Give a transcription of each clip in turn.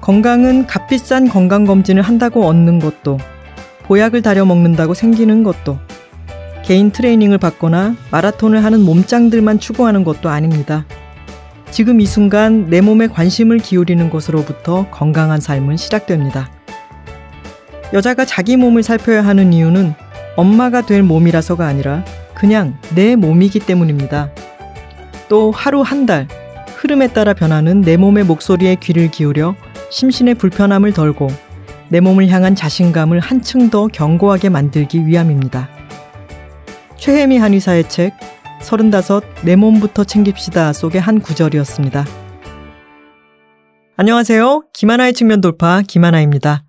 건강은 값비싼 건강검진을 한다고 얻는 것도, 보약을 다려 먹는다고 생기는 것도, 개인 트레이닝을 받거나 마라톤을 하는 몸짱들만 추구하는 것도 아닙니다. 지금 이 순간 내 몸에 관심을 기울이는 것으로부터 건강한 삶은 시작됩니다. 여자가 자기 몸을 살펴야 하는 이유는 엄마가 될 몸이라서가 아니라 그냥 내 몸이기 때문입니다. 또 하루 한 달, 흐름에 따라 변하는 내 몸의 목소리에 귀를 기울여 심신의 불편함을 덜고 내 몸을 향한 자신감을 한층 더 견고하게 만들기 위함입니다. 최혜미 한의사의 책 서른다섯 내 몸부터 챙깁시다 속의 한 구절이었습니다. 안녕하세요. 김하나의 측면 돌파 김하나입니다.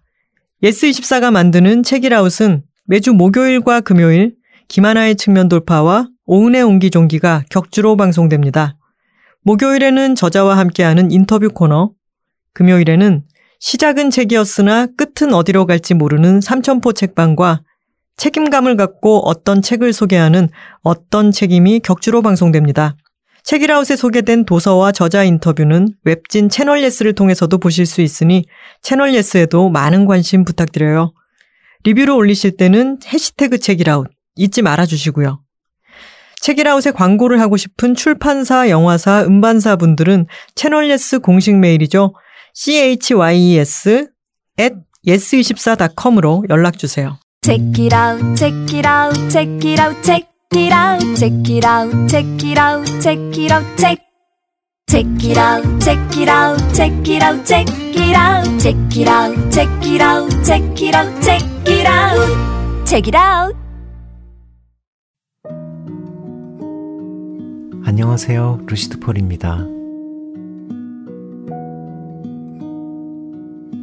예스24가 만드는 책읽아웃은 매주 목요일과 금요일 김하나의 측면 돌파와 오은의 옹기종기가 격주로 방송됩니다. 목요일에는 저자와 함께하는 인터뷰 코너, 금요일에는 시작은 책이었으나 끝은 어디로 갈지 모르는 삼천포 책방과 책임감을 갖고 어떤 책을 소개하는 어떤 책임이 격주로 방송됩니다. 책읽아웃에 소개된 도서와 저자 인터뷰는 웹진 채널 예스를 통해서도 보실 수 있으니 채널 예스에도 많은 관심 부탁드려요. 리뷰를 올리실 때는 해시태그 책이라웃 잊지 말아 주시고요. 책이라웃에 광고를 하고 싶은 출판사, 영화사, 음반사 분들은 채널 예스 공식 메일이죠. Chys at yes24.com으로 연락 주세요. Check it out, check it out, check it out, check it out, check it out, check it out, check it out, check. Check it out, check it out, check it out, check it out, check it out, check it out, check it out, check it out, check it out. 안녕하세요. 루시드 폴입니다.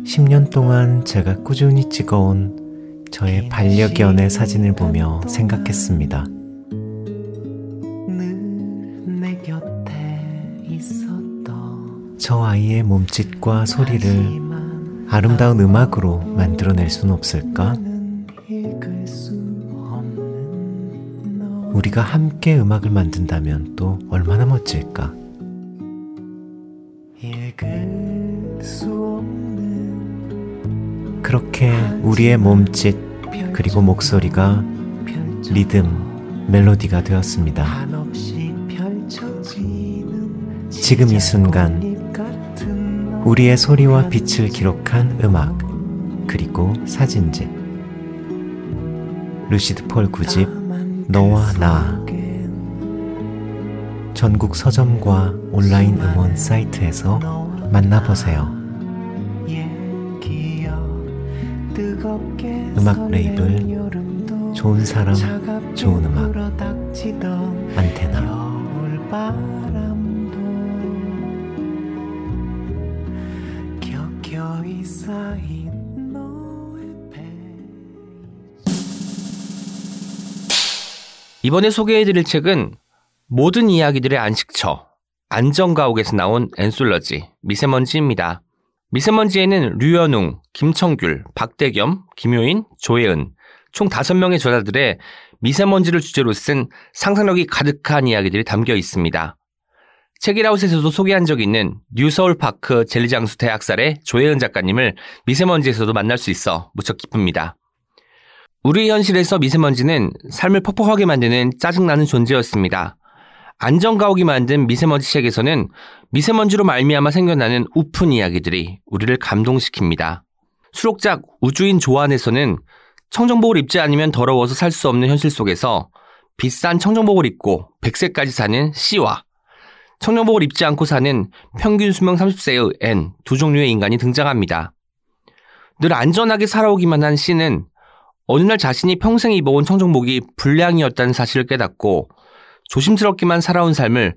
10년 동안 제가 꾸준히 찍어온 저의 반려견의 사진을 보며 생각했습니다. 저 아이의 몸짓과 소리를 아름다운 음악으로 만들어낼 수는 없을까? 우리가 함께 음악을 만든다면 또 얼마나 멋질까? 그렇게 우리의 몸짓 그리고 목소리가 리듬, 멜로디가 되었습니다. 지금 이 순간 우리의 소리와 빛을 기록한 음악 그리고 사진집 루시드 폴 구집 너와 나 전국 서점과 온라인 음원 사이트에서 만나보세요. 음악 레이블 좋은 사람 좋은 음악. 안테나. 이번에 소개해드릴 책은 모든 이야기들의 안식처 안정가옥에서 나온 앤솔러지 미세먼지입니다. 미세먼지에는 류현웅, 김청귤, 박대겸, 김효인, 조혜은 총 5명의 저자들의 미세먼지를 주제로 쓴 상상력이 가득한 이야기들이 담겨 있습니다. 책이라웃에서도 소개한 적이 있는 뉴서울파크 젤리장수 대학살의 조혜은 작가님을 미세먼지에서도 만날 수 있어 무척 기쁩니다. 우리 현실에서 미세먼지는 삶을 퍽퍽하게 만드는 짜증나는 존재였습니다. 안전가옥이 만든 미세먼지 책에서는 미세먼지로 말미암아 생겨나는 우픈 이야기들이 우리를 감동시킵니다. 수록작 우주인 조안에서는 청정복을 입지 않으면 더러워서 살 수 없는 현실 속에서 비싼 청정복을 입고 100세까지 사는 C와 청정복을 입지 않고 사는 평균 수명 30세의 N 두 종류의 인간이 등장합니다. 늘 안전하게 살아오기만 한 C는 어느 날 자신이 평생 입어온 청정복이 불량이었다는 사실을 깨닫고 조심스럽게만 살아온 삶을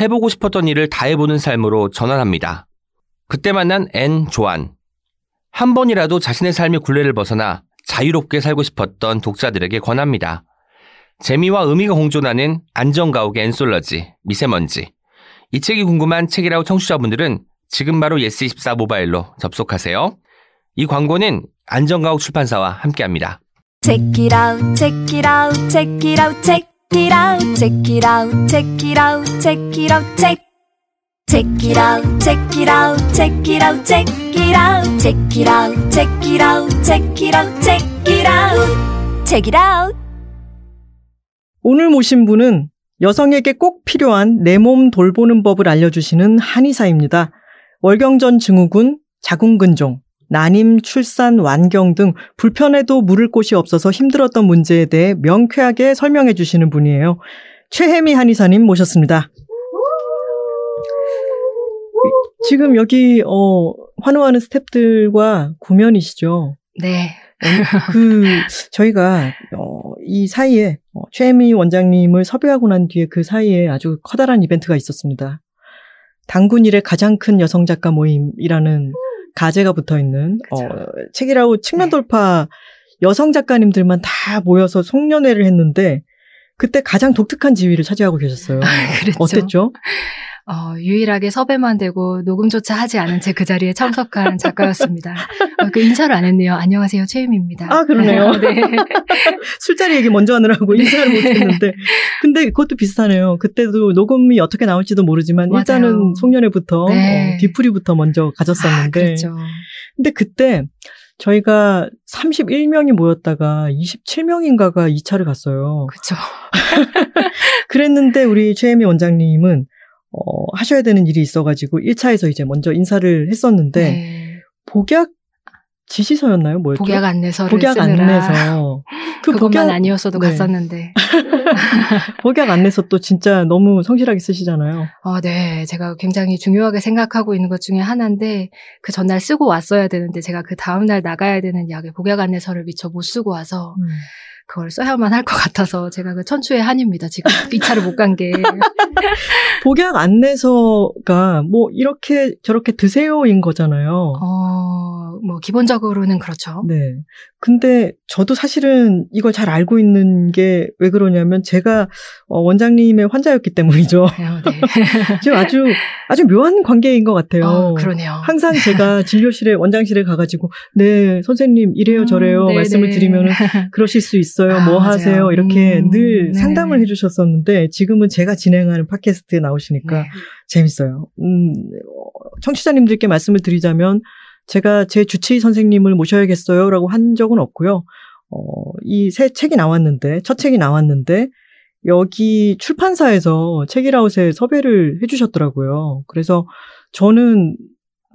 해보고 싶었던 일을 다 해보는 삶으로 전환합니다. 그때 만난 앤 조안. 한 번이라도 자신의 삶의 굴레를 벗어나 자유롭게 살고 싶었던 독자들에게 권합니다. 재미와 의미가 공존하는 안전가옥의 앤솔러지, 미세먼지. 이 책이 궁금한 책읽아웃 청취자분들은 지금 바로 예스24 모바일로 접속하세요. 이 광고는 안전가옥 출판사와 함께합니다. Check it out, check it out, check it out, check it out, check it out, check it out, check it out, check. check it out, check it out, check it out, check it out, check it out, check it out, check it out, check it out, check it out. 오늘 모신 분은 여성에게 꼭 필요한 내 몸 돌보는 법을 알려주시는 한의사입니다. 월경전 증후군, 자궁근종, 난임, 출산, 완경 등 불편해도 물을 곳이 없어서 힘들었던 문제에 대해 명쾌하게 설명해 주시는 분이에요. 최혜미 한의사님 모셨습니다. 지금 여기 어, 환호하는 스탭들과 구면이시죠? 네. 그 저희가 어, 이 사이에 어, 최혜미 원장님을 섭외하고 난 뒤에 그 사이에 아주 커다란 이벤트가 있었습니다. 당군 일의 가장 큰 여성 작가 모임이라는 가제가 붙어 있는 어, 책이라고 측면 돌파 여성 작가님들만 다 모여서 송년회를 했는데 그때 가장 독특한 지위를 차지하고 계셨어요. 그랬죠. 어땠죠? 어, 유일하게 섭외만 되고 녹음조차 하지 않은 제 그 자리에 참석한 작가였습니다. 어, 그 인사를 안 했네요. 안녕하세요, 최유미입니다. 아, 그러네요. 네. 술자리 얘기 먼저 하느라고 인사를 못 했는데. 근데 그것도 비슷하네요. 그때도 녹음이 어떻게 나올지도 모르지만 맞아요. 일단은 송년회부터 네. 어, 뒤풀이부터 먼저 아, 가졌었는데. 그랬죠. 근데 그때 저희가 31명이 모였다가 27명인가가 2차를 갔어요. 그쵸. 그랬는데 우리 최혜미 원장님은 어, 하셔야 되는 일이 있어가지고 1차에서 이제 먼저 인사를 했었는데 네. 복약 지시서였나요? 뭐였죠? 복약 안내서를 복약 쓰느라 안내서 그 그것만 복약 아니었어도 네. 갔었는데. 복약 안내서 또 진짜 너무 성실하게 쓰시잖아요. 어, 네. 제가 굉장히 중요하게 생각하고 있는 것 중에 하나인데, 그 전날 쓰고 왔어야 되는데, 제가 그 다음날 나가야 되는 약의 복약 안내서를 미처 못 쓰고 와서, 그걸 써야만 할 것 같아서, 제가 그 천추의 한입니다. 지금 이 차를 못 간 게. 복약 안내서가 뭐 이렇게 저렇게 드세요인 거잖아요. 어, 뭐, 기본적으로는 그렇죠. 네. 근데 저도 사실은 이걸 잘 알고 있는 게 왜 그러냐면 제가 어, 원장님의 환자였기 때문이죠. 어, 네. 지금 아주 아주 묘한 관계인 것 같아요. 어, 그러네요. 항상 제가 진료실에 원장실에 가가지고 네 선생님 이래요 음, 저래요 네네. 말씀을 드리면은 그러실 수 있어요 아, 뭐 맞아요. 하세요 이렇게 음, 늘 네네. 상담을 해주셨었는데 지금은 제가 진행하는 팟캐스트에 나오시니까 네. 재밌어요. 음, 어, 청취자님들께 말씀을 드리자면 제가 제 주치의 선생님을 모셔야겠어요라고 한 적은 없고요. 어, 이 새 책이 나왔는데 첫 책이 나왔는데 여기 출판사에서 책이라웃에 섭외를 해주셨더라고요. 그래서 저는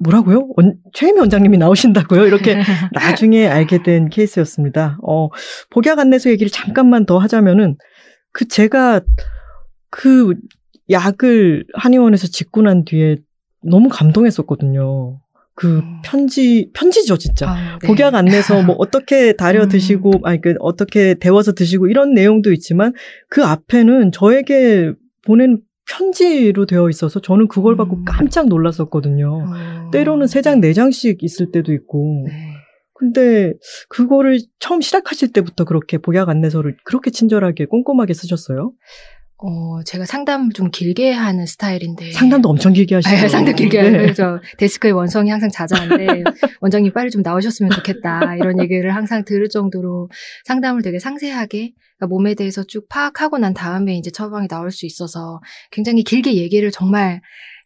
뭐라고요? 원- 최혜미 원장님이 나오신다고요? 이렇게 나중에 알게 된 케이스였습니다. 어, 복약 안내서 얘기를 잠깐만 더 하자면은 그 제가 그 약을 한의원에서 짓고 난 뒤에 너무 감동했었거든요. 그 음. 편지 편지죠 진짜. 아, 네. 복약 안내서 뭐 어떻게 다려 음. 드시고 아니 그 어떻게 데워서 드시고 이런 내용도 있지만 그 앞에는 저에게 보낸 편지로 되어 있어서 저는 그걸 받고 음. 깜짝 놀랐었거든요. 어, 때로는 세 장, 네 장씩 있을 때도 있고. 네. 근데 그거를 처음 시작하실 때부터 그렇게 복약 안내서를 그렇게 친절하게 꼼꼼하게 쓰셨어요? 어, 제가 상담을 좀 길게 하는 스타일인데. 상담도 엄청 길게 하시죠. 아, 상담 길게 네. 하고 그래서 데스크에 원성이 항상 자자한데 원장님 빨리 좀 나오셨으면 좋겠다 이런 얘기를 항상 들을 정도로 상담을 되게 상세하게 그러니까 몸에 대해서 쭉 파악하고 난 다음에 이제 처방이 나올 수 있어서 굉장히 길게 얘기를 정말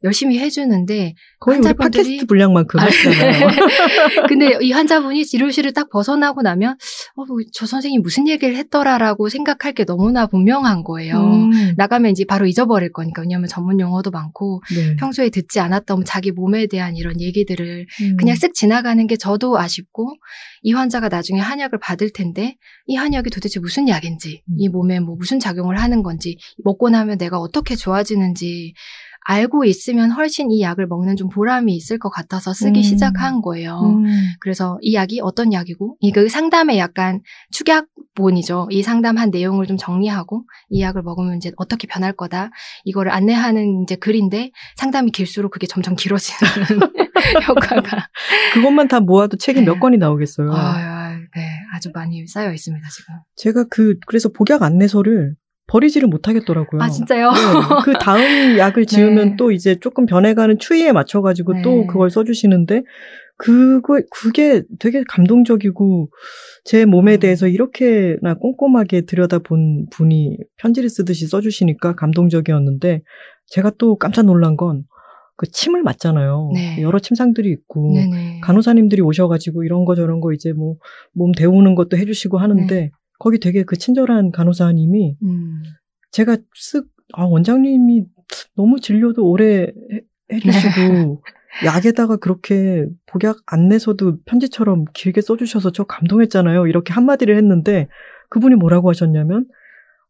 열심히 해주는데 거의 우리 환자분들이- 팟캐스트 분량만큼 아, 하시잖아요. 근데 이 환자분이 진료실을 딱 벗어나고 나면 어, 뭐저 선생님 무슨 얘기를 했더라라고 생각할 게 너무나 분명한 거예요. 음, 나가면 이제 바로 잊어버릴 거니까 왜냐하면 전문 용어도 많고 네. 평소에 듣지 않았던 자기 몸에 대한 이런 얘기들을 음. 그냥 쓱 지나가는 게 저도 아쉽고 이 환자가 나중에 한약을 받을 텐데 이 한약이 도대체 무슨 약인지 음. 이 몸에 뭐 무슨 작용을 하는 건지 먹고 나면 내가 어떻게 좋아지는지 알고 있으면 훨씬 이 약을 먹는 좀 보람이 있을 것 같아서 쓰기 음. 시작한 거예요. 음. 그래서 이 약이 어떤 약이고 이그 상담의 약간 축약본이죠. 이 상담한 내용을 좀 정리하고 이 약을 먹으면 이제 어떻게 변할 거다. 이거를 안내하는 이제 글인데 상담이 길수록 그게 점점 길어지는 효과가 그것만 다 모아도 책이 네. 몇 권이 나오겠어요. 아, 네, 아주 많이 쌓여 있습니다 지금. 제가 그 그래서 복약 안내서를 버리지를 못하겠더라고요. 아 진짜요? 네, 그 다음 약을 지으면 네. 또 이제 조금 변해가는 추위에 맞춰가지고 네. 또 그걸 써주시는데 그거 그게 되게 감동적이고 제 몸에 음. 대해서 이렇게나 꼼꼼하게 들여다본 분이 편지를 쓰듯이 써주시니까 감동적이었는데 제가 또 깜짝 놀란 건 그 침을 맞잖아요. 네. 여러 침상들이 있고 네네. 간호사님들이 오셔가지고 이런 거 저런 거 이제 뭐 몸 데우는 것도 해주시고 하는데 네. 거기 되게 그 친절한 간호사님이 음. 제가 쓱, 아, 원장님이 너무 진료도 오래 해, 해주시고, 약에다가 그렇게 복약 안 내서도 편지처럼 길게 써주셔서 저 감동했잖아요. 이렇게 한마디를 했는데, 그분이 뭐라고 하셨냐면,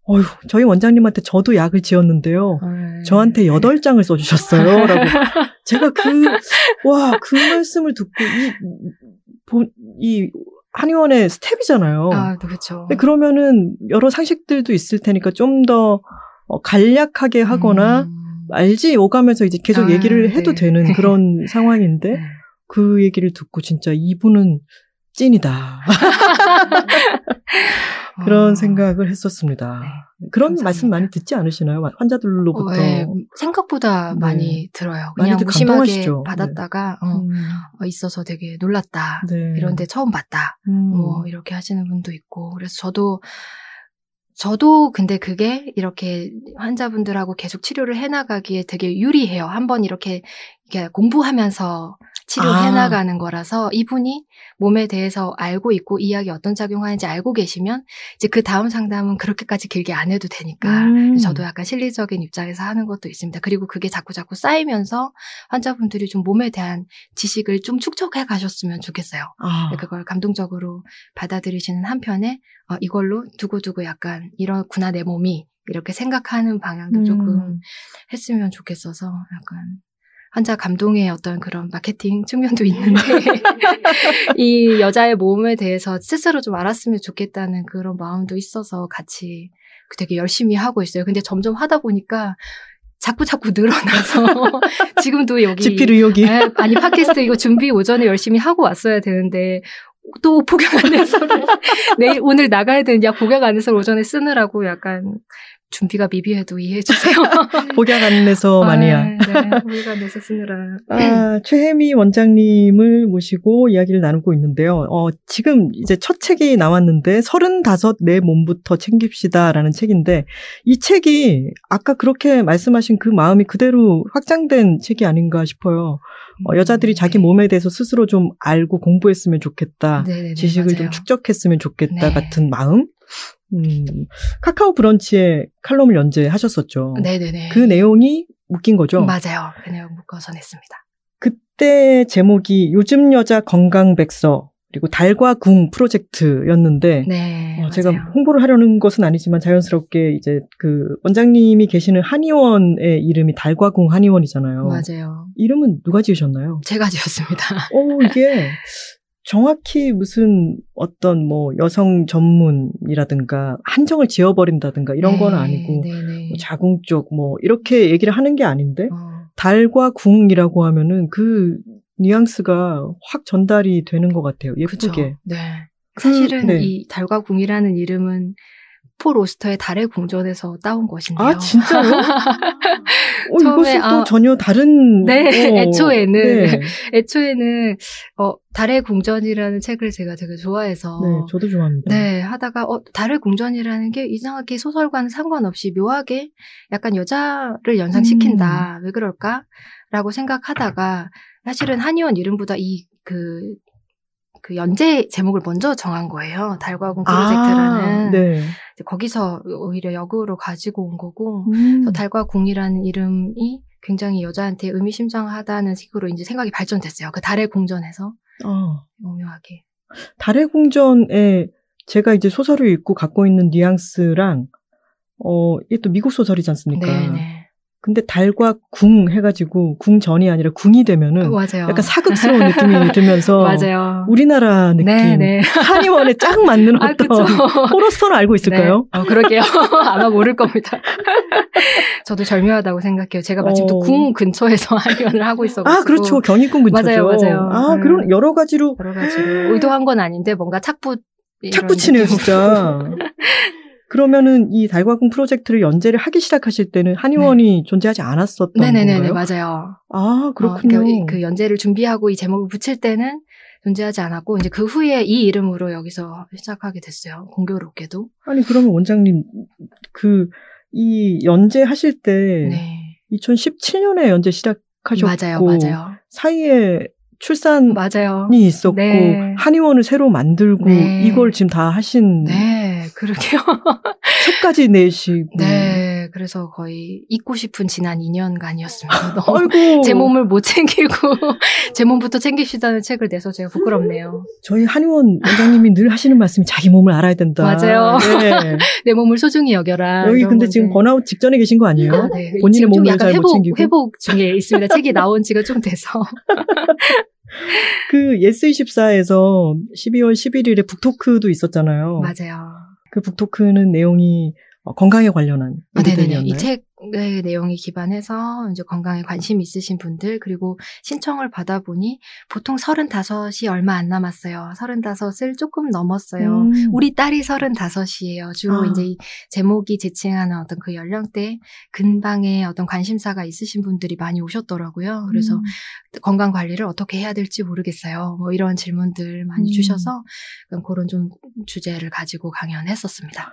어휴, 저희 원장님한테 저도 약을 지었는데요. 어, 저한테 여덟 장을 써주셨어요. 라고. 제가 그, 와, 그 말씀을 듣고, 이, 보- 이, 한의원의 스텝이잖아요. 아, 그렇죠. 그러면은 여러 상식들도 있을 테니까 좀더 어, 간략하게 하거나 음. 알지 오가면서 이제 계속 아, 얘기를 해도 네. 되는 그런 상황인데 네. 그 얘기를 듣고 진짜 이분은 찐이다 그런 어. 생각을 했었습니다. 네, 그런 감사합니다. 말씀 많이 듣지 않으시나요? 환자들로부터. 어, 네, 생각보다 네. 많이 들어요. 그냥 무심하게 감동하시죠. 받았다가 어, 음, 어, 있어서 되게 놀랐다. 네. 이런데 처음 봤다. 음. 뭐 이렇게 하시는 분도 있고 그래서 저도 저도 근데 그게 이렇게 환자분들하고 계속 치료를 해나가기에 되게 유리해요. 한번 이렇게 이렇게 공부하면서 치료해 아. 나가는 거라서 이분이 몸에 대해서 알고 있고 이 약이 어떤 작용하는지 알고 계시면 이제 그 다음 상담은 그렇게까지 길게 안 해도 되니까 음. 저도 약간 실리적인 입장에서 하는 것도 있습니다. 그리고 그게 자꾸 자꾸 쌓이면서 환자분들이 좀 몸에 대한 지식을 좀 축적해 가셨으면 좋겠어요. 아, 그걸 감동적으로 받아들이시는 한편에 어, 이걸로 두고두고 약간 이렇구나 내 몸이 이렇게 생각하는 방향도 조금 음. 했으면 좋겠어서 약간 환자 감동의 어떤 그런 마케팅 측면도 있는데 이 여자의 몸에 대해서 스스로 좀 알았으면 좋겠다는 그런 마음도 있어서 같이 되게 열심히 하고 있어요. 근데 점점 하다 보니까 자꾸 자꾸 늘어나서 지금도 여기 지필 의혹이. 네, 아니 팟캐스트 이거 준비 오전에 열심히 하고 왔어야 되는데 또 복약 안내서를 내일 오늘 나가야 되는 약 복약 안내서를 오전에 쓰느라고 약간 준비가 미비해도 이해해 주세요. 복약 안내서 마니아. 아, 네, 복약 안내서 쓰느라. 아, 최혜미 원장님을 모시고 이야기를 나누고 있는데요. 어, 지금 이제 첫 책이 나왔는데, 35 내 몸부터 챙깁시다라는 책인데, 이 책이 아까 그렇게 말씀하신 그 마음이 그대로 확장된 책이 아닌가 싶어요. 어, 여자들이 자기 네. 몸에 대해서 스스로 좀 알고 공부했으면 좋겠다. 네네네, 지식을 좀 맞아요. 축적했으면 좋겠다 네. 같은 마음? 음, 카카오 브런치에 칼럼을 연재하셨었죠. 네네네. 그 내용이 웃긴 거죠. 맞아요. 그 내용 묶어서 냈습니다. 그때 제목이 요즘 여자 건강 백서 그리고 달과 궁 프로젝트였는데 네. 어, 제가. 홍보를 하려는 것은 아니지만 자연스럽게 이제 그 원장님이 계시는 한의원의 이름이 달과 궁 한의원이잖아요. 맞아요. 이름은 누가 지으셨나요? 제가 지었습니다. 어 이게 정확히 무슨 어떤 뭐 여성 전문이라든가 한정을 지어버린다든가 이런 건 네, 아니고 네네. 뭐 자궁 쪽뭐 이렇게 얘기를 하는 게 아닌데 어, 달과 궁이라고 하면은 그 뉘앙스가 확 전달이 되는 것 같아요. 그쵸. 예쁘게. 네. 그, 사실은 네. 이 달과 궁이라는 이름은 폴 오스터의 달의 궁전에서 따온 것인데요. 아 진짜요? 어, 처음에, 아, 전혀 다른. 네, 어, 애초에는. 네, 애초에는 어 달의 궁전이라는 책을 제가 되게 좋아해서 네, 저도 좋아합니다. 네, 하다가 어 달의 궁전이라는 게 이상하게 소설과는 상관없이 묘하게 약간 여자를 연상시킨다. 음. 왜 그럴까? 라고 생각하다가 사실은 한의원 이름보다 이그 그 연재 제목을 먼저 정한 거예요. 달과 궁 프로젝트라는 아, 네. 거기서 오히려 역으로 가지고 온 거고 음. 달과 궁이라는 이름이 굉장히 여자한테 의미심장하다는 식으로 이제 생각이 발전됐어요. 그 달의 궁전에서 어, 오묘하게. 달의 궁전에 제가 이제 소설을 읽고 갖고 있는 뉘앙스랑 어, 이게 또 미국 소설이지 않습니까? 네네. 근데 달과 궁 해가지고 궁전이 아니라 궁이 되면은 맞아요. 약간 사극스러운 느낌이 들면서 맞아요. 우리나라 느낌, 네 네. 한의원에 딱 맞는 아, 어떤 그쵸. 호러스토는 알고 있을까요? 네. 어, 그러게요. 아마 모를 겁니다. 저도 절묘하다고 생각해요. 제가 마침 또 어. 궁 근처에서 한의원을 하고 있어가지고. 아, 그렇죠. 경희궁 근처죠. 맞아요, 맞아요. 아, 음. 그런 여러 가지로 여러 가지로 의도한 건 아닌데 뭔가 착붙 이런 착 붙이네요, 느낌으로. 진짜. 그러면은 이 달과궁 프로젝트를 연재를 하기 시작하실 때는 한의원이 존재하지 않았었던 네네네네 건가요? 맞아요. 아, 그렇군요. 어, 그, 그 연재를 준비하고 이 제목을 붙일 때는 존재하지 않았고 이제 그 후에 이 이름으로 여기서 시작하게 됐어요. 공교롭게도. 아니, 그러면 원장님, 그, 이 연재하실 때, 네. 2017년에 연재 시작하신 하셨고 맞아요, 맞아요. 사이에 출산이 맞아요. 있었고 네. 한의원을 새로 만들고 네. 이걸 지금 다 하신 네, 그러게요. 책까지 내시고 네, 그래서 거의 잊고 싶은 지난 2년간이었습니다. 너무 제 몸을 못 챙기고 제 몸부터 챙깁시다는 책을 내서 제가 부끄럽네요. 저희 한의원 원장님이 늘 하시는 말씀이 자기 몸을 알아야 된다. 맞아요. 네. 내 몸을 소중히 여겨라. 여기 근데 지금 건데. 번아웃 직전에 계신 거 아니에요? 아, 네. 본인의 지금 좀 몸을 잘 못 챙기고 회복 중에 있습니다. 책이 나온 지가 좀 돼서. 그 예스24에서 12월 11일에 북토크도 있었잖아요. 맞아요. 그 북토크는 내용이 어, 건강에 관련한 아, 네네네. 이 책의 내용에 기반해서 이제 건강에 관심 있으신 분들 그리고 신청을 받아보니 보통 35이 얼마 안 남았어요. 35을 조금 넘었어요. 음. 우리 딸이 35이에요. 주로 아. 이제 이 제목이 지칭하는 어떤 그 연령대 근방에 어떤 관심사가 있으신 분들이 많이 오셨더라고요. 그래서 음. 건강 관리를 어떻게 해야 될지 모르겠어요. 뭐 이런 질문들 많이 음. 주셔서 그런 그런 좀 주제를 가지고 강연했었습니다.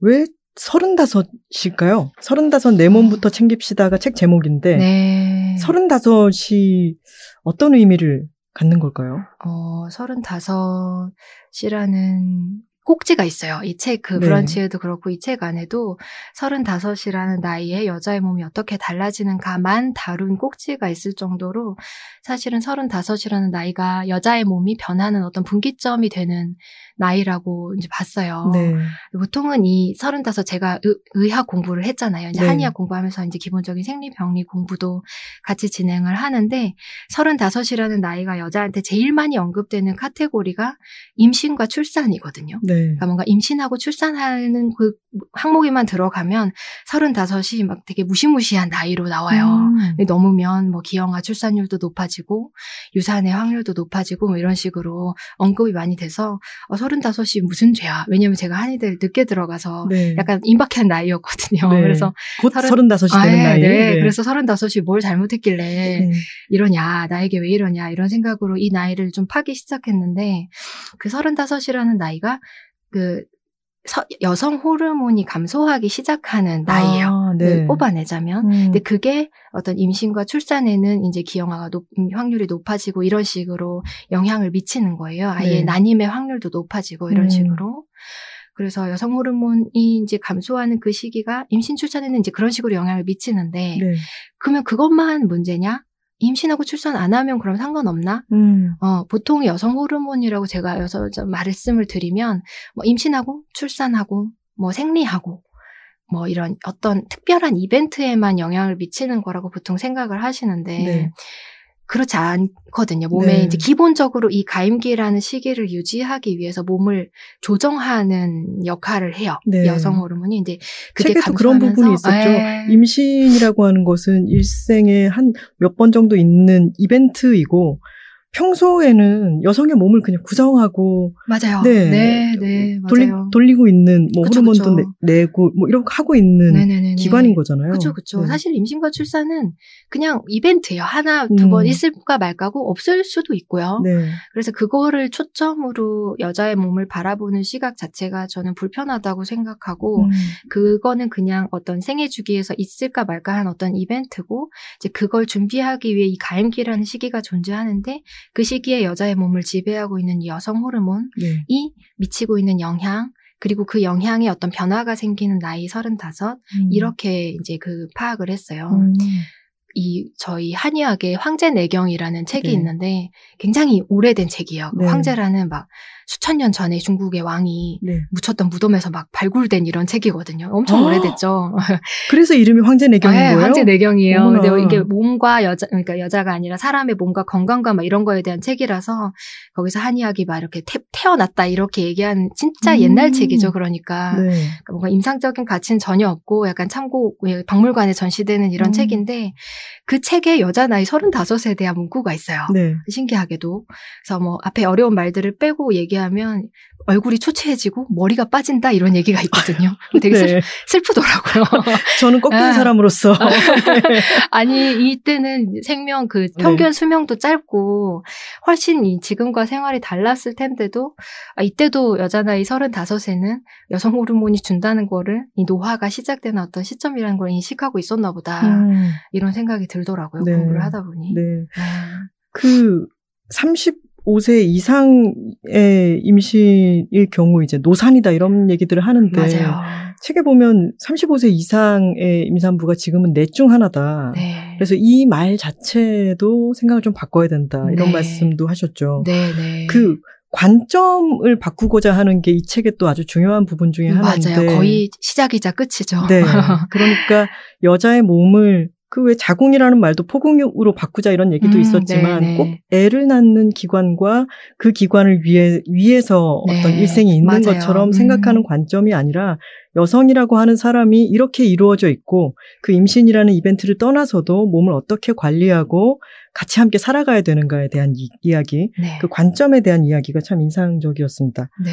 왜 서른다섯일까요? 서른다섯 내 몸부터 챙깁시다가 책 제목인데 네. 서른다섯이 어떤 의미를 갖는 걸까요? 어, 35이라는 꼭지가 있어요. 이 책, 그 네. 브런치에도 그렇고 이 책 안에도 35이라는 나이에 여자의 몸이 어떻게 달라지는가만 다룬 꼭지가 있을 정도로 사실은 35이라는 나이가 여자의 몸이 변하는 어떤 분기점이 되는 나이라고 이제 봤어요. 네. 보통은 이35 제가 의, 의학 공부를 했잖아요. 이제 네. 한의학 공부하면서 이제 기본적인 생리 병리 공부도 같이 진행을 하는데 35이라는 나이가 여자한테 제일 많이 언급되는 카테고리가 임신과 출산이거든요. 네. 그러니까 뭔가 임신하고 출산하는 그 항목에만 들어가면 35이 막 되게 무시무시한 나이로 나와요. 음. 넘으면 뭐 기형아 출산율도 높아지고 유산의 확률도 높아지고 뭐 이런 식으로 언급이 많이 돼서 어, 35이 무슨 죄야. 왜냐면 제가 한의대를 늦게 들어가서 네. 약간 임박한 나이였거든요. 네. 그래서 곧 서른- 서른다섯이 아, 되는 네, 나이. 네. 그래서 35이 뭘 잘못했길래 네. 이러냐, 나에게 왜 이러냐, 이런 생각으로 이 나이를 좀 파기 시작했는데, 그 35이라는 나이가, 그, 서- 여성 호르몬이 감소하기 시작하는 나이예요. 아, 그 네. 뽑아내자면. 음. 근데 그게 어떤 임신과 출산에는 이제 기형아가 높, 음, 확률이 높아지고 이런 식으로 영향을 미치는 거예요. 아예 네. 난임의 확률도 높아지고 이런 음. 식으로. 그래서 여성 호르몬이 이제 감소하는 그 시기가 임신 출산에는 이제 그런 식으로 영향을 미치는데 네. 그러면 그것만 문제냐? 임신하고 출산 안 하면 그럼 상관없나? 음. 어, 보통 여성 호르몬이라고 제가 여서 저 말씀을 드리면 뭐 임신하고 출산하고 뭐 생리하고 뭐 이런 어떤 특별한 이벤트에만 영향을 미치는 거라고 보통 생각을 하시는데 네. 그렇지 않거든요. 몸에 네. 이제 기본적으로 이 가임기라는 시기를 유지하기 위해서 몸을 조정하는 역할을 해요. 네. 여성 호르몬이 이제 그게 책에도 그런 부분이 있었죠. 예. 임신이라고 하는 것은 일생에 한 몇 번 정도 있는 이벤트이고 평소에는 여성의 몸을 그냥 구성하고 맞아요. 네. 네, 네, 돌리, 맞아요. 돌리고 있는 뭐 그쵸, 호르몬도 그쵸. 내, 고 뭐 이렇게 하고 있는 네네네네. 기관인 거잖아요. 그렇죠, 그렇죠. 네. 사실 임신과 출산은 그냥 이벤트예요. 하나, 두 음. 번 있을까 말까고 없을 수도 있고요. 네. 그래서 그거를 초점으로 여자의 몸을 바라보는 시각 자체가 저는 불편하다고 생각하고 음. 그거는 그냥 어떤 생애 주기에서 있을까 말까 한 어떤 이벤트고 이제 그걸 준비하기 위해 이 가임기라는 시기가 존재하는데 그 시기에 여자의 몸을 지배하고 있는 이 여성 호르몬이 네. 미치고 있는 영향 그리고 그 영향에 어떤 변화가 생기는 나이 35 음. 이렇게 이제 그 파악을 했어요. 음. 이 저희 한의학의 황제 내경이라는 책이 네. 있는데 굉장히 오래된 책이에요. 그 네. 황제라는 막 수천 년 전에 중국의 왕이 네. 묻혔던 무덤에서 막 발굴된 이런 책이거든요. 엄청 아, 오래됐죠. 그래서 이름이 황제 내경인 네, 거예요? 황제 내경이에요. 어머나. 근데 이게 몸과 여자, 그러니까 여자가 아니라 사람의 몸과 건강과 막 이런 거에 대한 책이라서 거기서 한의학이 막 이렇게 태, 태어났다 이렇게 얘기한 진짜 음. 옛날 책이죠. 그러니까 네. 그러니까 뭔가 임상적인 가치는 전혀 없고 약간 참고 예, 박물관에 전시되는 이런 음. 책인데 그 책에 여자 나이 35에 대한 문구가 있어요. 네. 신기하게도. 그래서 뭐 앞에 어려운 말들을 빼고 얘기하면 얘기하면 얼굴이 초췌해지고 머리가 빠진다 이런 얘기가 있거든요. 되게 슬, 네. 슬프더라고요. 저는 꺾이는 아. 사람으로서 아니 이때는 생명 그 네. 평균 수명도 짧고 훨씬 이 지금과 생활이 달랐을 텐데도 아, 이때도 여자 나이 35에는 여성 호르몬이 준다는 거를 이 노화가 시작되는 어떤 시점이라는 걸 인식하고 있었나 보다 음, 이런 생각이 들더라고요 네. 공부를 하다 보니 네. 아, 그 35세 이상의 임신일 경우 이제 노산이다 이런 얘기들을 하는데 맞아요. 책에 보면 35세 이상의 임산부가 지금은 넷 중 하나다. 네. 그래서 이 말 자체도 생각을 좀 바꿔야 된다. 이런 네. 말씀도 하셨죠. 네, 네. 그 관점을 바꾸고자 하는 게 이 책의 또 아주 중요한 부분 중에 하나인데. 맞아요. 거의 시작이자 끝이죠. 네. 그러니까 여자의 몸을 그 왜 자궁이라는 말도 포궁으로 바꾸자 이런 얘기도 음, 있었지만 네, 네. 꼭 애를 낳는 기관과 그 기관을 위해 위해서 네, 어떤 일생이 있는 맞아요. 것처럼 음. 생각하는 관점이 아니라 여성이라고 하는 사람이 이렇게 이루어져 있고 그 임신이라는 이벤트를 떠나서도 몸을 어떻게 관리하고 같이 함께 살아가야 되는가에 대한 이, 이야기, 네. 그 관점에 대한 이야기가 참 인상적이었습니다. 네.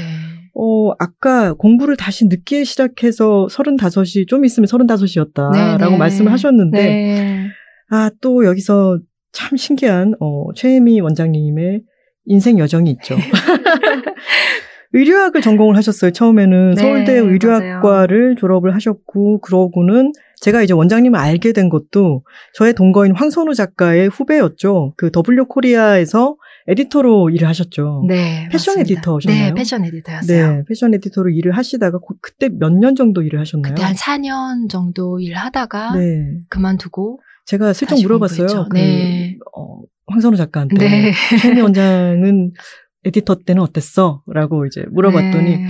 어, 아까 공부를 다시 늦게 시작해서 35이 좀 있으면 35이었다라고 네, 네. 말씀을 하셨는데, 네. 아, 또 여기서 참 신기한, 어, 최혜미 원장님의 인생 여정이 있죠. 의료학을 전공을 하셨어요. 처음에는 네, 서울대 의료학과를 졸업을 하셨고, 그러고는 제가 이제 원장님을 알게 된 것도 저의 동거인 황선우 작가의 후배였죠. 그 W 코리아에서 에디터로 일을 하셨죠. 네. 패션 맞습니다. 에디터셨나요? 네, 패션 에디터였어요. 네, 패션 에디터로 일을 하시다가 고- 그때 몇 년 정도 일을 하셨나요? 그때 한 4년 정도 일하다가 네. 그만두고 제가 슬쩍 물어봤어요. 그, 네. 어, 황선우 작가한테. 네. 최미 원장은 에디터 때는 어땠어? 라고 이제 물어봤더니 네.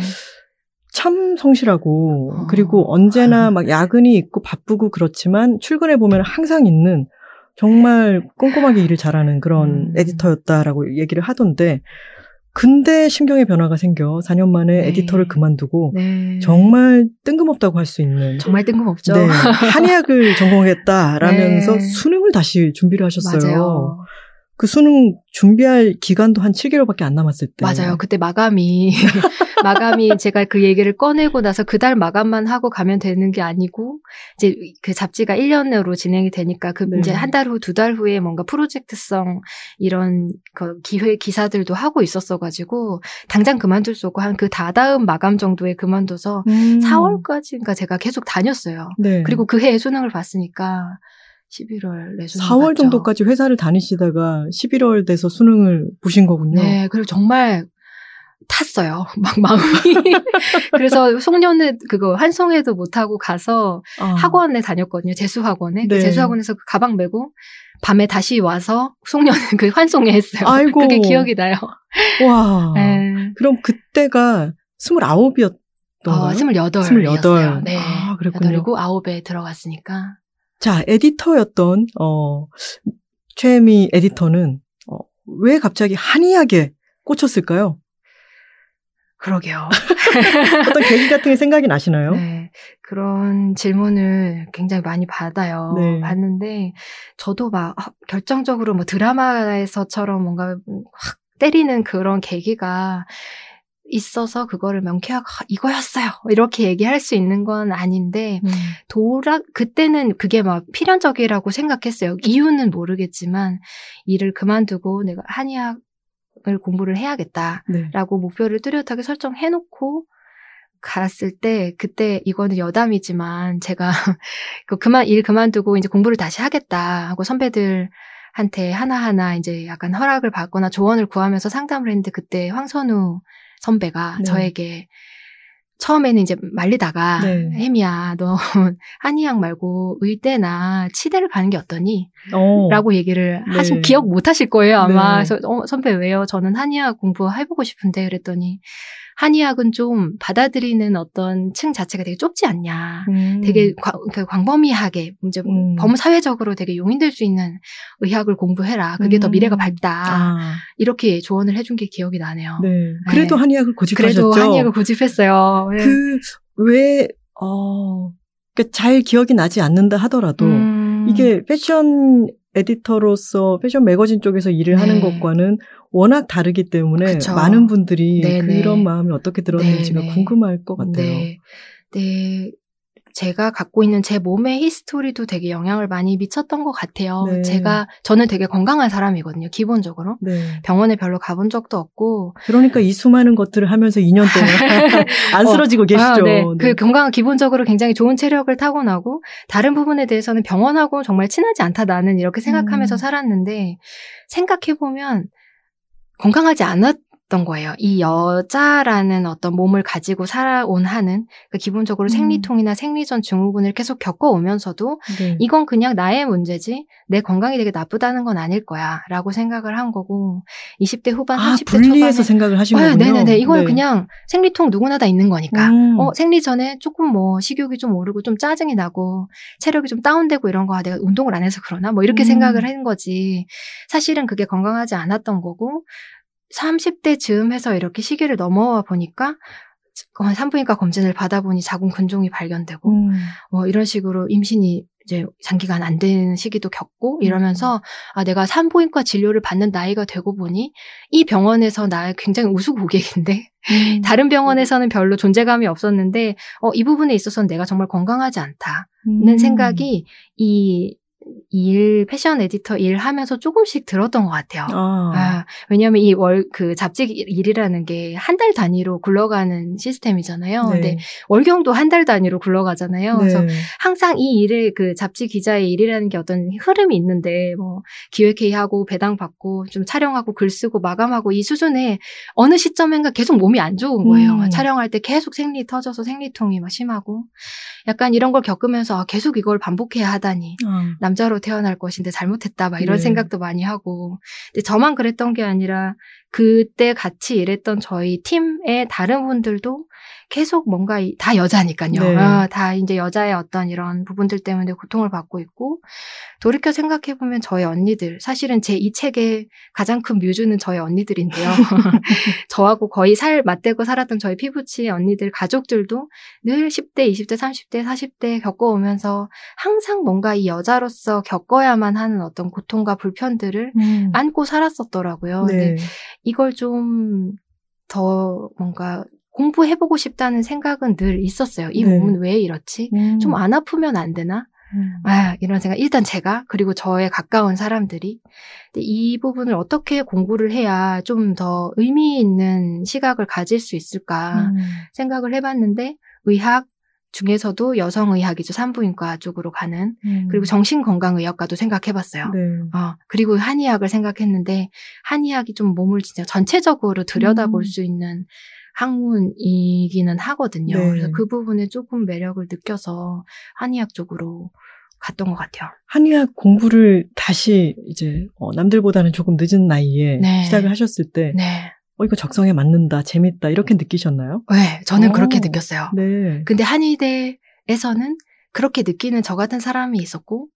참 성실하고 어. 그리고 언제나 막 야근이 있고 바쁘고 그렇지만 출근해 보면 항상 있는 정말 꼼꼼하게 일을 잘하는 그런 음. 에디터였다라고 얘기를 하던데 근데 심경의 변화가 생겨 4년 만에 네. 에디터를 그만두고 네. 정말 뜬금없다고 할 수 있는 정말 뜬금없죠. 네, 한의학을 전공했다라면서 네. 수능을 다시 준비를 하셨어요. 맞아요. 그 수능 준비할 기간도 한 7개월밖에 안 남았을 때. 맞아요. 그때 마감이 마감이 제가 그 얘기를 꺼내고 나서 그달 마감만 하고 가면 되는 게 아니고 이제 그 잡지가 1년으로 진행이 되니까 그 이제 음. 한달 후, 두 달 후에 뭔가 프로젝트성 이런 그 기회 기사들도 하고 있었어 가지고 당장 그만둘 수 없고 한 그 다다음 마감 정도에 그만둬서 음. 4월까지인가 제가 계속 다녔어요. 네. 그리고 그 해에 수능을 봤으니까 11월 내 수능 4월 봤죠. 정도까지 회사를 다니시다가 11월 돼서 수능을 보신 거군요. 네, 그리고 정말 탔어요. 막 마음이. 그래서 송년회 그거 환송회도 못 하고 가서 아. 학원에 다녔거든요. 재수 학원에. 그 네. 재수 학원에서 그 가방 메고 밤에 다시 와서 송년 그 환송회 했어요. 아이고. 그게 기억이 나요. 와. 네. 그럼 그때가 29이었던가요? 어, 28. 스물여덟. 네. 아, 그랬군요. 그리고 9에 들어갔으니까. 자, 에디터였던 어 최미 에디터는 어, 왜 갑자기 한의학에 꽂혔을까요? 그러게요. 어떤 계기 같은 게 생각이 나시나요? 네. 그런 질문을 굉장히 많이 받아요. 네. 받는데, 저도 막 아, 결정적으로 뭐 드라마에서처럼 뭔가 확 때리는 그런 계기가 있어서 그거를 명쾌하게 아, 이거였어요. 이렇게 얘기할 수 있는 건 아닌데, 음. 돌아, 그때는 그게 막 필연적이라고 생각했어요. 이유는 모르겠지만, 일을 그만두고 내가 한의학을 공부를 해야겠다. 네. 라고 목표를 뚜렷하게 설정해놓고 갔을 때 그때 이거는 여담이지만 제가 그 그만 일 그만두고 이제 공부를 다시 하겠다 하고 선배들 한테 하나하나 이제 약간 허락을 받거나 조언을 구하면서 상담을 했는데 그때 황선우 선배가 네. 저에게 처음에는 이제 말리다가 네. 혜미야 너 한의학 말고 의대나 치대를 가는 게 어떠니? 어. 라고 얘기를 네. 하신 기억 못 하실 거예요 아마 네. 그래서 어, 선배 왜요 저는 한의학 공부 해보고 싶은데 그랬더니 한의학은 좀 받아들이는 어떤 층 자체가 되게 좁지 않냐 음. 되게 과- 그 광범위하게 이제 음. 범사회적으로 되게 용인될 수 있는 의학을 공부해라 그게 더 음. 미래가 밝다 아, 이렇게 조언을 해준 게 기억이 나네요 네. 그래도 네. 한의학을 고집하셨죠. 그래도 한의학을 고집했어요 네. 그, 왜, 어, 그러니까 잘 기억이 나지 않는다 하더라도, 음. 이게 패션 에 에디터로서 패션 매거진 쪽에서 일을 네. 하는 것과는 워낙 다르기 때문에 그쵸. 많은 분들이 네, 네. 그런 마음이 어떻게 들었는지가 네, 네. 궁금할 것 같아요. 네. 네. 제가 갖고 있는 제 몸의 히스토리도 되게 영향을 많이 미쳤던 것 같아요. 네. 제가, 저는 되게 건강한 사람이거든요, 기본적으로. 네. 병원에 별로 가본 적도 없고. 그러니까 이 수많은 것들을 하면서 2년 동안 안 어, 쓰러지고 계시죠. 아, 네. 네. 그 건강은 기본적으로 굉장히 좋은 체력을 타고나고, 다른 부분에 대해서는 병원하고 정말 친하지 않다, 나는 이렇게 생각하면서 음. 살았는데, 생각해 보면 건강하지 않았 던 거예요. 이 여자라는 어떤 몸을 가지고 살아온 한은 그 기본적으로 음. 생리통이나 생리전 증후군을 계속 겪어오면서도 네. 이건 그냥 나의 문제지 내 건강이 되게 나쁘다는 건 아닐 거야 라고 생각을 한 거고 20대 후반 아, 30대 분리해서 초반에 생각을 하신 아, 거군요. 네네네 이거는 네. 그냥 생리통 누구나 다 있는 거니까 음. 어, 생리 전에 조금 뭐 식욕이 좀 오르고 좀 짜증이 나고 체력이 좀 다운되고 이런 거 아, 내가 운동을 안 해서 그러나 뭐 이렇게 음. 생각을 한 거지 사실은 그게 건강하지 않았던 거고 30대 즈음 해서 이렇게 시기를 넘어와 보니까 어, 산부인과 검진을 받아보니 자궁 근종이 발견되고 음. 뭐 이런 식으로 임신이 이제 장기간 안 되는 시기도 겪고 음. 이러면서 아 내가 산부인과 진료를 받는 나이가 되고 보니 이 병원에서 나 굉장히 우수 고객인데 음. 다른 병원에서는 별로 존재감이 없었는데 어 이 부분에 있어서는 내가 정말 건강하지 않다는 음. 생각이 이 일 패션 에디터 일 하면서 조금씩 들었던 것 같아요. 아. 아, 왜냐하면 이 월 그 잡지 일이라는 게 한 달 단위로 굴러가는 시스템이잖아요. 네. 근데 월경도 한 달 단위로 굴러가잖아요. 그래서 네. 항상 이 일을 그 잡지 기자의 일이라는 게 어떤 흐름이 있는데 뭐 기획회의하고 배당 받고 좀 촬영하고 글 쓰고 마감하고 이 수준에 어느 시점인가 계속 몸이 안 좋은 거예요. 음. 막 촬영할 때 계속 생리 터져서 생리통이 막 심하고 약간 이런 걸 겪으면서 아, 계속 이걸 반복해야 하다니 아. 남자로 태어날 것인데 잘못했다 막 이런 네. 생각도 많이 하고 근데 저만 그랬던 게 아니라 그때 같이 일했던 저희 팀의 다른 분들도 계속 뭔가 이- 다 여자니까요. 네. 아, 다 이제 여자의 어떤 이런 부분들 때문에 고통을 받고 있고 돌이켜 생각해 보면 저희 언니들 사실은 제 이 책의 가장 큰 뮤즈는 저희 언니들인데요. 저하고 거의 살 맞대고 살았던 저희 피부치 언니들 가족들도 늘 10대, 20대, 30대, 40대 겪어오면서 항상 뭔가 이 여자로서 겪어야만 하는 어떤 고통과 불편들을 음. 안고 살았었더라고요. 근데 네. 이걸 좀 더 뭔가 공부해보고 싶다는 생각은 늘 있었어요. 이 네. 몸은 왜 이렇지? 음. 좀안 아프면 안 되나? 음. 아, 이런 생각. 일단 제가, 그리고 저의 가까운 사람들이. 이 부분을 어떻게 공부를 해야 좀 더 의미 있는 시각을 가질 수 있을까 음. 생각을 해봤는데, 의학 중에서도 여성의학이죠. 산부인과 쪽으로 가는. 음. 그리고 정신건강의학과도 생각해봤어요. 네. 어, 그리고 한의학을 생각했는데, 한의학이 좀 몸을 진짜 전체적으로 들여다볼 음. 수 있는 학문이기는 하거든요. 네. 그래서 그 부분에 조금 매력을 느껴서 한의학 쪽으로 갔던 것 같아요. 한의학 공부를 다시 이제 어, 남들보다는 조금 늦은 나이에 네. 시작을 하셨을 때, 네. 어 이거 적성에 맞는다, 재밌다 이렇게 느끼셨나요? 네, 저는 오. 그렇게 느꼈어요. 네. 근데 한의대에서는 그렇게 느끼는 저 같은 사람이 있었고,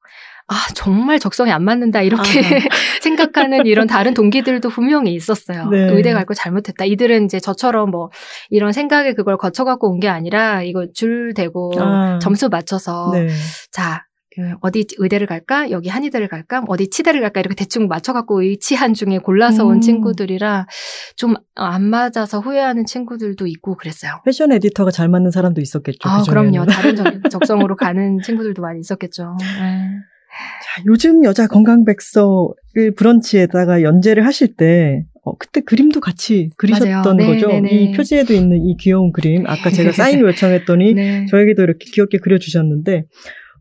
아, 정말 적성에 안 맞는다, 이렇게 생각하는 이런 다른 동기들도 분명히 있었어요. 네. 의대 갈 거 잘못했다. 이들은 이제 저처럼 뭐, 이런 생각에 그걸 거쳐갖고 온 게 아니라, 이거 줄 대고 아. 점수 맞춰서, 네. 자, 그 어디 의대를 갈까? 여기 한의대를 갈까? 어디 치대를 갈까? 이렇게 대충 맞춰갖고 의치한 중에 골라서 음. 온 친구들이라 좀 안 맞아서 후회하는 친구들도 있고 그랬어요. 패션 에디터가 잘 맞는 사람도 있었겠죠. 아, 그중에는. 그럼요. 다른 적- 적성으로 가는 친구들도 많이 있었겠죠. 네. 자, 요즘 여자 건강백서를 브런치에다가 연재를 하실 때, 어, 그때 그림도 같이 그리셨던. 네, 거죠. 네, 네. 이 표지에도 있는 이 귀여운 그림. 아까 제가 사인을 요청했더니 네. 저에게도 이렇게 귀엽게 그려주셨는데,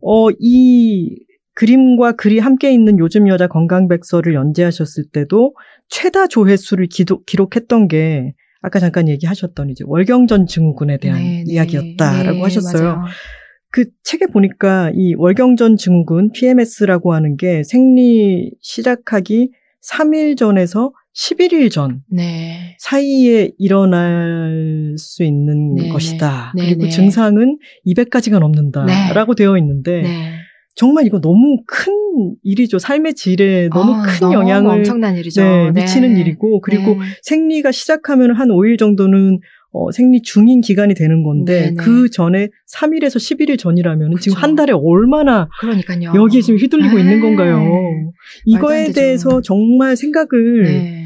어, 이 그림과 글이 함께 있는 요즘 여자 건강백서를 연재하셨을 때도 최다 조회수를 기도, 기록했던 게 아까 잠깐 얘기하셨던 이제 월경전 증후군에 대한 네, 네. 이야기였다라고 네, 하셨어요. 맞아요. 그 책에 보니까 이 월경전 증후군 PMS라고 하는 게 생리 시작하기 3일 전에서 11일 전 네. 사이에 일어날 수 있는 네, 것이다. 네, 그리고 네. 증상은 200가지가 넘는다라고 되어 있는데 네. 정말 이거 너무 큰 일이죠. 삶의 질에 너무 아, 큰 너무 영향을 엄청난 일이죠. 네, 미치는 일이고 그리고 네. 생리가 시작하면 한 5일 정도는 어, 생리 중인 기간이 되는 건데 네네. 그 전에 3일에서 11일 전이라면 그쵸. 지금 한 달에 얼마나 그러니까요. 여기에 지금 휘둘리고 네. 있는 건가요? 말도 이거에. 대해서 정말 생각을 네.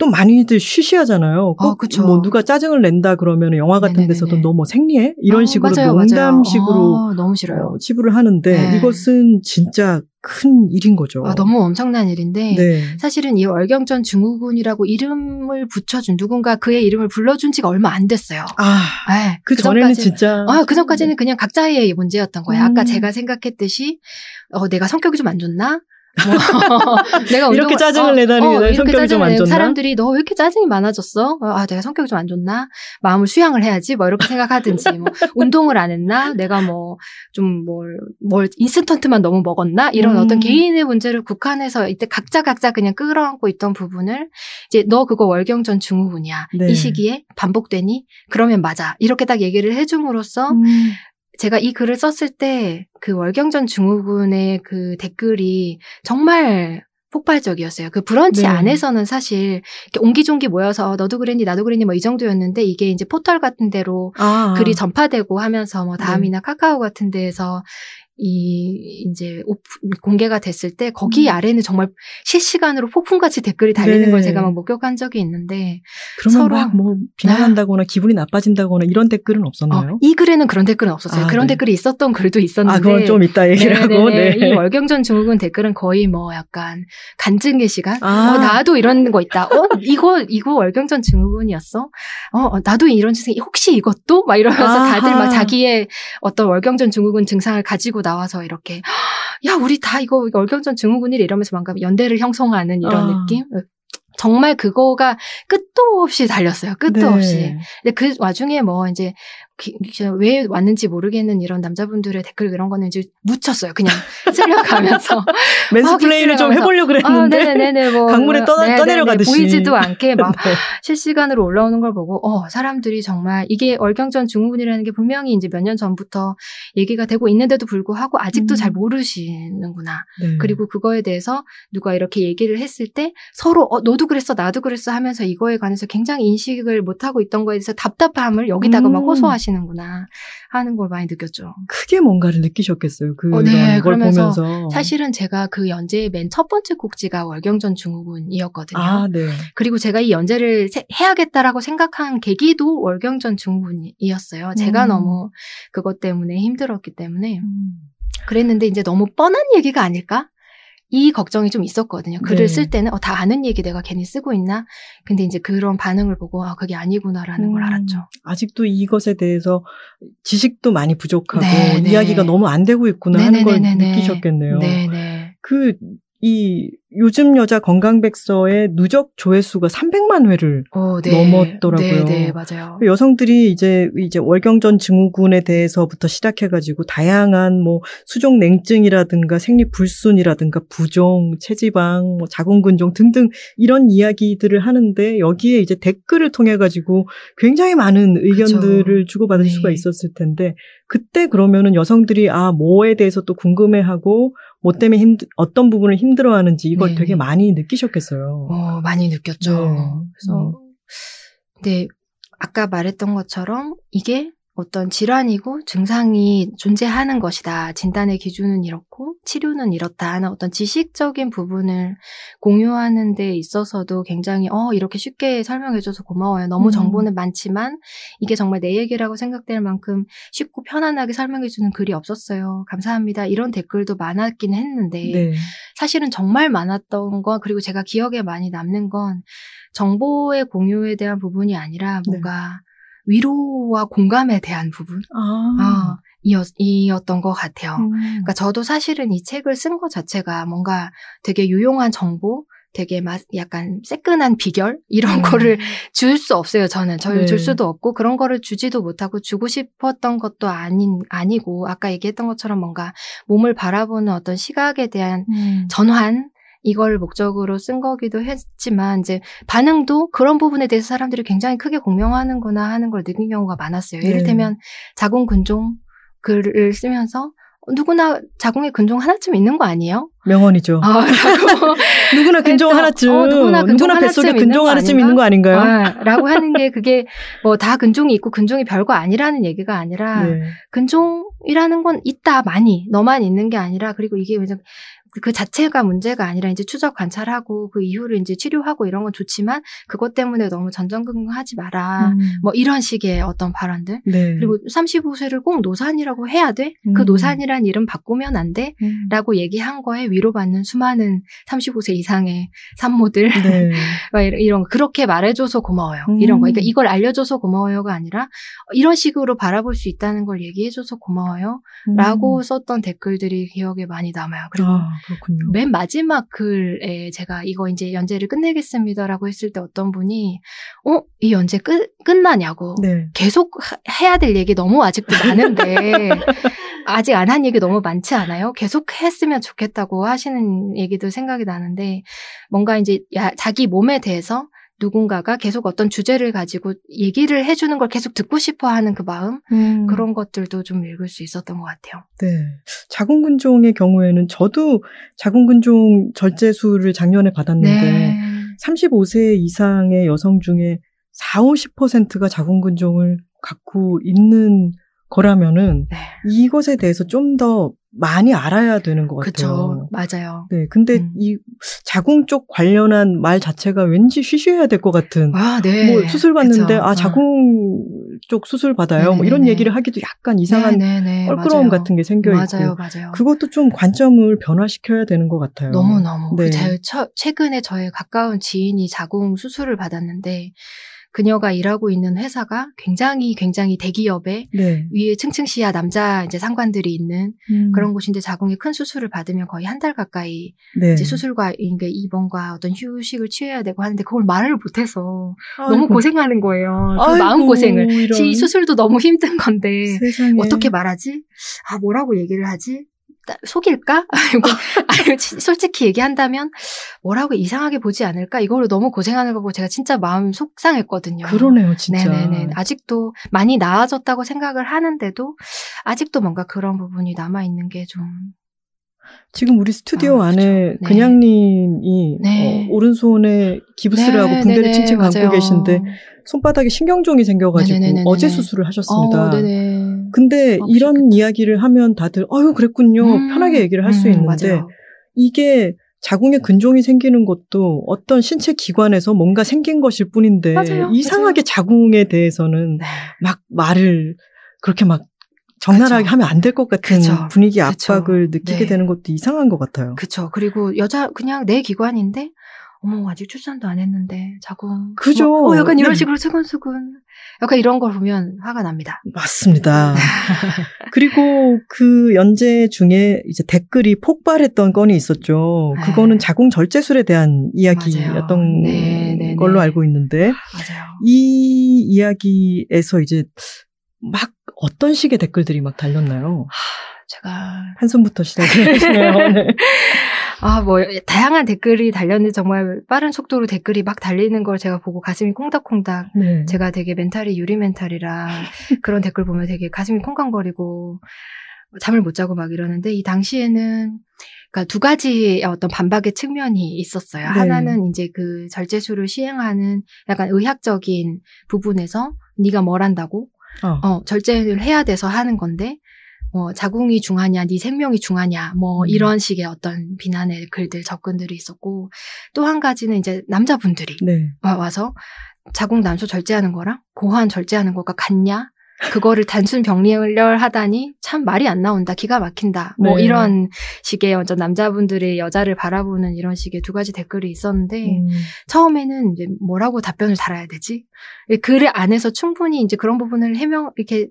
또 많이들 쉬쉬하잖아요. 꼭 어, 그쵸. 뭐 누가 짜증을 낸다 그러면 영화 같은 네네네네. 데서도 너 뭐 생리해? 이런 어, 식으로 맞아요, 농담식으로 맞아요. 어, 너무 싫어요. 어, 치부를 하는데 네. 이것은 진짜 큰 일인 거죠. 아, 너무 엄청난 일인데 네. 사실은 이 월경전 증후군이라고 이름을 붙여준 누군가 그의 이름을 불러준 지가 얼마 안 됐어요. 아, 네, 그 전에는 진짜 아, 그 전까지는 그냥 각자의 문제였던 거예요. 아까 음. 제가 생각했듯이 어, 내가 성격이 좀 안 좋나? 뭐, 내가 이렇게 운동을- 짜증을 어, 내다니 어, 내 성격이 좀 안 좋나? 사람들이 너 왜 이렇게 짜증이 많아졌어? 어, 아, 내가 성격이 좀 안 좋나? 마음을 수양을 해야지. 뭐 이렇게 생각하든지, 뭐 운동을 안 했나? 내가 뭐좀뭘뭘 인스턴트만 너무 먹었나? 이런 음. 어떤 개인의 문제를 국한해서 이때 각자 각자 그냥 끌어안고 있던 부분을 이제 너 그거 월경전 증후군이야. 네. 이 시기에 반복되니? 그러면 맞아. 이렇게 딱 얘기를 해줌으로써 음. 제가 이 글을 썼을 때 그 월경전 증후군의 그 댓글이 정말 폭발적이었어요. 그 브런치 네. 안에서는 사실 이렇게 옹기종기 모여서 어, 너도 그랬니 나도 그랬니 뭐 이 정도였는데 이게 이제 포털 같은 데로 아. 글이 전파되고 하면서 뭐 네. 다음이나 카카오 같은 데에서 이 이제 오프- 공개가 됐을 때 거기 음. 아래는 정말 실시간으로 폭풍같이 댓글이 달리는 네. 걸 제가 막 목격한 적이 있는데 그러면 서로- 막뭐 비난한다거나 기분이 나빠진다거나 이런 댓글은 없었나요? 어, 이 글에는 그런 댓글은 없었어요. 아, 그런 네. 댓글이 있었던 글도 있었는데 아, 그건 좀 이따 네네네. 네. 이 월경전 증후군 댓글은 거의 뭐 약간 간증의 시간? 아. 어, 나도 이런 거 있다. 어, 이거, 이거 월경전 증후군이었어? 어, 어, 나도 이런 증상, 혹시 이것도? 막 이러면서. 다들 막 자기의 어떤 월경전 증후군 증상을 가지고 나 와서 이렇게, 야, 우리 다 이거 월경전 증후군이래 이러면서 뭔가 연대를 형성하는 이런 아. 느낌? 정말 그거가 끝도 없이 달렸어요. 끝도 네. 없이. 근데 그 와중에 뭐 이제 기- 왜 왔는지 모르겠는 이런 남자분들의 댓글 이런 거는 이제 묻혔어요. 그냥 쓸려가면서. 맨스플레인을 좀 하면서. 해보려고 아, 그랬는데. 네네네네. 뭐. 강물에 떠- 네네네. 떠내려가듯이. 보이지도 않게 막 네. 실시간으로 올라오는 걸 보고, 어, 사람들이 정말 이게 월경전 증후군이라는 게 분명히 이제 몇 년 전부터 얘기가 되고 있는데도 불구하고 아직도 음. 잘 모르시는구나. 네. 그리고 그거에 대해서 누가 이렇게 얘기를 했을 때 서로 어, 너도 그랬어 나도 그랬어 하면서 이거에 관해서 굉장히 인식을 못 하고 있던 거에 대해서 답답함을 여기다가 막 음. 호소하시는 구나 하는 걸 많이 느꼈죠. 크게 뭔가를 느끼셨겠어요. 그런 어, 네, 걸 그러면서 보면서. 사실은 제가 그 연재의 맨 첫 번째 곡지가 월경전 증후군이었거든요. 아, 네. 그리고 제가 이 연재를 세- 해야겠다라고 생각한 계기도 월경전 증후군이었어요. 제가 음. 너무 그것 때문에 힘들었기 때문에 그랬는데 이제 너무 뻔한 얘기가 아닐까? 이 걱정이 좀 있었거든요. 글을 네. 쓸 때는 어, 다 아는 얘기 내가 괜히 쓰고 있나? 근데 이제 그런 반응을 보고 아 그게 아니구나라는 걸 음, 알았죠. 아직도 이것에 대해서 지식도 많이 부족하고 네, 네. 이야기가 너무 안 되고 있구나 하는 걸. 느끼셨겠네요. 그, 이, 요즘 여자 건강백서의 누적 조회수가 300만 회를 어, 네. 넘었더라고요. 네, 네, 맞아요. 여성들이 이제 이제 월경전 증후군에 대해서부터 시작해가지고 다양한 뭐 수족 냉증이라든가 생리 불순이라든가 부종, 체지방, 뭐 자궁근종 등등 이런 이야기들을 하는데 여기에 이제 댓글을 통해 가지고 굉장히 많은 의견들을 주고받을 네. 수가 있었을 텐데 그때 그러면은 여성들이 아 뭐에 대해서 또 궁금해하고 뭐 때문에 힘 어떤 부분을 힘들어하는지 이걸 네네. 되게 많이 느끼셨겠어요. 어, 많이 느꼈죠. 네. 그래서 근데 아까 말했던 것처럼 이게 어떤 질환이고 증상이 존재하는 것이다. 진단의 기준은 이렇고 치료는 이렇다 하는 어떤 지식적인 부분을 공유하는 데 있어서도 굉장히 어 이렇게 쉽게 설명해 줘서 고마워요. 너무 음. 정보는 많지만 이게 정말 내 얘기라고 생각될 만큼 쉽고 편안하게 설명해 주는 글이 없었어요. 감사합니다. 이런 댓글도 많았긴 했는데 네. 사실은 정말 많았던 건 그리고 제가 기억에 많이 남는 건 정보의 공유에 대한 부분이 아니라 네. 뭔가 위로와 공감에 대한 부분 아. 아, 이었, 이었 던 것 같아요. 음. 그러니까 저도 사실은 이 책을 쓴 것 자체가 뭔가 되게 유용한 정보, 되게 막 약간 새끈한 비결 이런 음. 거를 줄 수 없어요. 저는 저희 네. 줄 수도 없고 그런 거를 주지도 못하고 주고 싶었던 것도 아닌 아니고 아까 얘기했던 것처럼 뭔가 몸을 바라보는 어떤 시각에 대한 음. 전환 이걸 목적으로 쓴 거기도 했지만 이제 반응도 그런 부분에 대해서 사람들이 굉장히 크게 공명하는구나 하는 걸 느낀 경우가 많았어요. 네. 이를테면 자궁 근종 글을 쓰면서 누구나 자궁에 근종 하나쯤 있는 거 아니에요? 명언이죠. 아, 누구나 근종 했다. 하나쯤, 어, 누구나 근종 뱃속에 하나쯤 근종 있는 거 하나쯤? 있는 거 아닌가요? 아, 라고 하는 게 그게 뭐 다 근종이 있고 근종이 별거 아니라는 얘기가 아니라 네. 근종이라는 건 있다 많이 너만 있는 게 아니라 그리고 이게 왜냐 그 자체가 문제가 아니라 이제 추적 관찰하고 그 이후를 이제 치료하고 이런 건 좋지만 그것 때문에 너무 전전긍긍하지 마라. 음. 뭐 이런 식의 어떤 발언들. 네. 그리고 35세를 꼭 노산이라고 해야 돼? 그 음. 노산이란 이름 바꾸면 안 돼? 음. 라고 얘기한 거에 위로받는 수많은 35세 이상의 산모들. 네. 막 이런. 그렇게 말해줘서 고마워요. 음. 이런 거. 그러니까 이걸 알려줘서 고마워요가 아니라 이런 식으로 바라볼 수 있다는 걸 얘기해줘서 고마워요. 라고 썼던 댓글들이 기억에 많이 남아요. 그리고 음. 아, 그렇군요. 맨 마지막 글에 제가 이거 이제 연재를 끝내겠습니다라고 했을 때 어떤 분이 어? 이 연재 끝, 끝나냐고. 네. 계속 하- 해야 될 얘기 너무 아직도 많은데 아직 안 한 얘기 너무 많지 않아요? 계속 했으면 좋겠다고 하시는 얘기도 생각이 나는데 뭔가 이제 야- 자기 몸에 대해서 누군가가 계속 어떤 주제를 가지고 얘기를 해주는 걸 계속 듣고 싶어 하는 그 마음 음. 그런 것들도 좀 읽을 수 있었던 것 같아요. 네. 자궁근종의 경우에는 저도 자궁근종 절제술을 작년에 받았는데 35세 이상의 여성 중에 4, 50%가 자궁근종을 갖고 있는 거라면은 네. 이것에 대해서 좀 더 많이 알아야 되는 것. 같아요. 맞아요. 네, 근데 음. 이 자궁 쪽 관련한 말 자체가 왠지 쉬쉬해야 될 것 같은. 아, 네. 뭐 수술 받는데 그쵸. 아 어. 자궁 쪽 수술 받아요. 뭐 이런. 얘기를 하기도 약간 이상한 네네네. 껄끄러움 맞아요. 같은 게 생겨 있고. 맞아요, 맞아요. 그것도 좀 관점을 변화시켜야 되는 것 같아요. 너무너무. 네. 그 제, 처- 최근에 저의 가까운 지인이 자궁 수술을 받았는데, 그녀가 일하고 있는 회사가 굉장히 굉장히 대기업에 네. 위에 층층시야 남자 이제 상관들이 있는 음, 그런 곳인데 자궁에 큰 수술을 받으면 거의 한 달 가까이 네. 이제 수술과 그러니까 입원과 어떤 휴식을 취해야 되고 하는데 그걸 말을 못해서 아이고, 너무 고생하는 거예요. 그 마음 고생을. 이 수술도 너무 힘든 건데 세상에. 어떻게 말하지? 아, 뭐라고 얘기를 하지? 따- 속일까? 아니면, 솔직히 얘기한다면 뭐라고 이상하게 보지 않을까? 이거를 너무 고생하는 거 보고 제가 진짜 마음 속상했거든요. 그러네요, 진짜. 네네네. 아직도 많이 나아졌다고 생각을 하는데도 아직도 뭔가 그런 부분이 남아 있는 게 좀. 지금 우리 스튜디오 아, 안에. 네. 그냥님이 네. 어, 오른손에 기부스를 하고 붕대를 네네네, 칭칭 감고. 계신데 손바닥에 신경종이 생겨가지고. 어제 수술을 하셨습니다. 어, 네네. 근데 아, 이런 그렇겠다. 이야기를 하면 다들 아유 그랬군요 음, 편하게 얘기를 할수 음, 있는데 맞아요. 이게 자궁에 근종이 생기는 것도 어떤 신체 기관에서 뭔가 생긴 것일 뿐인데 맞아요, 이상하게 맞아요. 자궁에 대해서는 네. 막 말을 그렇게 막 적나라하게 그쵸. 하면 안 될 것 같은 그쵸. 분위기 그쵸. 압박을 느끼게 네. 되는 것도 이상한 것 같아요. 그쵸. 그리고 여자, 그냥 내 기관인데, 어머, 아직 출산도 안 했는데, 자궁. 그죠. 뭐, 어, 약간 이런 네. 식으로 수근수근. 약간 이런 걸 보면 화가 납니다. 맞습니다. 그리고 그 연재 중에 이제 댓글이 폭발했던 건이 있었죠. 네. 그거는 자궁 절제술에 대한 이야기였던 맞아요. 네, 네, 걸로 네. 알고 있는데 맞아요. 이 이야기에서 이제 막 어떤 식의 댓글들이 막 달렸나요? 제가, 한숨부터 시작해주세요. 네. 아, 뭐, 다양한 댓글이 달렸는데 정말 빠른 속도로 댓글이 막 달리는 걸 제가 보고 가슴이 콩닥콩닥. 네. 제가 되게 멘탈이 유리 멘탈이라 그런 댓글 보면 되게 가슴이 콩콩거리고 잠을 못 자고 막 이러는데 이 당시에는 그러니까 두 가지의 어떤 반박의 측면이 있었어요. 네. 하나는 이제 그 절제술을 시행하는 약간 의학적인 부분에서 네가 뭘 한다고 어. 어, 절제를 해야 돼서 하는 건데, 뭐, 자궁이 중하냐, 네 생명이 중하냐, 뭐, 음. 이런 식의 어떤 비난의 글들, 접근들이 있었고, 또 한 가지는 이제 남자분들이 네. 와- 와서 자궁 난소 절제하는 거랑 고환 절제하는 거가 같냐? 그거를 단순 병렬하다니 참 말이 안 나온다. 기가 막힌다. 뭐 네. 이런 식의 완전 남자분들의 여자를 바라보는 이런 식의 두 가지 댓글이 있었는데 음. 처음에는 이제 뭐라고 답변을 달아야 되지? 글 안에서 충분히 이제 그런 부분을 해명, 이렇게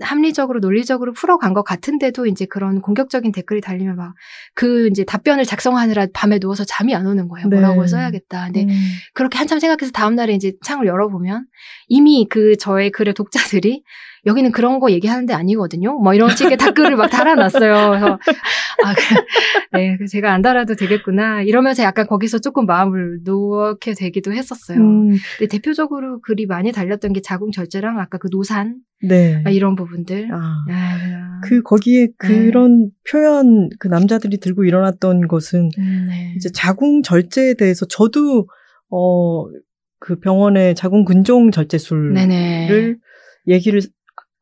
합리적으로 논리적으로 풀어간 것 같은데도 이제 그런 공격적인 댓글이 달리면 막 그 이제 답변을 작성하느라 밤에 누워서 잠이 안 오는 거예요. 네. 뭐라고 써야겠다. 근데 음. 그렇게 한참 생각해서 다음 날에 이제 창을 열어보면 이미 그 저의 글의 독자들이 여기는 그런 거 얘기하는 데 아니거든요. 뭐 이런 식의 댓글을 막 달아놨어요. 그래서 아, 그, 네, 그 제가 안 달아도 되겠구나 이러면서 약간 거기서 조금 마음을 놓게 되기도 했었어요. 음, 근데 대표적으로 글이 많이 달렸던 게 자궁 절제랑 아까 그 노산 네. 아, 이런 부분들. 아. 아, 그 거기에 그런 표현 그 남자들이 들고 일어났던 것은 음, 네. 이제 자궁 절제에 대해서 저도 어 그 병원에 자궁 근종 절제술을 네네. 얘기를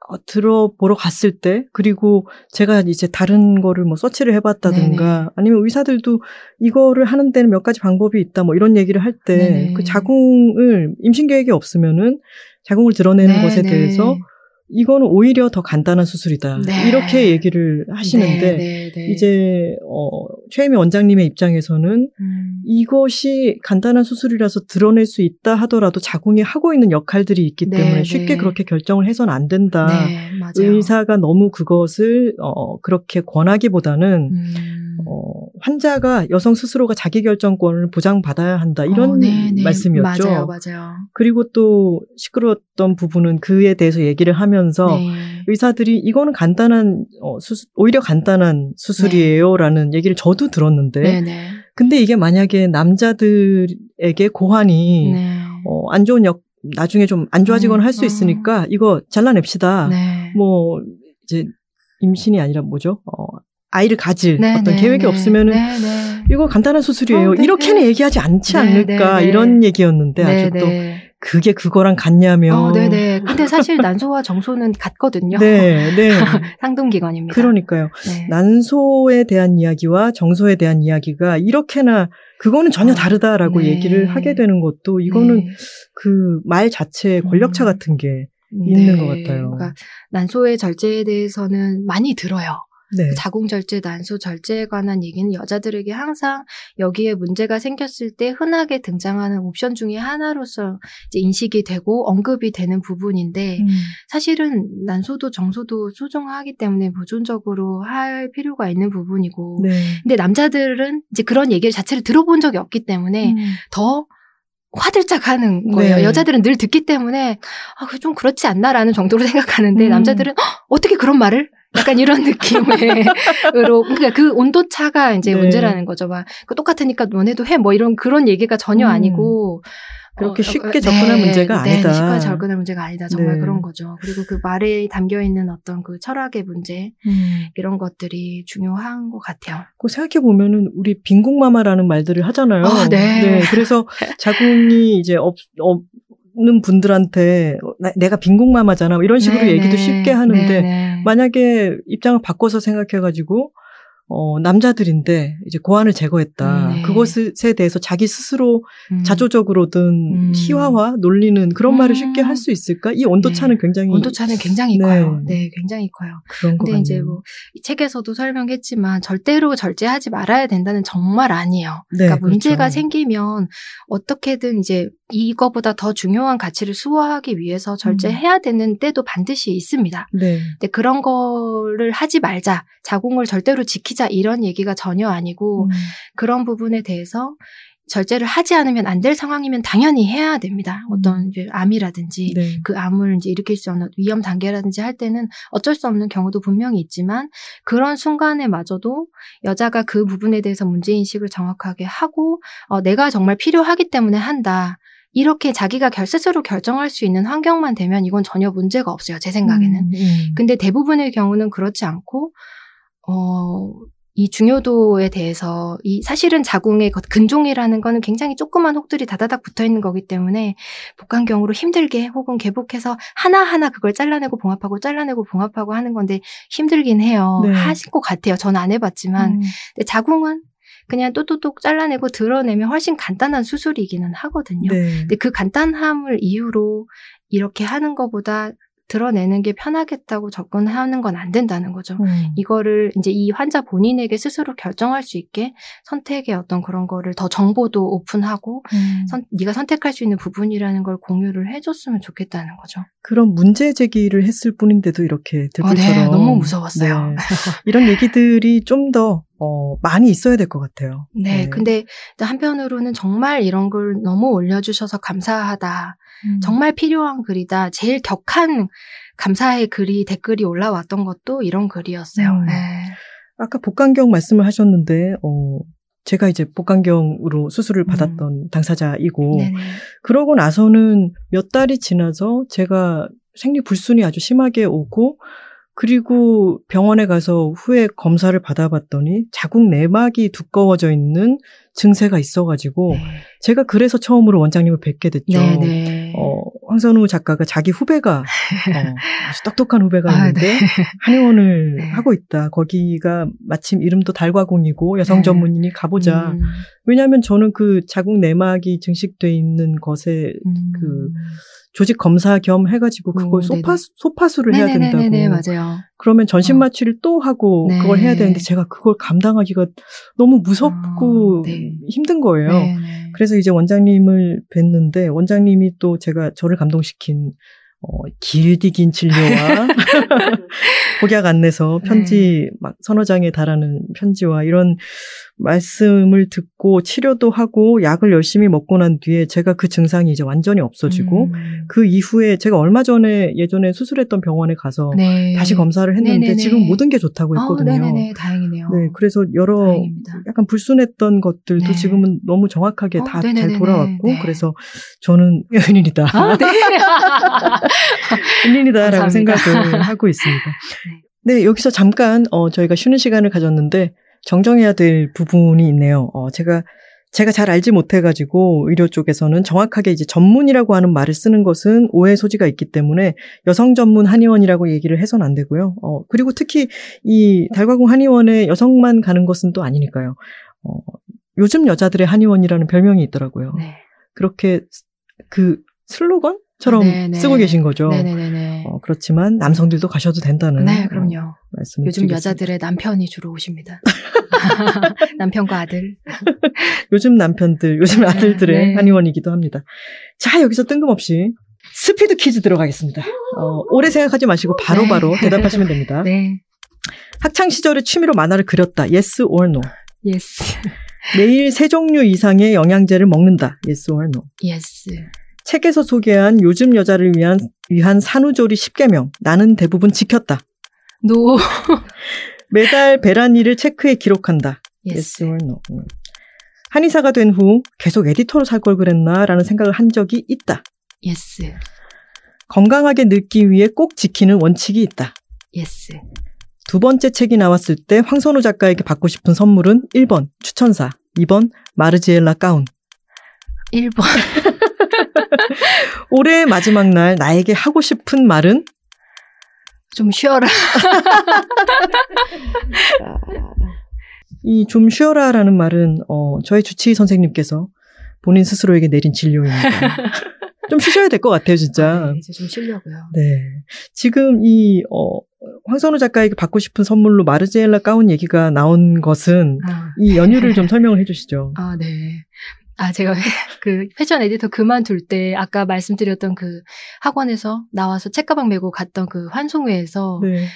어, 들어보러 갔을 때 그리고 제가 이제 다른 거를 뭐 서치를 해봤다든가 네네. 아니면 의사들도 이거를 하는 데는 몇 가지 방법이 있다 뭐 이런 얘기를 할때 네네. 그 자궁을 임신 계획이 없으면은 자궁을 드러내는 네, 것에 네. 대해서 이거는 오히려 더 간단한 수술이다 네. 이렇게 얘기를 하시는데 네, 네, 네. 이제 어 최혜미 원장님의 입장에서는 음, 이것이 간단한 수술이라서 드러낼 수 있다 하더라도 자궁이 하고 있는 역할들이 있기 네, 때문에 네. 쉽게 그렇게 결정을 해서는 안 된다. 네. 의사가 너무 그것을 어 그렇게 권하기보다는 음. 어 환자가 여성 스스로가 자기 결정권을 보장받아야 한다 이런 어, 네, 네. 말씀이었죠. 맞아요, 맞아요. 그리고 또 시끄러웠던 부분은 그에 대해서 얘기를 하면서 네. 의사들이 이거는 간단한 어, 수술, 오히려 간단한 수술이에요라는 얘기를 저도 들었는데 네, 네. 근데 이게 만약에 남자들에게 고환이 네. 어, 안 좋은 역 나중에 좀 안 좋아지거나 음, 할수 음. 있으니까 이거 잘라냅시다. 네. 뭐 이제 임신이 아니라 뭐죠? 어, 아이를 가질 네, 어떤 네, 계획이 네. 없으면은 네, 네. 이거 간단한 수술이에요. 어, 네, 이렇게는 네. 얘기하지 않지 네, 않을까. 이런 얘기였는데 네, 아주 또 네. 그게 그거랑 같냐면 어, 네네. 근데 사실 난소와 정소는 같거든요. 네, 네. 상동기관입니다. 그러니까요. 네. 난소에 대한 이야기와 정소에 대한 이야기가 이렇게나 그거는 전혀 어, 다르다라고 네. 얘기를 하게 되는 것도 이거는 네. 그말 자체에 권력차 음. 같은 게 있는 것 같아요. 그러니까 난소의 절제에 대해서는 많이 들어요. 네. 자궁 절제, 난소 절제에 관한 얘기는 여자들에게 항상 여기에 문제가 생겼을 때 흔하게 등장하는 옵션 중에 하나로서 인식이 되고 언급이 되는 부분인데 음. 사실은 난소도 정소도 소중하기 때문에 보존적으로 할 필요가 있는 부분이고 네. 근데 남자들은 이제 그런 얘기를 자체를 들어본 적이 없기 때문에 음. 더 화들짝 하는 거예요. 네. 여자들은 늘 듣기 때문에 아, 그 좀 그렇지 않나라는 정도로 생각하는데 음. 남자들은 "헉, 어떻게 그런 말을? 약간 이런 느낌으로 그러니까 그 온도 차가 이제 네. 문제라는 거죠. 막그 똑같으니까 너네도 해 뭐 이런 그런 얘기가 전혀 음. 아니고 그렇게 어, 쉽게 어, 접근할 네, 문제가 네, 아니다. 쉽게 접근할 문제가 아니다. 정말 네. 그런 거죠. 그리고 그 말에 담겨 있는 어떤 그 철학의 문제 음. 이런 것들이 중요한 것 같아요. 그 생각해 보면은 우리 빈국마마라는 말들을 하잖아요. 아, 네. 그래서 자궁이 이제 없, 없는 분들한테 나- 내가 빈국마마잖아 뭐 이런 식으로 네, 얘기도 네. 쉽게 하는데 네, 네. 만약에 입장을 바꿔서 생각해가지고 어, 남자들인데 이제 고환을 제거했다. 음, 네. 그것에 대해서 자기 스스로 음. 자조적으로든 음. 희화화 놀리는 그런 음. 말을 쉽게 할 수 있을까? 이 온도차는 굉장히 온도차는 굉장히 네. 커요. 네, 굉장히 커요. 그런 것 근데. 이제 뭐이 책에서도 설명했지만 절대로 절제하지 말아야 된다는 정말 아니에요. 네, 그러니까 문제가 그렇죠. 생기면 어떻게든 이제 이거보다 더 중요한 가치를 수호하기 위해서 음. 절제해야 되는 때도 반드시 있습니다. 네. 근데 그런 거를 하지 말자, 자궁을 절대로 지키자 이런 얘기가 전혀 아니고 음. 그런 부분에 대해서 절제를 하지 않으면 안 될 상황이면 당연히 해야 됩니다. 어떤 이제 암이라든지 네. 그 암을 이제 일으킬 수 없는 위험 단계라든지 할 때는 어쩔 수 없는 경우도 분명히 있지만 그런 순간에마저도 여자가 그 부분에 대해서 문제 인식을 정확하게 하고 어, 내가 정말 필요하기 때문에 한다. 이렇게 자기가 결, 스스로 결정할 수 있는 환경만 되면 이건 전혀 문제가 없어요. 제 생각에는. 음, 음. 근데 대부분의 경우는 그렇지 않고, 어, 이 중요도에 대해서 이 사실은 자궁의 것- 근종이라는 거는 굉장히 조그만 혹들이 다다닥 붙어 있는 거기 때문에 복강경으로 힘들게 혹은 개복해서 하나하나 그걸 잘라내고 봉합하고 잘라내고 봉합하고 하는 건데 힘들긴 해요. 네. 하실 것 같아요. 저는 안 해봤지만. 음. 근데 자궁은 그냥 또또똑 잘라내고 드러내면 훨씬 간단한 수술이기는 하거든요. 네. 근데 그 간단함을 이유로 이렇게 하는 것보다 드러내는 게 편하겠다고 접근하는 건 안 된다는 거죠. 음. 이거를 이제 이 환자 본인에게 스스로 결정할 수 있게 선택의 어떤 그런 거를 더 정보도 오픈하고 음. 선- 네가 선택할 수 있는 부분이라는 걸 공유를 해줬으면 좋겠다는 거죠. 그런 문제 제기를 했을 뿐인데도 이렇게 아, 들불처럼 네, 너무 무서웠어요. 네. 이런 얘기들이 좀더 어, 많이 있어야 될 것 같아요. 네, 근데 또 한편으로는 정말 이런 걸 너무 올려주셔서 감사하다. 음. 정말 필요한 글이다. 제일 격한 감사의 글이 댓글이 올라왔던 것도 이런 글이었어요. 음. 네. 아까 복강경 말씀을 하셨는데, 어, 제가 이제 복강경으로 수술을 받았던 당사자이고, 네네. 그러고 나서는 몇 달이 지나서 제가 생리 불순이 아주 심하게 오고, 그리고 병원에 가서 후에 검사를 받아봤더니 자궁 내막이 두꺼워져 있는 증세가 있어가지고, 제가 그래서 처음으로 원장님을 뵙게 됐죠. 네네. 어, 황선우 작가가 자기 후배가, 어, 아주 똑똑한 후배가 아, 있는데, 네. 한의원을 네. 하고 있다. 거기가 마침 이름도 달과공이고 여성 네. 전문인이 가보자. 음, 왜냐하면 저는 그 자궁 내막이 증식돼 있는 것에 음. 그 조직 검사 겸 해가지고 그걸 오, 소파, 네네. 소파수를 해야 된다고. 네네네네, 맞아요. 그러면 전신 어. 마취를 또 하고 네. 그걸 해야 되는데 제가 그걸 감당하기가 너무 무섭고 어, 네. 힘든 거예요. 네네. 그래서 이제 원장님을 뵀는데 원장님이 또 제가 저를 감동시킨 어, 길디 긴 진료와 복약 안내서 편지 막 서너 장에 달하는 편지와 이런 말씀을 듣고 치료도 하고 약을 열심히 먹고 난 뒤에 제가 그 증상이 이제 완전히 없어지고 음. 그 이후에 제가 얼마 전에 예전에 수술했던 병원에 가서 네. 다시 검사를 했는데 네네네. 지금 모든 게 좋다고 어, 했거든요. 네네네, 다행이네요. 네, 그래서 여러 다행입니다. 약간 불순했던 것들도 네. 지금은 너무 정확하게 어, 다잘 네네네네. 돌아왔고 네. 그래서 저는 은인이다. 아, 네. 감사합니다. 생각을 하고 있습니다. 네, 여기서 잠깐 어, 저희가 쉬는 시간을 가졌는데 정정해야 될 부분이 있네요. 어, 제가 제가 잘 알지 못해가지고 의료 쪽에서는 정확하게 이제 전문이라고 하는 말을 쓰는 것은 오해 소지가 있기 때문에 여성 전문 한의원이라고 얘기를 해서는 안 되고요. 어, 그리고 특히 이 달과공 한의원에 여성만 가는 것은 또 아니니까요. 어, 요즘 여자들의 한의원이라는 별명이 있더라고요. 네. 그렇게 그 슬로건 처럼 네, 네. 쓰고 계신 거죠. 어, 그렇지만 남성들도 가셔도 된다는 네, 어, 그럼요. 말씀을 요즘 드리겠습니다. 여자들의 남편이 주로 오십니다. 남편과 아들. 요즘 남편들, 요즘 네, 아들들의 네. 한의원이기도 합니다. 자, 여기서 뜬금없이 스피드 퀴즈 들어가겠습니다. 어, 오래 생각하지 마시고 바로바로 네. 대답하시면 됩니다. 네. 학창 시절에 취미로 만화를 그렸다. Yes or no. Yes. 매일 세 종류 이상의 영양제를 먹는다. Yes or no. Yes. 책에서 소개한 요즘 여자를 위한 위한 산후조리 10계명. 나는 대부분 지켰다. No. 매달 배란일을 체크해 기록한다. yes or no. 음. 한의사가 된 후 계속 에디터로 살 걸 그랬나 라는 생각을 한 적이 있다. Yes. 건강하게 늙기 위해 꼭 지키는 원칙이 있다. Yes. 두 번째 책이 나왔을 때 황선우 작가에게 받고 싶은 선물은 1번 추천사, 2번 마르지엘라 가운. 1번. 올해의 마지막 날 나에게 하고 싶은 말은 좀 쉬어라. 이 좀 쉬어라라는 말은 어, 저의 주치의 선생님께서 본인 스스로에게 내린 진료입니다. 좀 쉬셔야 될 것 같아요, 진짜. 네, 이제 좀 쉬려고요. 네. 지금 이, 어, 황선우 작가에게 받고 싶은 선물로 마르지엘라 가운 얘기가 나온 것은 아, 이 연유를 좀 설명을 해 주시죠. 아, 네. 아, 제가 그 패션 에디터 그만둘 때 아까 말씀드렸던 그 학원에서 나와서 책가방 메고 갔던 그 환송회에서 네.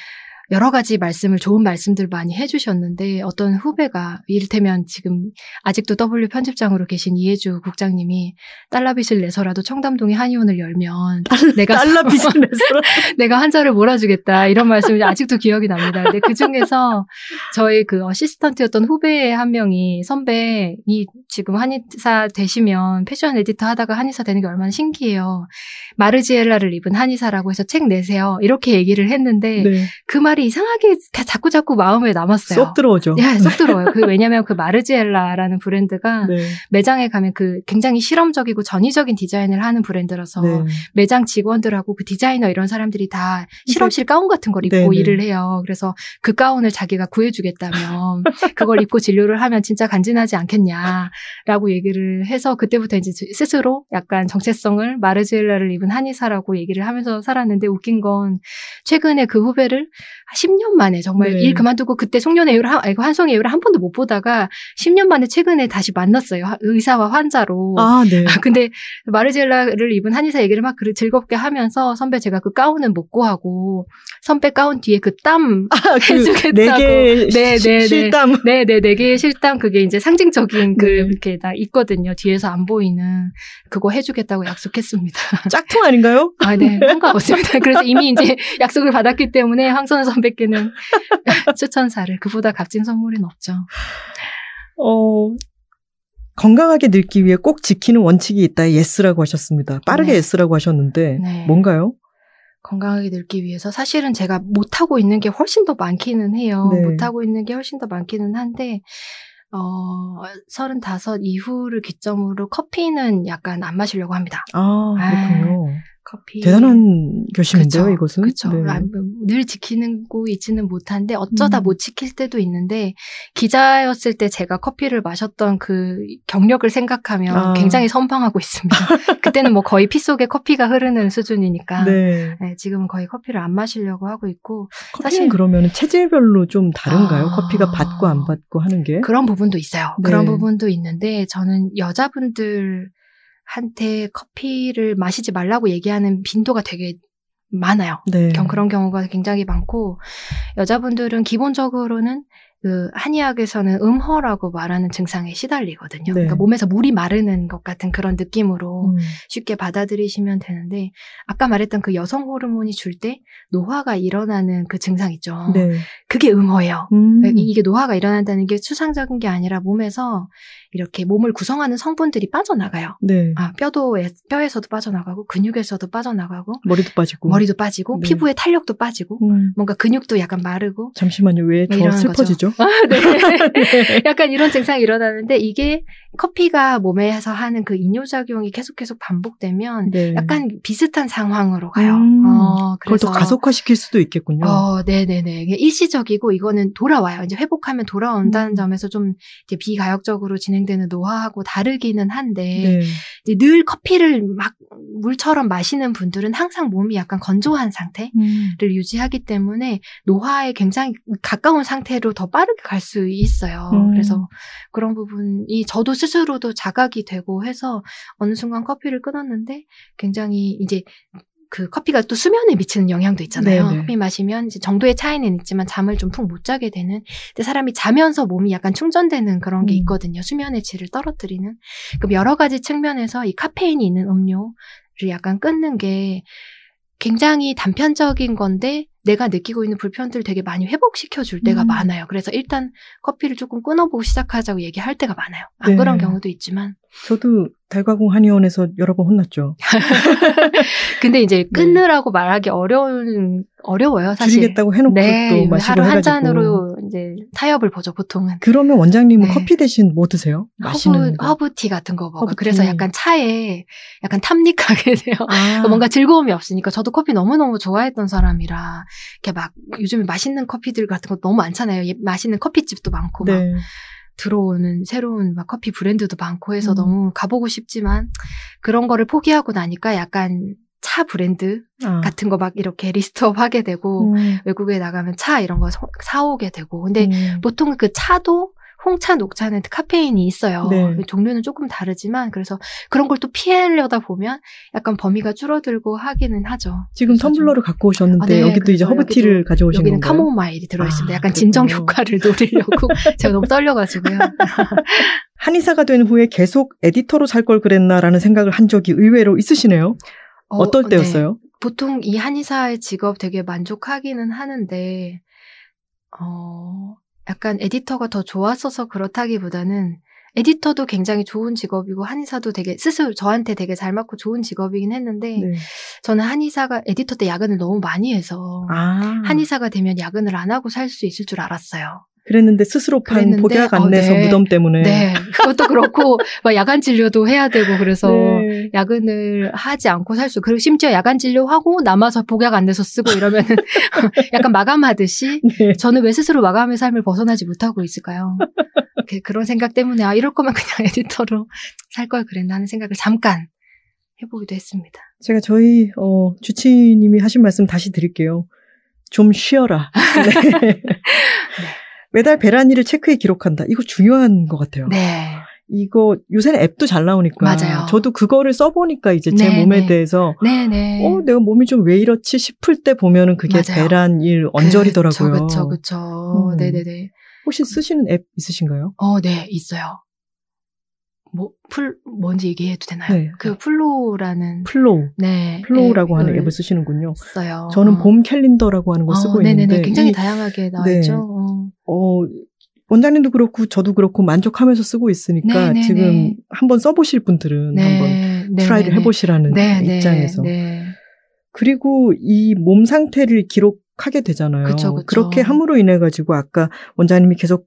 여러 가지 말씀을 좋은 말씀들 많이 해주셨는데 어떤 후배가 이를테면 지금 아직도 W 편집장으로 계신 이해주 국장님이 달러빚을 내서라도 청담동에 한의원을 열면 내가 달러 빚을 내서. 내가 한자를 몰아주겠다 이런 말씀이 아직도 기억이 납니다. 근데 그 중에서 저희 그 어시스턴트였던 후배 한 명이 선배 이 지금 한의사 되시면 패션 에디터 하다가 한의사 되는 게 얼마나 신기해요. 마르지엘라를 입은 한의사라고 해서 책 내세요. 이렇게 얘기를 했는데 네. 그 말이 이상하게 자꾸 자꾸 마음에 남았어요. 쏙 들어오죠. 예, 쏙 들어요. 그 왜냐면 그 마르지엘라라는 브랜드가 네. 매장에 가면 그 굉장히 실험적이고 전위적인 디자인을 하는 브랜드라서 네. 매장 직원들하고 그 디자이너 이런 사람들이 다 실험실 가운 같은 걸 입고 네네. 일을 해요. 그래서 그 가운을 자기가 구해주겠다면 그걸 입고 진료를 하면 진짜 간지나지 않겠냐라고 얘기를 해서 그때부터 이제 스스로 약간 정체성을 마르지엘라를 입은 한의사라고 얘기를 하면서 살았는데 웃긴 건 최근에 그 후배를 10년 만에 정말 네. 일 그만두고 그때 송년회를 한, 아이고 한송회를 한 번도 못 보다가 10년 만에 최근에 다시 만났어요. 하- 의사와 환자로. 아, 네. 근데 마르젤라를 입은 한의사 얘기를 막 그렇게 즐겁게 하면서 선배 제가 그 가운은 못 구하고 선배 가운 뒤에 그땀 아, 그 해주겠다고. 네 네, 시- 네, 네. 실땀. 네, 네, 네 개의 실땀 그게 이제 상징적인 그 네. 이렇게 다 있거든요. 뒤에서 안 보이는 그거 해주겠다고 약속했습니다. 짝퉁 아닌가요? 아, 네, 상관없습니다. 그래서 이미 이제 약속을 받았기 때문에 황선우 선배께는 추천사를 그보다 값진 선물은 없죠. 어, 건강하게 늙기 위해 꼭 지키는 원칙이 있다. Yes라고 하셨습니다. 빠르게 네. Yes라고 하셨는데 네. 뭔가요? 건강하게 늙기 위해서 사실은 제가 못하고 있는 게 훨씬 더 많기는 해요. 네. 못하고 있는 게 훨씬 더 많기는 한데, 어, 35 이후를 기점으로 커피는 약간 안 마시려고 합니다. 아, 그렇군요. 커피. 대단한 결심인데요, 그쵸, 이것은. 그쵸. 네. 아, 뭐늘 지키고 있지는 못한데 어쩌다 음. 못 지킬 때도 있는데 기자였을 때 제가 커피를 마셨던 그 경력을 생각하면 아. 굉장히 선방하고 있습니다. 그때는 뭐 거의 피 속에 커피가 흐르는 수준이니까 네. 네, 지금은 거의 커피를 안 마시려고 하고 있고 커피는 사실- 그러면 체질별로 좀 다른가요? 아. 커피가 받고 안 받고 하는 게? 그런 부분도 있어요. 네. 그런 부분도 있는데 저는 여자분들 한테 커피를 마시지 말라고 얘기하는 빈도가 되게 많아요. 네. 경- 그런 경우가 굉장히 많고 여자분들은 기본적으로는 그 한의학에서는 음허라고 말하는 증상에 시달리거든요. 네. 그러니까 몸에서 물이 마르는 것 같은 그런 느낌으로 음. 쉽게 받아들이시면 되는데 아까 말했던 그 여성 호르몬이 줄 때 노화가 일어나는 그 증상 있죠. 네. 그게 음허예요. 음. 이- 이게 노화가 일어난다는 게 추상적인 게 아니라 몸에서 이렇게 몸을 구성하는 성분들이 빠져나가요. 네. 아, 뼈도 뼈에서도 빠져나가고 근육에서도 빠져나가고 머리도 빠지고. 머리도 빠지고 네. 피부의 탄력도 빠지고 음. 뭔가 근육도 약간 마르고 잠시만요. 왜더 이러는 슬퍼지죠? 아, 네. 약간 이런 증상이 일어나는데 이게 커피가 몸에서 하는 그 이뇨작용이 계속 계속 반복되면 네. 약간 비슷한 상황으로 가요. 음. 어, 그걸 더 가속화시킬 수도 있겠군요. 어, 네네네. 일시적이고 이거는 돌아와요. 이제 회복하면 돌아온다는 음. 점에서 좀 비가역적으로 진행되는 노화하고 다르기는 한데 네. 늘 커피를 막 물처럼 마시는 분들은 항상 몸이 약간 건조한 상태를 음. 유지하기 때문에 노화에 굉장히 가까운 상태로 더 빠르게 갈 수 있어요. 음. 그래서 그런 부분이 저도 스스로도 자각이 되고 해서 어느 순간 커피를 끊었는데 굉장히 이제 그 커피가 또 수면에 미치는 영향도 있잖아요. 네네. 커피 마시면 이제 정도의 차이는 있지만 잠을 좀 푹 못 자게 되는. 근데 사람이 자면서 몸이 약간 충전되는 그런 게 음. 있거든요. 수면의 질을 떨어뜨리는. 그럼 여러 가지 측면에서 이 카페인이 있는 음료를 약간 끊는 게 굉장히 단편적인 건데 내가 느끼고 있는 불편들을 되게 많이 회복시켜 줄 때가 음. 많아요. 그래서 일단 커피를 조금 끊어보고 시작하자고 얘기할 때가 많아요. 안 네. 그런 경우도 있지만. 저도 달과궁 한의원에서 여러 번 혼났죠. 근데 이제 네. 끊으라고 말하기 어려운 어려워요 사실. 줄이겠다고 해놓고 네, 또 마시고 하루 한 해가지고. 잔으로 이제 타협을 보죠 보통은. 그러면 원장님은 네. 커피 대신 뭐 드세요? 마시는 허브, 거. 허브티 같은 거. 허브티. 그래서 약간 차에 약간 탐닉하게 돼요. 아. 뭔가 즐거움이 없으니까 저도 커피 너무 너무 좋아했던 사람이라 이렇게 막 요즘에 맛있는 커피들 같은 거 너무 많잖아요. 예- 맛있는 커피집도 많고 막 네. 들어오는 새로운 막 커피 브랜드도 많고 해서 음. 너무 가보고 싶지만 그런 거를 포기하고 나니까 약간 차 브랜드 아. 같은 거 막 이렇게 list up 하게 되고 음. 외국에 나가면 차 이런 거 사- 사오게 되고 근데 음. 보통 그 차도 홍차, 녹차는 카페인이 있어요. 네. 종류는 조금 다르지만 그래서 그런 걸 또 피하려다 보면 약간 범위가 줄어들고 하기는 하죠. 지금 텀블러를 갖고 오셨는데 아, 네, 여기도 이제 허브티를 가져오신 여기는 건가요? 카모마일이 들어있습니다. 아, 약간 진정 그렇군요. 효과를 노리려고 제가 너무 떨려가지고요. 한의사가 된 후에 계속 에디터로 살 걸 그랬나라는 생각을 한 적이 의외로 있으시네요. 어, 떨 네. 때였어요? 보통 이 한의사의 직업 되게 만족하기는 하는데, 어, 약간 에디터가 더 좋았어서 그렇다기보다는 에디터도 굉장히 좋은 직업이고 한의사도 되게 스스로 저한테 되게 잘 맞고 좋은 직업이긴 했는데 네. 저는 한의사가 에디터 때 야근을 너무 많이 해서 아. 한의사가 되면 야근을 안 하고 살 수 있을 줄 알았어요. 그랬는데 스스로 판 복약 안 어, 내서 네. 무덤 때문에. 네. 그것도 그렇고 막 야간 진료도 해야 되고 그래서 네. 야근을 하지 않고 살 수, 그리고 심지어 야간 진료하고 남아서 복약 안 내서 쓰고 이러면은 약간 마감하듯이 네. 저는 왜 스스로 마감의 삶을 벗어나지 못하고 있을까요? 이렇게 그런 생각 때문에 아, 이럴 거면 그냥 에디터로 살 걸 그랬나 하는 생각을 잠깐 해보기도 했습니다. 제가 저희 어, 주치님이 하신 말씀 다시 드릴게요. 좀 쉬어라. 네. 매달 배란일을 체크해 기록한다. 이거 중요한 것 같아요. 네. 이거 요새는 앱도 잘 나오니까 맞아요. 저도 그거를 써보니까 이제 제 네, 몸에 네. 대해서 네네. 어 내가 몸이 좀 왜 이렇지 싶을 때 보면은 그게 맞아요. 배란일 언저리더라고요. 그쵸, 그쵸. 음. 네네네. 혹시 쓰시는 앱 있으신가요? 어, 네, 있어요. 뭐, 풀, 뭔지 얘기해도 되나요? 네. 그 플로우라는. 플로우, 네. 플로우라고 하는 앱을 쓰시는군요. 써요. 저는 어. 봄 캘린더라고 하는 걸 어, 쓰고 네네네. 있는데 굉장히 이- 다양하게 나와 네. 있죠. 어. 어, 원장님도 그렇고 저도 그렇고 만족하면서 쓰고 있으니까 네네네. 지금 한번 써보실 분들은 한번 네. try를 네네네. 해보시라는 네, 네, 입장에서 네. 그리고 이 몸 상태를 기록하게 되잖아요. 그쵸, 그쵸. 렇게 함으로 인해 가지고 아까 원장님이 계속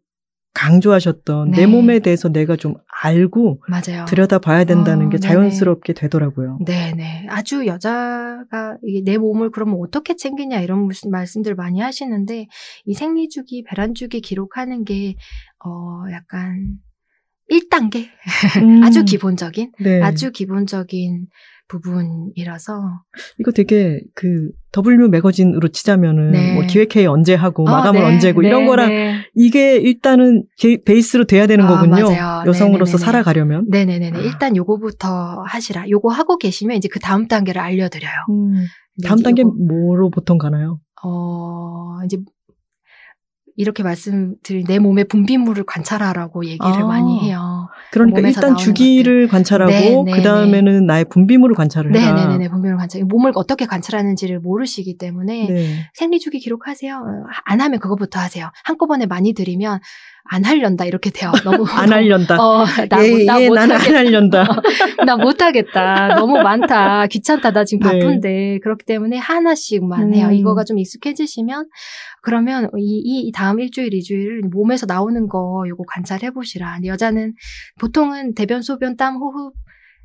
강조하셨던 내 네. 몸에 대해서 내가 좀 알고 맞아요. 들여다 봐야 된다는 어, 게 네네. 자연스럽게 되더라고요. 네네. 아주 여자가 내 몸을 그러면 어떻게 챙기냐 이런 무슨 말씀들 많이 하시는데 이 생리주기, 배란주기 기록하는 게, 어, 약간 1단계? 음, 아주 기본적인, 네. 아주 기본적인 부분이라서. 이거 되게 그 W 매거진으로 치자면은 네. 뭐 기획회의 언제 하고 어, 마감을 네, 언제고 이런 네, 거랑 네. 이게 일단은 게- 베이스로 돼야 되는 아, 거군요. 맞아요. 여성으로서 네네네네. 살아가려면. 네네네네. 아. 일단 요거부터 하시라. 요거 하고 계시면 이제 그 다음 단계를 알려드려요. 음, 근데 다음 단계 요거- 뭐로 보통 가나요? 어, 이제 이렇게 말씀드린 내 몸의 분비물을 관찰하라고 얘기를 아. 많이 해요. 그러니까 일단 주기를 관찰하고 네, 네, 그 다음에는 나의 분비물을 관찰을 해라. 네네네. 분비물 관찰. 몸을 어떻게 관찰하는지를 모르시기 때문에 네. 생리 주기 기록하세요. 어, 안 하면 그거부터 하세요. 한꺼번에 많이 들이면 안 하련다 이렇게 돼요. 너무 안 하련다. 어, 나, 예, 못- 나 예, 나는 못하겠다. 안 하련다. 나 못하겠다. 너무 많다. 귀찮다. 나 지금 네. 바쁜데. 그렇기 때문에 하나씩만 해요. 음. 이거가 좀 익숙해지시면, 그러면 이, 이 다음 일주일, 이주일 몸에서 나오는 거 요거 관찰해 보시라. 여자는 보통은 대변, 소변, 땀, 호흡,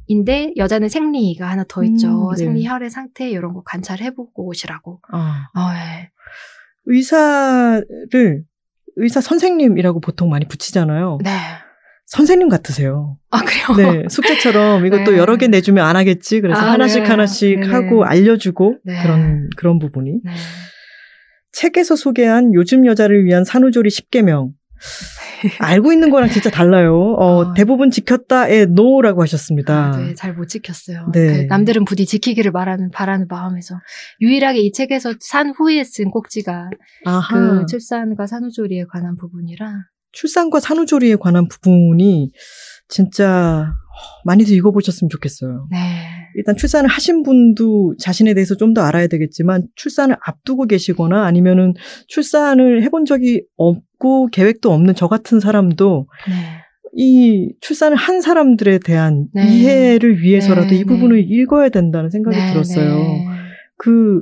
인데 여자는 생리가 하나 더 있죠. 음, 네. 생리 혈의 상태 이런 거 관찰해보고 오시라고. 아, 어, 예. 의사를 의사 선생님이라고 보통 많이 붙이잖아요. 네. 선생님 같으세요. 아 그래요. 네, 숙제처럼 이것도 네. 여러 개 내주면 안 하겠지. 그래서 아, 하나씩 네. 하나씩 네네. 하고 알려주고 네. 그런 그런 부분이 네. 책에서 소개한 요즘 여자를 위한 산후조리 10계명. 알고 있는 거랑 진짜 달라요. 어, 어. 대부분 지켰다에 no라고 하셨습니다. 아, 네, 잘 못 지켰어요. 네. 그 남들은 부디 지키기를 바라는 바라는 마음에서 유일하게 이 책에서 산 후에 쓴 꼭지가 아하. 그 출산과 산후조리에 관한 부분이라. 출산과 산후조리에 관한 부분이 진짜 많이들 읽어보셨으면 좋겠어요. 네. 일단 출산을 하신 분도 자신에 대해서 좀 더 알아야 되겠지만 출산을 앞두고 계시거나 아니면은 출산을 해본 적이 없고 계획도 없는 저 같은 사람도 네. 이 출산을 한 사람들에 대한 네. 이해를 위해서라도 네, 이 부분을 네. 읽어야 된다는 생각이 네, 들었어요. 네. 그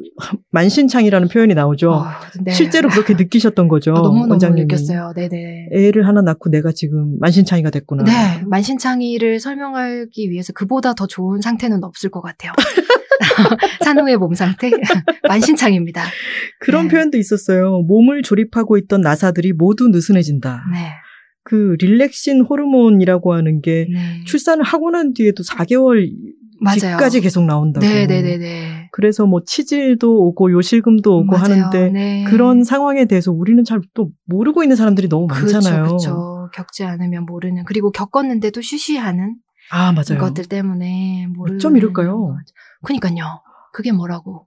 만신창이라는 표현이 나오죠. 어, 네. 실제로 그렇게 느끼셨던 거죠. 아, 너무너무 원장님이. 느꼈어요. 네네. 애를 하나 낳고 내가 지금 만신창이가 됐구나. 네, 만신창이를 설명하기 위해서 그보다 더 좋은 상태는 없을 것 같아요. 산후의 몸 상태? 만신창입니다. 그런 네. 표현도 있었어요. 몸을 조립하고 있던 나사들이 모두 느슨해진다. 네. 그 릴렉신 호르몬이라고 하는 게 네. 출산을 하고 난 뒤에도 4개월 맞아요. 뒤까지 계속 나온다고. 네네네네. 그래서 뭐 치질도 오고 요실금도 오고 맞아요. 하는데 네. 그런 상황에 대해서 우리는 잘 또 모르고 있는 사람들이 너무 많잖아요. 그렇죠. 겪지 않으면 모르는 그리고 겪었는데도 쉬쉬하는 아 맞아요. 것들 때문에 모르는. 어쩜 이럴까요? 그니까요. 그게 뭐라고?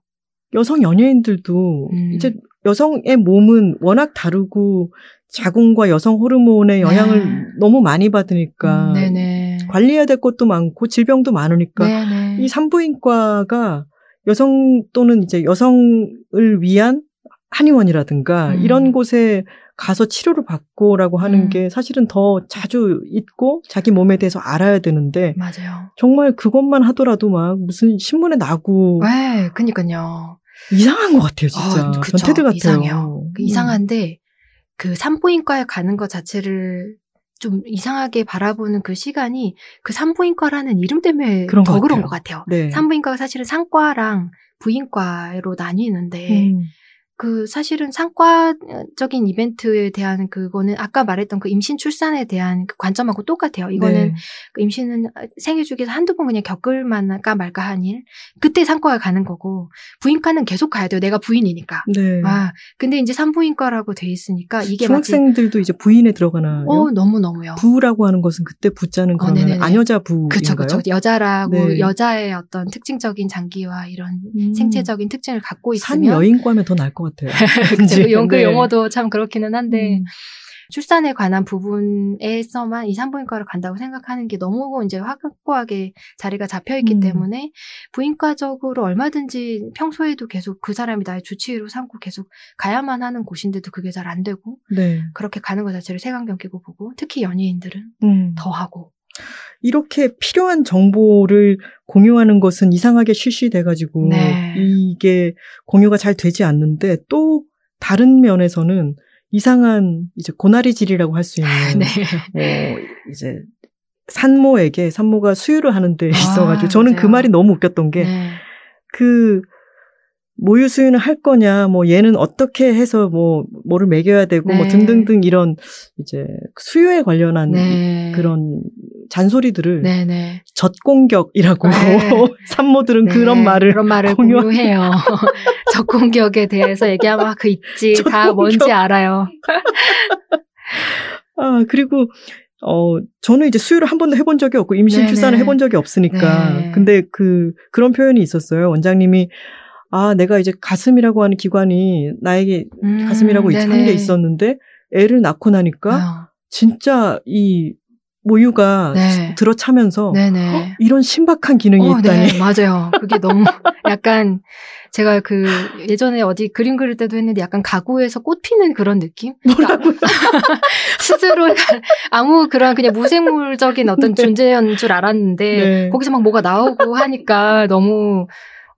여성 연예인들도 음. 이제 여성의 몸은 워낙 다르고 자궁과 여성 호르몬의 영향을 네. 너무 많이 받으니까 음. 관리해야 될 것도 많고 질병도 많으니까 네네. 이 산부인과가 여성 또는 이제 여성을 위한 한의원이라든가 음. 이런 곳에 가서 치료를 받고라고 하는 음. 게 사실은 더 자주 있고 자기 몸에 대해서 알아야 되는데 맞아요. 정말 그것만 하더라도 막 무슨 신문에 나고 네, 그니까요. 이상한 것 같아요, 진짜. 어, 그쵸. 변태들 같아요. 이상해요. 그 음. 이상한데 그 산부인과에 가는 것 자체를 좀 이상하게 바라보는 그 시간이 그 산부인과라는 이름 때문에 그런 더것 그런 같아요. 것 같아요. 네. 산부인과가 사실은 상과랑 부인과로 나뉘는데 음. 그 사실은 상과적인 이벤트에 대한 그거는 아까 말했던 그 임신 출산에 대한 그 관점하고 똑같아요. 이거는 네. 그 임신은 생애 주기에서 한두 번 그냥 겪을 만할까 말까 한 일. 그때 상과에 가는 거고 부인과는 계속 가야 돼요. 내가 부인이니까. 네. 아, 근데 이제 산부인과라고 돼 있으니까 이게 중학생들도 이제 부인에 들어가나요? 어, 너무 너무요. 부라고 하는 것은 그때 부자는 어, 그러면 네네네. 안여자 부인가요? 그쵸, 그쵸. 여자라고 네. 여자의 어떤 특징적인 장기와 이런 음. 생체적인 특징을 갖고 산 있으면 여인과면 더 나을 것 같아요. 그쵸, 그 용, 그 네. 용어도 참 그렇기는 한데 음. 출산에 관한 부분에서만 이 산부인과를 간다고 생각하는 게 너무 이제 확고하게 자리가 잡혀 있기 음. 때문에 부인과적으로 얼마든지 평소에도 계속 그 사람이 나의 주치의로 삼고 계속 가야만 하는 곳인데도 그게 잘 안 되고 네. 그렇게 가는 것 자체를 색안경 끼고 보고 특히 연예인들은 음. 더 하고 이렇게 필요한 정보를 공유하는 것은 이상하게 쉬쉬돼가지고 네. 이게 공유가 잘 되지 않는데 또 다른 면에서는 이상한 이제 고나리 질이라고 할 수 있는 네. 어, 이제 산모에게 산모가 수유를 하는 데 아, 있어가지고 저는 그 맞아요. 말이 너무 웃겼던 게 네. 그 모유 수유는 할 거냐, 뭐 얘는 어떻게 해서 뭐 뭐를 먹여야 되고 뭐 네. 등등등 이런 이제 수유에 관련한 네. 그런 잔소리들을 네네. 젖공격이라고 네. 산모들은 네, 그런 말을 그런 말을 공유하- 공유해요. 적공격에 대해서 얘기하면 아, 그 있지 다. 뭔지 알아요. 아 그리고 어 저는 이제 수유를 한 번도 해본 적이 없고 임신 네네. 출산을 해본 적이 없으니까 네. 근데 그 그런 표현이 있었어요 원장님이 아 내가 이제 가슴이라고 하는 기관이 나에게 음, 가슴이라고 한. 게 있었는데 애를 낳고 나니까 어, 진짜 이 모유가 네. 들어차면서. 헉, 이런 신박한 기능이 어, 있다니 네, 맞아요. 그게 너무 약간 제가 그 예전에 어디 그림 그릴 때도 했는데 약간 가구에서 꽃 피는 그런 느낌? 뭐라고요? 스스로 아무 그런 그냥 무생물적인 어떤 네. 존재였는 줄 알았는데 네. 거기서 막 뭐가 나오고 하니까 너무 어,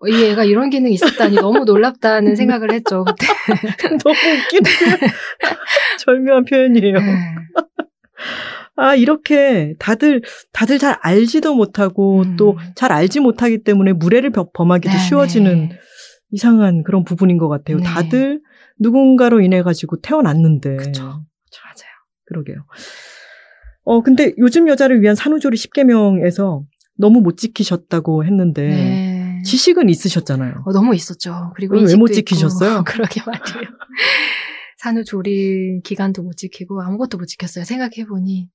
이 애가 이런 기능이 있었다니 너무 놀랍다는 생각을 했죠. 그때. 너무 웃기는 절묘한 표현이에요. 네. 아, 이렇게 다들, 다들 잘 알지도 못하고 음. 또잘 알지 못하기 때문에 무례를 범- 범하기도 네, 쉬워지는 네. 이상한 그런 부분인 것 같아요. 네. 다들 누군가로 인해 가지고 태어났는데. 그쵸. 맞아요. 그러게요. 어, 근데 요즘 여자를 위한 산후조리 10개명에서 너무 못 지키셨다고 했는데 네. 지식은 있으셨잖아요. 어, 너무 있었죠. 그리고 왜 인식도 못 있고. 지키셨어요? 그러게 말이에요. 산후조리 기간도 못 지키고 아무것도 못 지켰어요. 생각해보니.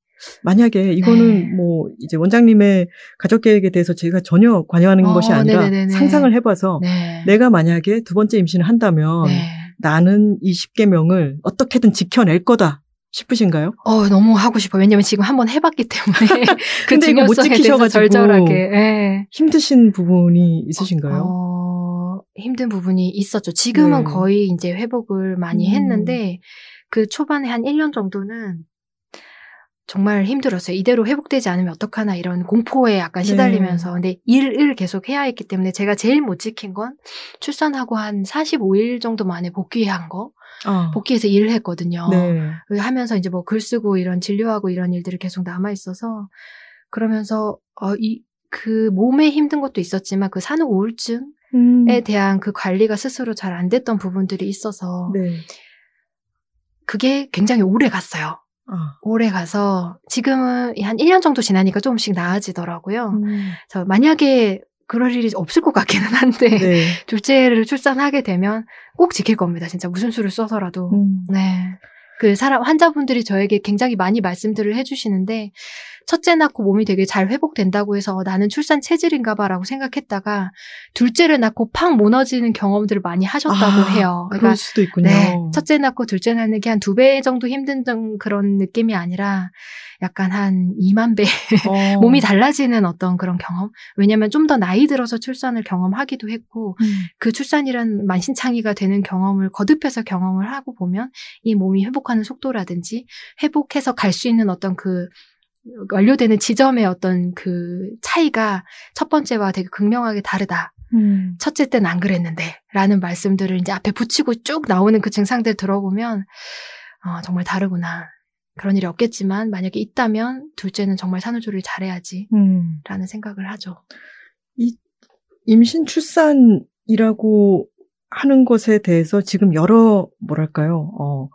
만약에 이거는 네. 뭐 이제 원장님의 가족 계획에 대해서 제가 전혀 관여하는 어, 것이 아니라 네네네네. 상상을 해봐서 네. 내가 만약에 두 번째 임신을 한다면 네. 나는 이 10개명을 어떻게든 지켜낼 거다 싶으신가요? 어, 너무 하고 싶어요. 왜냐면 지금 한번 해봤기 때문에. 그 근데 이거 못 지키셔가지고 절절하게. 예. 힘드신 부분이 있으신가요? 어, 힘든 부분이 있었죠. 지금은 네. 거의 이제 회복을 많이 음. 했는데 그 초반에 한 1년 정도는 정말 힘들었어요. 이대로 회복되지 않으면 어떡하나 이런 공포에 약간 네. 시달리면서. 근데 일을 계속 해야 했기 때문에 제가 제일 못 지킨 건 출산하고 한 45일 정도 만에 복귀한 거. 아, 복귀해서 일을 했거든요. 네. 그 하면서 이제 뭐 글 쓰고 이런 진료하고 이런 일들이 계속 남아 있어서 그러면서 어 이 그 몸에 힘든 것도 있었지만 그 산후 우울증에 음, 대한 그 관리가 스스로 잘 안 됐던 부분들이 있어서 네. 그게 굉장히 오래 갔어요. 아, 오래 가서 지금은 한 1년 정도 지나니까 조금씩 나아지더라고요. 음, 만약에 그럴 일이 없을 것 같기는 한데 네. 둘째를 출산하게 되면 꼭 지킬 겁니다. 진짜 무슨 수를 써서라도. 음, 네. 그 사람, 환자분들이 저에게 굉장히 많이 말씀들을 해주시는데, 첫째 낳고 몸이 되게 잘 회복된다고 해서 어, 나는 출산 체질인가 봐라고 생각했다가, 둘째를 낳고 팍 무너지는 경험들을 많이 하셨다고 아, 해요. 그럴 수도 있군요. 네. 첫째 낳고 둘째 낳는 게 한 두 배 정도 힘든 등- 그런 느낌이 아니라, 약간 한 2만 배 어. 몸이 달라지는 어떤 그런 경험? 왜냐면 좀 더 나이 들어서 출산을 경험하기도 했고, 음, 그 출산이란 만신창이가 되는 경험을 거듭해서 경험을 하고 보면 이 몸이 회복하는 속도라든지 회복해서 갈 수 있는 어떤 그 완료되는 지점의 어떤 그 차이가 첫 번째와 되게 극명하게 다르다. 음. 첫째 때는 안 그랬는데 라는 말씀들을 이제 앞에 붙이고 쭉 나오는 그 증상들 들어보면 어, 정말 다르구나. 그런 일이 없겠지만 만약에 있다면 둘째는 정말 산후조리를 잘해야지 음. 라는 생각을 하죠. 임신 출산이라고 하는 것에 대해서 지금 여러 뭐랄까요? 어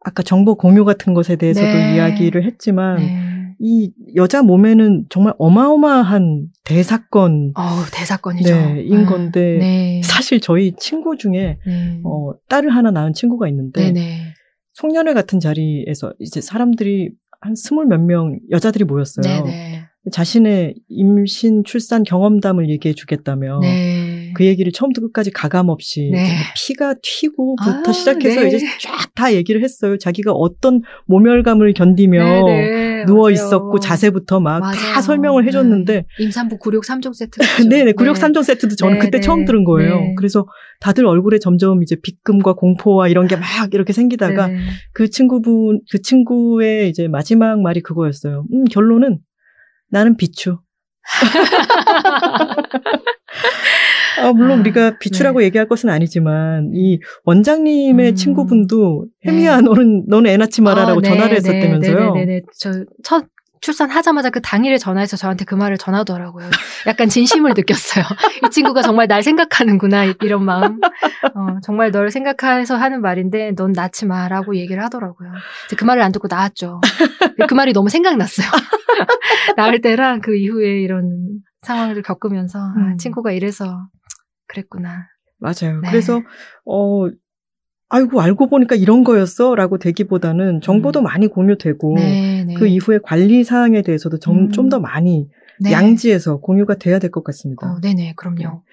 아까 정보 공유 같은 것에 대해서도 네. 이야기를 했지만 네. 이 여자 몸에는 정말 어마어마한 대사건 어우, 대사건이죠. 네, 인 건데 네. 사실 저희 친구 중에 네. 어 딸을 하나 낳은 친구가 있는데 네네. 송년회 같은 자리에서 이제 사람들이 한 스물 몇 명 여자들이 모였어요. 네네. 자신의 임신 출산 경험담을 얘기해 주겠다며 네. 그 얘기를 처음부터 끝까지 가감 없이 네. 피가 튀고부터 아, 시작해서 네. 이제 쫙 다 얘기를 했어요. 자기가 어떤 모멸감을 견디며 네네. 누워 맞아요. 있었고 자세부터 막 다. 설명을 해줬는데 네. 임산부 굴욕 3종 세트. 네네 구력 3종 세트도 저는 네, 그때 네. 처음 들은 거예요. 네. 그래서 다들 얼굴에 점점 이제 비끔과 공포와 이런 게 막 이렇게 생기다가 네. 그 친구분 그 친구의 이제 마지막 말이 그거였어요. 음 결론은 나는 비추. 아, 물론 아, 우리가 비추라고 얘기할 것은 아니지만 이 원장님의 음. 친구분도 네. 혜미야 너는 너는 애 낳지 마라라고 아, 네, 전화를 네, 했었다면서요. 네네네. 저 첫 출산하자마자 그 당일에 전화해서 저한테 그 말을 전하더라고요. 약간 진심을 느꼈어요. 이 친구가 정말 날 생각하는구나 이런 마음. 어, 정말 널 생각해서 하는 말인데 넌 낳지 마라고 얘기를 하더라고요. 그 말을 안 듣고 낳았죠. 그 말이 너무 생각났어요. 낳을 때랑 그 이후에 이런 상황을 겪으면서 아, 음. 친구가 이래서 그랬구나. 맞아요. 네. 그래서 어 아이고 알고 보니까 이런 거였어라고 되기보다는 정보도 음. 많이 공유되고 네, 네. 그 이후에 관리 사항에 대해서도 음. 좀더 많이 네. 양지에서 공유가 돼야 될 것 같습니다. 어, 네네, 그럼요.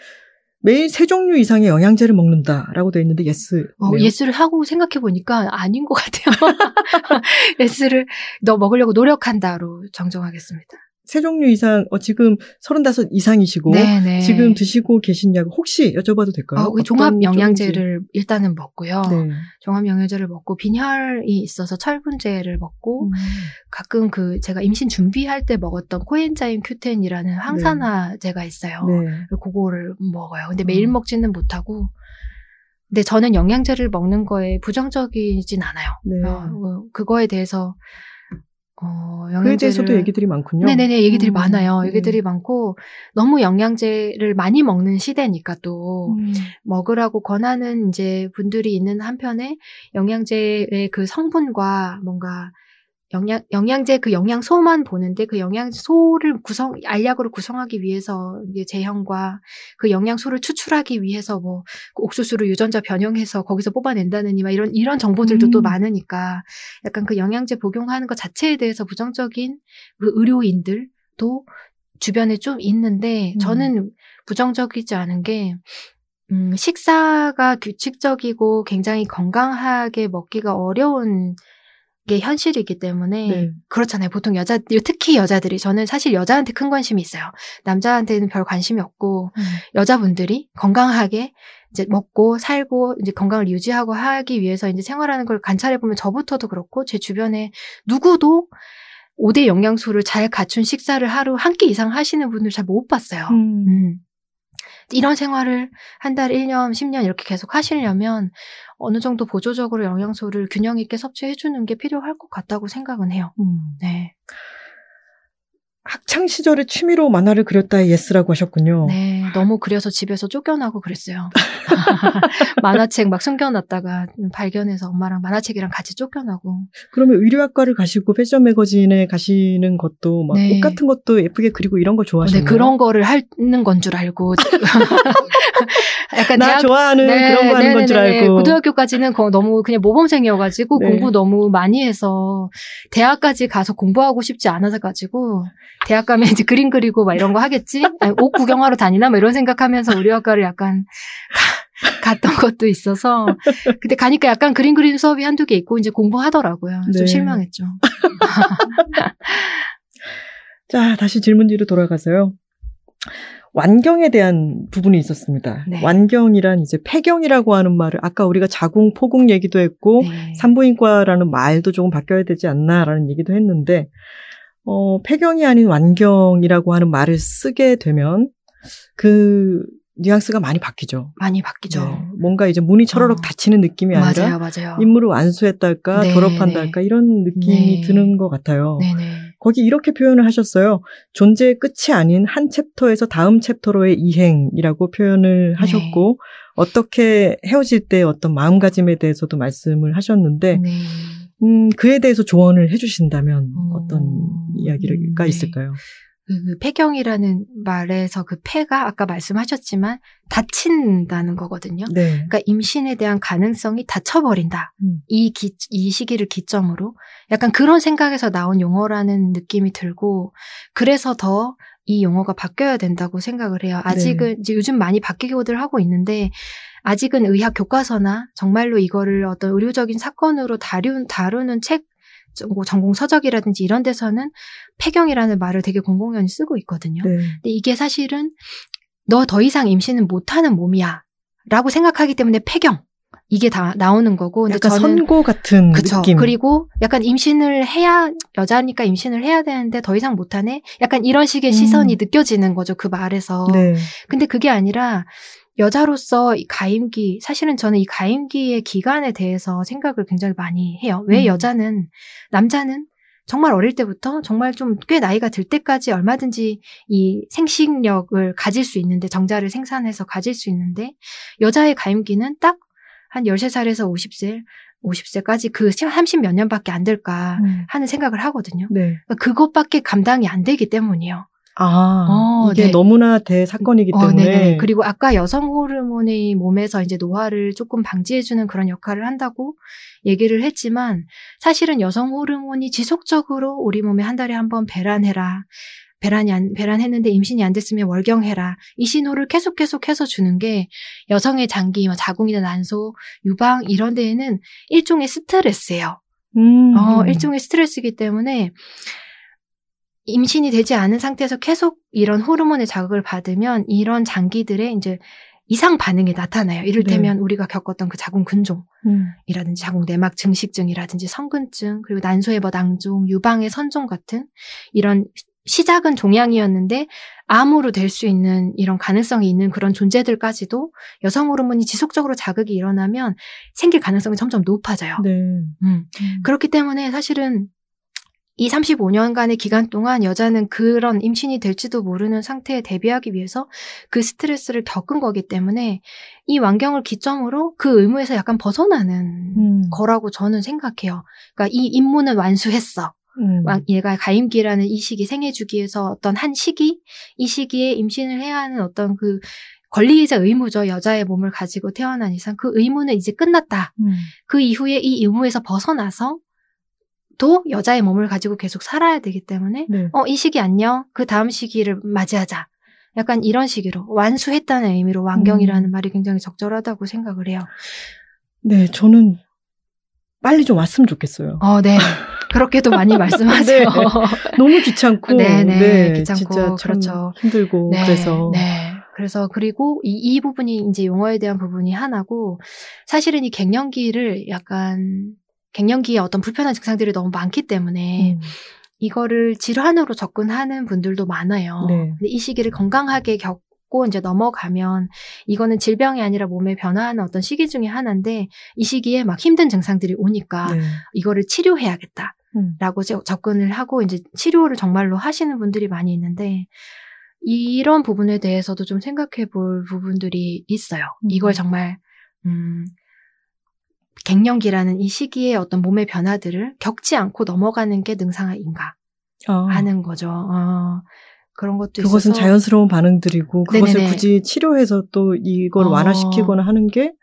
매일 세 종류 이상의 영양제를 먹는다라고 돼 있는데 yes. 어, yes를 하고 생각해 보니까 아닌 것 같아요. yes를 너 먹으려고 노력한다로 정정하겠습니다. 세 종류 이상 어 지금 35 이상이시고 네네. 지금 드시고 계신 약 혹시 여쭤봐도 될까요? 어, 종합. 영양제를 일단은 먹고요. 네. 종합 영양제를 먹고 빈혈이 있어서 철분제를 먹고 음. 가끔 그 제가 임신 준비할 때 먹었던 코엔자임 큐텐이라는 항산화제가 있어요. 네. 그거를 먹어요. 근데 매일 음. 먹지는 못하고 근데 저는 영양제를 먹는 거에 부정적이진 않아요. 네. 어, 어, 그거에 대해서 어, 그에 영양제를 대해서도 얘기들이 많군요. 네네네 얘기들이 음. 많아요. 네. 얘기들이 많고 너무 영양제를 많이 먹는 시대니까 또 음. 먹으라고 권하는 이제 분들이 있는 한편에 영양제의 그 성분과 뭔가 영양 영양제 그 영양소만 보는데 그 영양소를 구성 알약으로 구성하기 위해서 이제 제형과 그 영양소를 추출하기 위해서 뭐그 옥수수를 유전자 변형해서 거기서 뽑아낸다느니 막 이런 이런 정보들도 또 음. 많으니까 약간 그 영양제 복용하는 것 자체에 대해서 부정적인 그 의료인들도 주변에 좀 있는데 음. 저는 부정적이지 않은 게 음, 식사가 규칙적이고 굉장히 건강하게 먹기가 어려운 게 현실이기 때문에 네. 그렇잖아요. 보통 여자 특히 여자들이 저는 사실 여자한테 큰 관심이 있어요. 남자한테는 별 관심이 없고 음. 여자분들이 건강하게 이제 먹고 살고 이제 건강을 유지하고 하기 위해서 이제 생활하는 걸 관찰해 보면 저부터도 그렇고 제 주변에 누구도 5대 영양소를 잘 갖춘 식사를 하루 한 끼 이상 하시는 분들 잘못 봤어요. 음. 음. 이런 생활을 한 달, 1년, 10년 이렇게 계속 하시려면 어느 정도 보조적으로 영양소를 균형 있게 섭취해 주는 게 필요할 것 같다고 생각은 해요. 음. 네. 학창 시절에 취미로 만화를 그렸다에 yes라고 하셨군요. 네. 너무 그려서 집에서 쫓겨나고 그랬어요. 만화책 막 숨겨놨다가 발견해서 엄마랑 만화책이랑 같이 쫓겨나고. 그러면 의류학과를 가시고 패션 매거진에 가시는 것도 막 옷 네. 같은 것도 예쁘게 그리고 이런 거 좋아하시나요? 그런 거를 하는 건 줄 알고. 약간 나 좋아하는 그런 거 하는 건 줄. 알고. 고등학교까지는 거- 너무 그냥 모범생이어가지고 네. 공부 너무 많이 해서 대학까지 가서 공부하고 싶지 않아서 가지고 대학 가면 이제 그림 그리고 막 이런 거 하겠지? 아니, 옷 구경하러 다니나? 뭐 이런 생각하면서 의류학과를 약간 가- 갔던 것도 있어서 근데 가니까 약간 그림 그리는 수업이 한두 개 있고 이제 공부하더라고요. 좀 네. 실망했죠. 자, 다시 질문 뒤로 돌아가서요. 완경에 대한 부분이 있었습니다. 네. 완경이란 이제 폐경이라고 하는 말을 아까 우리가 자궁 포궁 얘기도 했고 네. 산부인과라는 말도 조금 바뀌어야 되지 않나라는 얘기도 했는데 어, 폐경이 아닌 완경이라고 하는 말을 쓰게 되면 그 뉘앙스가 많이 바뀌죠. 많이 바뀌죠. 네. 뭔가 이제 문이 철어럭 어. 닫히는 느낌이 아니라 맞아요, 맞아요. 임무를 완수했달까 네, 졸업한달까 이런 느낌이 네. 드는 것 같아요. 네네. 거기 이렇게 표현을 하셨어요. 존재의 끝이 아닌 한 챕터에서 다음 챕터로의 이행이라고 표현을 하셨고, 어떻게 헤어질 때 어떤 마음가짐에 대해서도 말씀을 하셨는데 네. 음, 그에 대해서 조언을 해주신다면 어, 어떤 이야기가 네. 있을까요? 그, 그 폐경이라는 말에서 그 폐가 아까 말씀하셨지만 다친다는 거거든요. 네. 그러니까 임신에 대한 가능성이 닫혀버린다. 음. 이, 기, 이 시기를 기점으로 약간 그런 생각에서 나온 용어라는 느낌이 들고 그래서 더 이 용어가 바뀌어야 된다고 생각을 해요. 아직은 이제 요즘 많이 바뀌고들 하고 있는데 아직은 의학 교과서나 정말로 이거를 어떤 의료적인 사건으로 다룬, 다루는 책 뭐 전공 서적이라든지 이런 데서는 폐경이라는 말을 되게 공공연히 쓰고 있거든요. 네. 근데 이게 사실은 너 더 이상 임신은 못하는 몸이야. 라고 생각하기 때문에 폐경. 이게 다 나오는 거고. 근데 약간 저는 선고 같은 그쵸. 느낌. 그리고 약간 임신을 해야, 여자니까 임신을 해야 되는데 더 이상 못하네? 약간 이런 식의 음. 시선이 느껴지는 거죠. 그 말에서. 네. 근데 그게 아니라 여자로서 이 가임기, 사실은 저는 이 가임기의 기간에 대해서 생각을 굉장히 많이 해요. 왜 음. 여자는, 남자는 정말 어릴 때부터 정말 좀 꽤 나이가 들 때까지 얼마든지 이 생식력을 가질 수 있는데, 정자를 생산해서 가질 수 있는데, 여자의 가임기는 딱 한 13살에서 50세, 50세까지 그 30 몇 년밖에 안 될까 음. 하는 생각을 하거든요. 네. 그러니까 그것밖에 감당이 안 되기 때문이에요. 아, 어, 이게 네. 너무나 대사건이기 어, 때문에. 네네. 그리고 아까 여성 호르몬이 몸에서 이제 노화를 조금 방지해주는 그런 역할을 한다고 얘기를 했지만 사실은 여성 호르몬이 지속적으로 우리 몸에 한 달에 한 번 배란해라. 배란이 안, 배란했는데 임신이 안 됐으면 월경해라. 이 신호를 계속 계속 해서 주는 게 여성의 장기, 뭐 자궁이나 난소, 유방 이런 데에는 일종의 스트레스예요. 음. 어, 일종의 스트레스이기 때문에 임신이 되지 않은 상태에서 계속 이런 호르몬의 자극을 받으면 이런 장기들의 이제 이상 반응이 나타나요. 이를테면 우리가 겪었던 그 자궁 근종이라든지 음. 자궁 내막 증식증이라든지 성근증 그리고 난소의 버낭종, 유방의 선종 같은 이런 시작은 종양이었는데 암으로 될 수 있는 이런 가능성이 있는 그런 존재들까지도 여성 호르몬이 지속적으로 자극이 일어나면 생길 가능성이 점점 높아져요. 네. 음. 음. 그렇기 때문에 사실은 이 35년간의 기간 동안 여자는 그런 임신이 될지도 모르는 상태에 대비하기 위해서 그 스트레스를 겪은 거기 때문에 이 완경을 기점으로 그 의무에서 약간 벗어나는 음. 거라고 저는 생각해요. 그러니까 이 임무는 완수했어. 음. 왕- 얘가 가임기라는 이 시기 생애 주기에서 어떤 한 시기 이 시기에 임신을 해야 하는 어떤 그 권리이자 의무죠 여자의 몸을 가지고 태어난 이상 그 의무는 이제 끝났다 음. 그 이후에 이 의무에서 벗어나서 또 여자의 몸을 가지고 계속 살아야 되기 때문에 네. 어이 시기 안녕 그 다음 시기를 맞이하자 약간 이런 식으로 완수했다는 의미로 완경이라는 음. 말이 굉장히 적절하다고 생각을 해요. 네, 저는 빨리 좀 왔으면 좋겠어요. 어, 네. 그렇게도 많이 말씀하세요. 네. 너무 귀찮고, 네, 네, 귀찮고, 진짜 참 그렇죠. 힘들고 네, 그래서 네. 그래서 그리고 이, 이 부분이 이제 용어에 대한 부분이 하나고 사실은 이 갱년기를 약간 갱년기에 어떤 불편한 증상들이 너무 많기 때문에 음, 이거를 질환으로 접근하는 분들도 많아요. 네. 근데 이 시기를 건강하게 겪 고 이제 넘어가면 이거는 질병이 아니라 몸에 변화하는 어떤 시기 중에 하나인데 이 시기에 막 힘든 증상들이 오니까 네. 이거를 치료해야겠다. 음. 라고 저- 접근을 하고 이제 치료를 정말로 하시는 분들이 많이 있는데 이런 부분에 대해서도 좀 생각해 볼 부분들이 있어요. 음. 이걸 정말 음 갱년기라는 이 시기에 어떤 몸의 변화들을 겪지 않고 넘어가는 게 능상인가 아, 하는 거죠. 어, 그런 것도 그것은 있어서 자연스러운 반응들이고 그것을 네네네. 굳이 치료해서 또 이걸 어. 완화시키거나 하는 게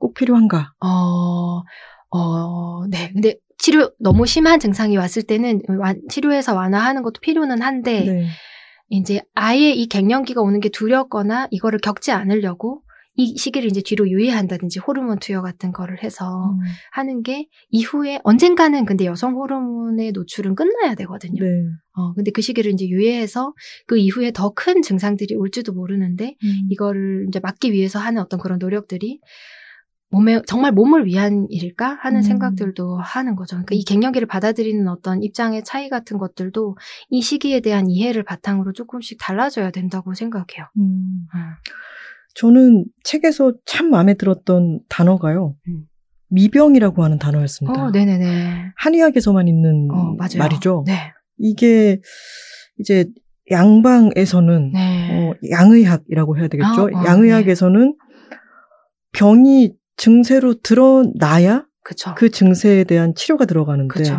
꼭 필요한가? 어, 어, 네. 근데 치료 너무 심한 증상이 왔을 때는 완- 치료해서 완화하는 것도 필요는 한데 네. 이제 아예 이 갱년기가 오는 게 두렵거나 이거를 겪지 않으려고 이 시기를 이제 뒤로 유예한다든지 호르몬 투여 같은 거를 해서 음, 하는 게 이후에 언젠가는 근데 여성 호르몬의 노출은 끝나야 되거든요. 네. 어, 근데 그 시기를 이제 유예해서 그 이후에 더 큰 증상들이 올지도 모르는데 음. 이거를 이제 막기 위해서 하는 어떤 그런 노력들이 몸에 정말 몸을 위한 일일까 하는 음. 생각들도 하는 거죠. 그러니까 이 갱년기를 받아들이는 어떤 입장의 차이 같은 것들도 이 시기에 대한 이해를 바탕으로 조금씩 달라져야 된다고 생각해요. 음. 음. 저는 책에서 참 마음에 들었던 단어가요. 음. 미병이라고 하는 단어였습니다. 어, 네네네. 한의학에서만 있는 어. 말이죠. 네. 이게 이제 양방에서는 네. 어, 양의학이라고 해야 되겠죠. 아, 아, 양의학에서는 병이 증세로 드러나야 그쵸. 그 증세에 대한 치료가 들어가는데 그쵸.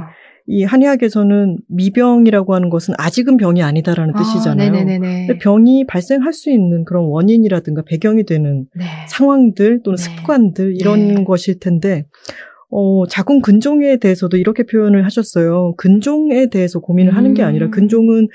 이 한의학에서는 미병이라고 하는 것은 아직은 병이 아니다라는 뜻이잖아요. 아, 네네네. 근데 병이 발생할 수 있는 그런 원인이라든가 배경이 되는 네. 상황들 또는 네. 습관들 이런 네. 것일 텐데 어, 자궁 근종에 대해서도 이렇게 표현을 하셨어요. 근종에 대해서 고민을 하는 게 아니라 음. 근종은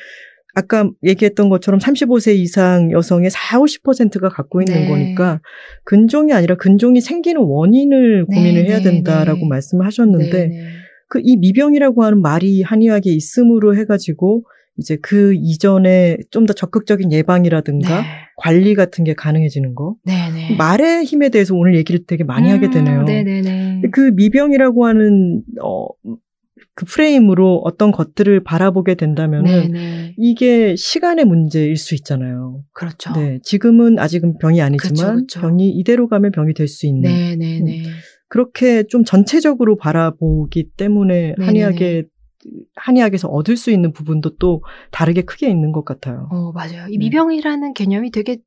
아까 얘기했던 것처럼 35세 이상 여성의 4, 50%가 갖고 있는 네. 거니까 근종이 아니라 근종이 생기는 원인을 네, 고민을 해야 네, 된다라고 네. 말씀을 하셨는데 네네. 그 이 미병이라고 하는 말이 한의학에 있음으로 해가지고 이제 그 이전에 좀 더 적극적인 예방이라든가 네. 관리 같은 게 가능해지는 거. 네네. 말의 힘에 대해서 오늘 얘기를 되게 많이 하게 되네요. 음, 네네네. 그 미병이라고 하는 어, 그 프레임으로 어떤 것들을 바라보게 된다면은 네네. 이게 시간의 문제일 수 있잖아요. 그렇죠. 네, 지금은 아직은 병이 아니지만 그쵸, 그쵸. 병이 이대로 가면 병이 될 수 있는 네네네. 그렇게 좀 전체적으로 바라보기 때문에 네네네. 한의학에 한의학에서 얻을 수 있는 부분도 또 다르게 크게 있는 것 같아요. 어, 맞아요. 이 네. 미병이라는 개념이 되게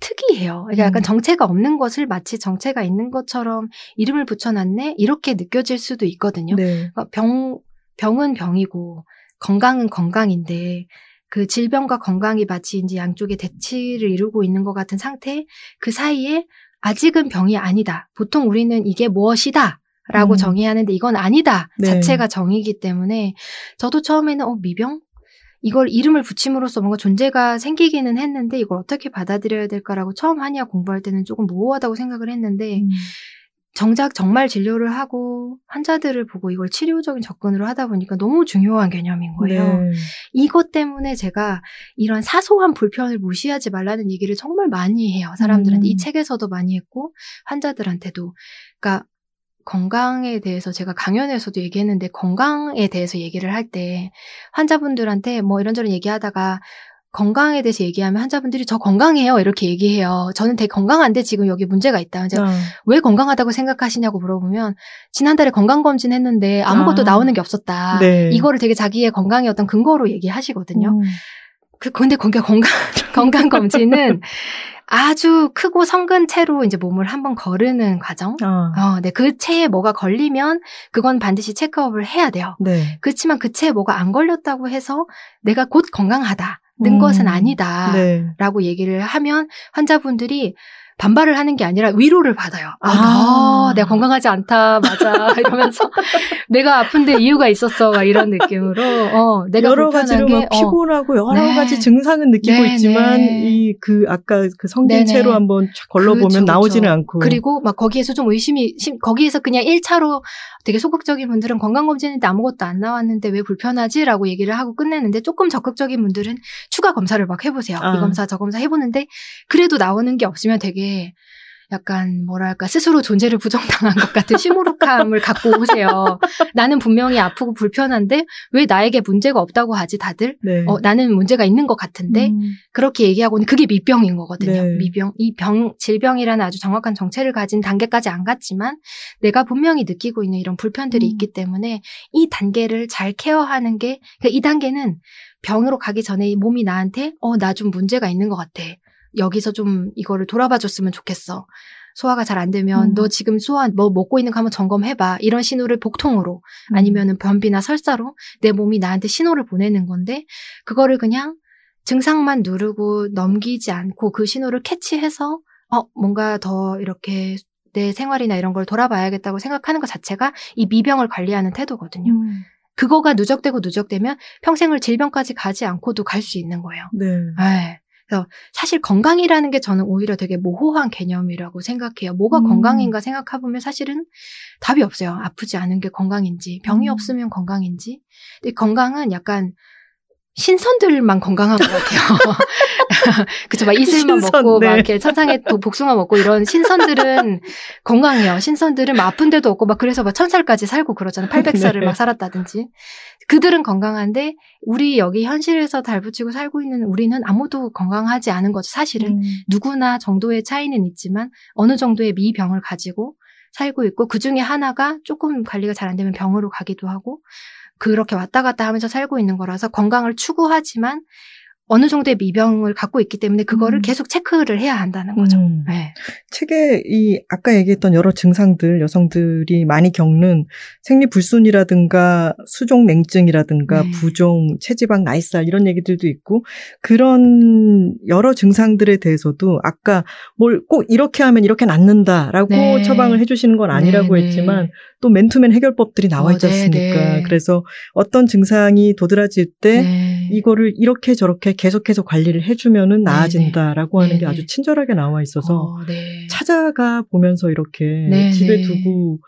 특이해요. 그러니까 약간 음. 정체가 없는 것을 마치 정체가 있는 것처럼 이름을 붙여놨네? 이렇게 느껴질 수도 있거든요. 네. 그러니까 병, 병은 병이고 건강은 건강인데 그 질병과 건강이 마치 이제 양쪽의 대치를 이루고 있는 것 같은 상태 그 사이에 아직은 병이 아니다. 보통 우리는 이게 무엇이다. 라고 음. 정의해야 하는데 이건 아니다. 네. 자체가 정의이기 때문에 저도 처음에는 어, 미병? 이걸 이름을 붙임으로써 뭔가 존재가 생기기는 했는데 이걸 어떻게 받아들여야 될까라고 처음 한의학 공부할 때는 조금 모호하다고 생각을 했는데 음. 정작 정말 진료를 하고 환자들을 보고 이걸 치료적인 접근으로 하다 보니까 너무 중요한 개념인 거예요. 네. 이것 때문에 제가 이런 사소한 불편을 무시하지 말라는 얘기를 정말 많이 해요. 사람들한테. 음. 이 책에서도 많이 했고, 환자들한테도. 그러니까, 건강에 대해서 제가 강연에서도 얘기했는데, 건강에 대해서 얘기를 할 때, 환자분들한테 뭐 이런저런 얘기하다가, 건강에 대해서 얘기하면 환자분들이 저 건강해요. 이렇게 얘기해요. 저는 되게 건강한데 지금 여기 문제가 있다. 제가 아, 왜 건강하다고 생각하시냐고 물어보면 지난달에 건강 검진 했는데 아무것도 아. 나오는 게 없었다. 네. 이거를 되게 자기의 건강의 어떤 근거로 얘기하시거든요. 음. 그, 근데 거기 건강, 건강 검진은 아주 크고 성근 채로 이제 몸을 한번 거르는 과정. 아, 어, 네. 그 체에 뭐가 걸리면 그건 반드시 체크업을 해야 돼요. 네. 그렇지만 그 체에 뭐가 안 걸렸다고 해서 내가 곧 건강하다. 는 음. 것은 아니다. 네. 라고 얘기를 하면 환자분들이 반발을 하는 게 아니라 위로를 받아요. 아, 아. 나, 내가 건강하지 않다. 맞아. 이러면서 내가 아픈데 이유가 있었어. 막 이런 느낌으로. 어, 내가 여러 가지로 게, 막 어, 피곤하고 여러 네. 가지 증상은 느끼고 네, 있지만 네. 이그 아까 그 성진체로 네네. 한번 쫙 걸러 보면 그쵸, 나오지는 그쵸. 않고 그리고 막 거기에서 좀 의심이, 심- 거기에서 그냥 1차로 되게 소극적인 분들은 건강검진인데 아무것도 안 나왔는데 왜 불편하지? 라고 얘기를 하고 끝내는데 조금 적극적인 분들은 추가 검사를 막 해보세요. 아. 이 검사, 저 검사 해보는데 그래도 나오는 게 없으면 되게 약간 뭐랄까 스스로 존재를 부정당한 것 같은 시무룩함을 갖고 오세요. 나는 분명히 아프고 불편한데 왜 나에게 문제가 없다고 하지 다들? 네. 어, 나는 문제가 있는 것 같은데 음. 그렇게 얘기하고는 그게 미병인 거거든요. 네. 미병. 이 병, 질병이라는 아주 정확한 정체를 가진 단계까지 안 갔지만 내가 분명히 느끼고 있는 이런 불편들이 음. 있기 때문에 이 단계를 잘 케어하는 게, 그이 단계는 병으로 가기 전에 이 몸이 나한테, 어, 나 좀 문제가 있는 것 같아. 여기서 좀 이거를 돌아봐 줬으면 좋겠어. 소화가 잘 안 되면 음. 너 지금 소화 뭐 먹고 있는 거 한번 점검해봐. 이런 신호를 복통으로 음. 아니면은 변비나 설사로 내 몸이 나한테 신호를 보내는 건데 그거를 그냥 증상만 누르고 넘기지 않고 그 신호를 캐치해서 어 뭔가 더 이렇게 내 생활이나 이런 걸 돌아봐야겠다고 생각하는 것 자체가 이 미병을 관리하는 태도거든요. 음. 그거가 누적되고 누적되면 평생을 질병까지 가지 않고도 갈 수 있는 거예요. 네. 네. 그래서 사실 건강이라는 게 저는 오히려 되게 모호한 개념이라고 생각해요. 뭐가 음. 건강인가 생각해보면 사실은 답이 없어요. 아프지 않은 게 건강인지, 병이 음. 없으면 건강인지. 근데 건강은 약간 신선들만 건강한 것 같아요. 그쵸, 막 이슬만 신선, 먹고, 네. 막 이렇게 천상에 도- 복숭아 먹고 이런 신선들은 건강해요. 신선들은 막 아픈 데도 없고, 막 그래서 막 천살까지 살고 그러잖아요. 800살을 네. 막 살았다든지. 그들은 건강한데, 우리 여기 현실에서 달붙이고 살고 있는 우리는 아무도 건강하지 않은 거죠. 사실은. 음. 누구나 정도의 차이는 있지만, 어느 정도의 미병을 가지고 살고 있고, 그 중에 하나가 조금 관리가 잘 안 되면 병으로 가기도 하고, 그렇게 왔다 갔다 하면서 살고 있는 거라서 건강을 추구하지만 어느 정도의 미병을 갖고 있기 때문에 그거를 음. 계속 체크를 해야 한다는 거죠. 음. 네. 책에 이 아까 얘기했던 여러 증상들 여성들이 많이 겪는 생리 불순이라든가 수족냉증이라든가 네. 부종, 체지방, 나이살 이런 얘기들도 있고 그런 여러 증상들에 대해서도 아까 뭘 꼭 이렇게 하면 이렇게 낫는다라고 네. 처방을 해주시는 건 아니라고 네, 네. 했지만 또 맨투맨 해결법들이 나와 어, 있지 네, 않습니까? 네. 그래서 어떤 증상이 도드라질 때 네. 이거를 이렇게 저렇게 계속해서 관리를 해주면은 나아진다라고 하는 게 네네. 아주 친절하게 나와 있어서 어, 네. 찾아가 보면서 이렇게 네, 집에 네. 두고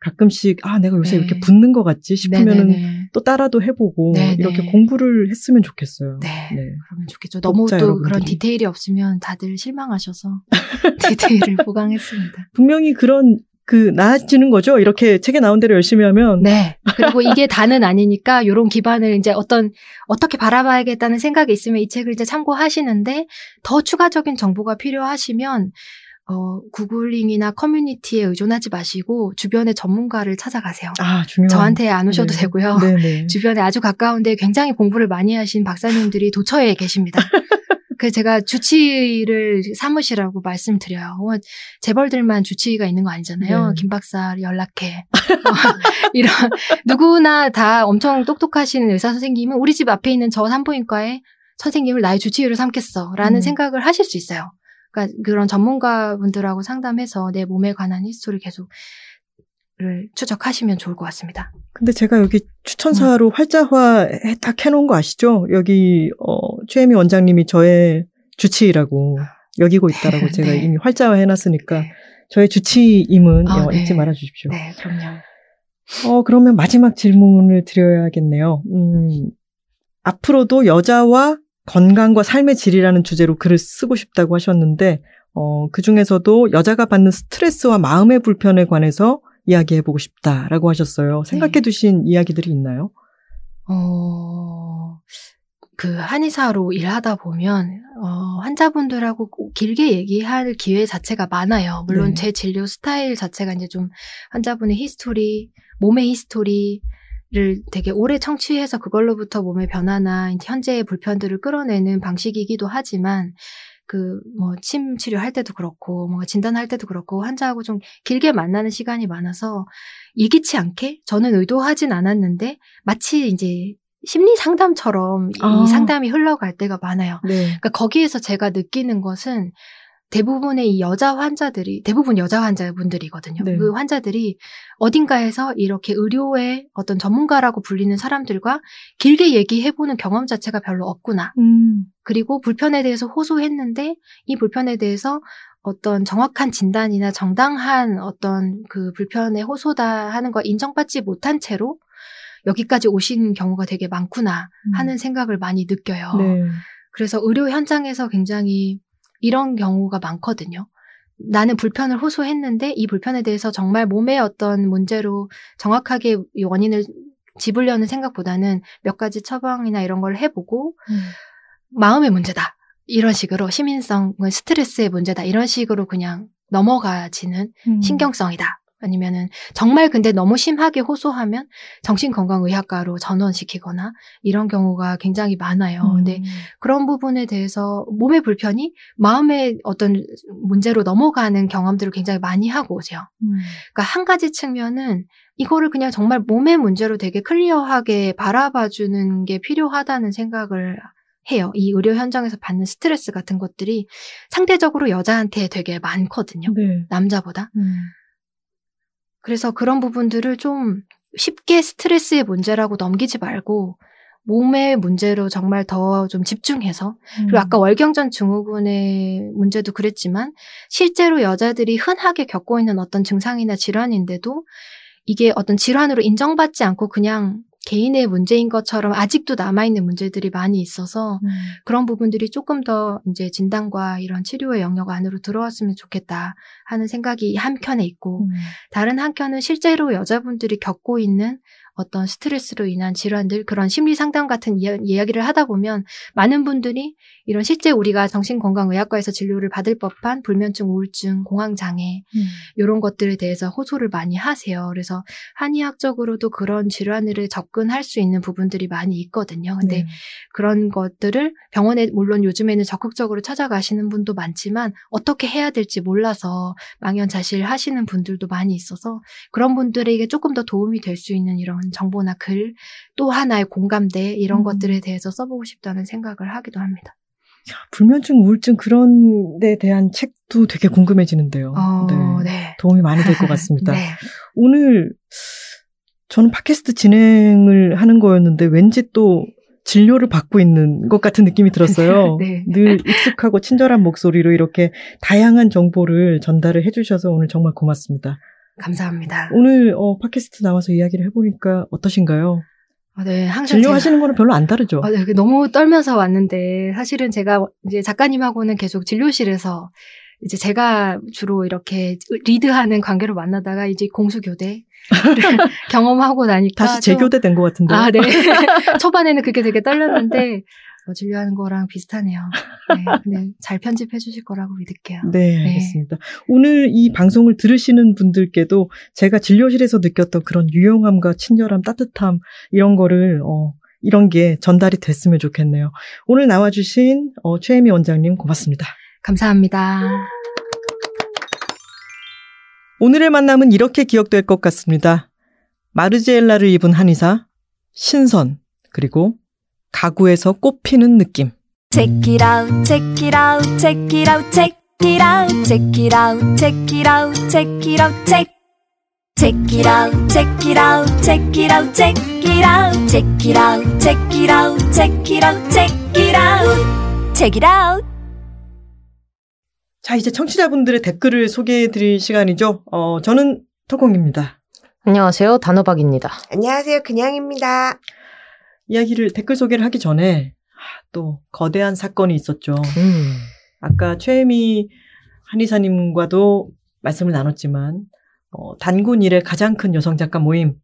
가끔씩 아 내가 요새 네. 이렇게 붓는 것 같지 싶으면은 네네네. 또 따라도 해보고 네, 이렇게 네. 공부를 했으면 좋겠어요. 네. 네. 그러면 좋겠죠. 너무 또 여러분들이. 그런 디테일이 없으면 다들 실망하셔서 디테일을 보강했습니다. 분명히 그런 그 나아지는 거죠. 이렇게 책에 나온 대로 열심히 하면 네. 그리고 이게 다는 아니니까 요런 기반을 이제 어떤 어떻게 바라봐야겠다는 생각이 있으면 이 책을 이제 참고하시는데 더 추가적인 정보가 필요하시면 어, 구글링이나 커뮤니티에 의존하지 마시고 주변의 전문가를 찾아가세요. 아 중요한 저한테 안 오셔도 네. 되고요. 네 네. 주변에 아주 가까운데 굉장히 공부를 많이 하신 박사님들이 도처에 계십니다. 그래서 제가 주치의를 삼으시라고 말씀드려요. 어, 재벌들만 주치의가 있는 거 아니잖아요. 네. 김 박사 연락해. 어, 이런 누구나 다 엄청 똑똑하신 의사 선생님은 우리 집 앞에 있는 저 산부인과에 선생님을 나의 주치의로 삼겠어라는 음. 생각을 하실 수 있어요. 그러니까 그런 전문가분들하고 상담해서 내 몸에 관한 history 계속 를 추적하시면 좋을 것 같습니다. 근데 제가 여기 추천사로 음. 활자화 해- 딱 해놓은 거 아시죠? 여기 어, 최혜미 원장님이 저의 주치의라고 여기고 있다라고 제가 네. 이미 활자화 해놨으니까 저의 주치의임은 아, 어, 네. 잊지 말아 주십시오. 네, 그럼요. 어, 그러면 마지막 질문을 드려야겠네요. 음, 앞으로도 여자와 건강과 삶의 질이라는 주제로 글을 쓰고 싶다고 하셨는데, 어, 그 중에서도 여자가 받는 스트레스와 마음의 불편에 관해서 이야기해보고 싶다라고 하셨어요. 생각해 두신 이야기들이 있나요? 어, 그 한의사로 일하다 보면 어, 환자분들하고 꽤 길게 얘기할 기회 자체가 많아요. 물론 네. 제 진료 스타일 자체가 이제 좀 환자분의 history, 몸의 history 를 되게 오래 청취해서 그걸로부터 몸의 변화나 현재의 불편들을 끌어내는 방식이기도 하지만 그 뭐 침 치료할 때도 그렇고 뭔가 진단할 때도 그렇고 환자하고 좀 길게 만나는 시간이 많아서 예기치 않게 저는 의도하진 않았는데 마치 이제 심리 상담처럼 아. 이 상담이 흘러갈 때가 많아요. 네. 그러니까 거기에서 제가 느끼는 것은 대부분의 이 여자 환자들이 대부분 여자 환자분들이거든요. 네. 그 환자들이 어딘가에서 이렇게 의료의 어떤 전문가라고 불리는 사람들과 길게 얘기해보는 경험 자체가 별로 없구나. 음, 그리고 불편에 대해서 호소했는데 이 불편에 대해서 어떤 정확한 진단이나 정당한 어떤 그 불편의 호소다 하는 거 인정받지 못한 채로 여기까지 오신 경우가 되게 많구나 하는 생각을 많이 느껴요. 음. 네. 그래서 의료 현장에서 굉장히 이런 경우가 많거든요. 나는 불편을 호소했는데 이 불편에 대해서 정말 몸의 어떤 문제로 정확하게 이 원인을 짚으려는 생각보다는 몇 가지 처방이나 이런 걸 해보고 음. 마음의 문제다. 이런 식으로 시민성, 스트레스의 문제다. 이런 식으로 그냥 넘어가지는 음. 신경성이다. 아니면은 정말 근데 너무 심하게 호소하면 정신건강의학과로 전원시키거나 이런 경우가 굉장히 많아요. 음. 근데 그런 부분에 대해서 몸의 불편이 마음의 어떤 문제로 넘어가는 경험들을 굉장히 많이 하고 오세요. 음. 그러니까 한 가지 측면은 이거를 그냥 정말 몸의 문제로 되게 클리어하게 바라봐주는 게 필요하다는 생각을 해요. 이 의료 현장에서 받는 스트레스 같은 것들이 상대적으로 여자한테 되게 많거든요. 네. 남자보다. 음. 그래서 그런 부분들을 좀 쉽게 스트레스의 문제라고 넘기지 말고 몸의 문제로 정말 더 좀 집중해서 그리고 아까 월경전 증후군의 문제도 그랬지만 실제로 여자들이 흔하게 겪고 있는 어떤 증상이나 질환인데도 이게 어떤 질환으로 인정받지 않고 그냥 개인의 문제인 것처럼 아직도 남아있는 문제들이 많이 있어서 음. 그런 부분들이 조금 더 이제 진단과 이런 치료의 영역 안으로 들어왔으면 좋겠다 하는 생각이 한켠에 있고 음. 다른 한켠은 실제로 여자분들이 겪고 있는 어떤 스트레스로 인한 질환들 그런 심리 상담 같은 이야, 이야기를 하다 보면 많은 분들이 이런 실제 우리가 정신건강의학과에서 진료를 받을 법한 불면증, 우울증, 공황장애 이런 것들에 대해서 호소를 많이 하세요. 그래서 한의학적으로도 그런 질환을 접근할 수 있는 부분들이 많이 있거든요. 근데 네. 그런 것들을 병원에 물론 요즘에는 적극적으로 찾아가시는 분도 많지만 어떻게 해야 될지 몰라서 망연자실 하시는 분들도 많이 있어서 그런 분들에게 조금 더 도움이 될 수 있는 이런 정보나 글 또 하나의 공감대 이런 음. 것들에 대해서 써보고 싶다는 생각을 하기도 합니다. 불면증, 우울증 그런 데 대한 책도 되게 궁금해지는데요. 어, 네. 네. 도움이 많이 될 것 같습니다. 네. 오늘 저는 팟캐스트 진행을 하는 거였는데 왠지 또 진료를 받고 있는 것 같은 느낌이 들었어요. 네. 늘 익숙하고 친절한 목소리로 이렇게 다양한 정보를 전달을 해주셔서 오늘 정말 고맙습니다. 감사합니다. 오늘 어, 팟캐스트 나와서 이야기를 해보니까 어떠신가요? 어, 네, 항상 제가- 진료하시는 거는 별로 안 다르죠? 아, 네, 그 너무 떨면서 왔는데 사실은 제가 이제 작가님하고는 계속 진료실에서 이제 제가 주로 이렇게 리드하는 관계로 만나다가 이제 공수교대 경험하고 나니까 다시 좀- 재교대 된 것 같은데. 아, 네. 초반에는 그게 되게 떨렸는데 어, 진료하는 거랑 비슷하네요. 네, 근데 잘 편집해 주실 거라고 믿을게요. 네, 알겠습니다. 오늘 이 방송을 들으시는 분들께도 제가 진료실에서 느꼈던 그런 유용함과 친절함, 따뜻함, 이런 거를, 어, 이런 게 전달이 됐으면 좋겠네요. 오늘 나와주신 어, 최혜미 원장님 고맙습니다. 감사합니다. 오늘의 만남은 이렇게 기억될 것 같습니다. 마르지엘라를 입은 한의사, 신선, 그리고 가구에서 꽃피는 느낌. Check it out, check it out, check it out, check it out, check it out, check it out, check it out, check. Check it out, check it out, check it out, check it out, check it out, check it out, check it out, check it out, check it out. 자, 이제 청취자분들의 댓글을 소개해 드릴 시간이죠. 어, 저는 토콩입니다. 안녕하세요. 단호박입니다. 안녕하세요. 그냥입니다. 이야기를, 댓글 소개를 하기 전에 아, 또 거대한 사건이 있었죠. 음. 아까 최혜미 한의사님과도 말씀을 나눴지만 어, 단군 일의 가장 큰 여성 작가 모임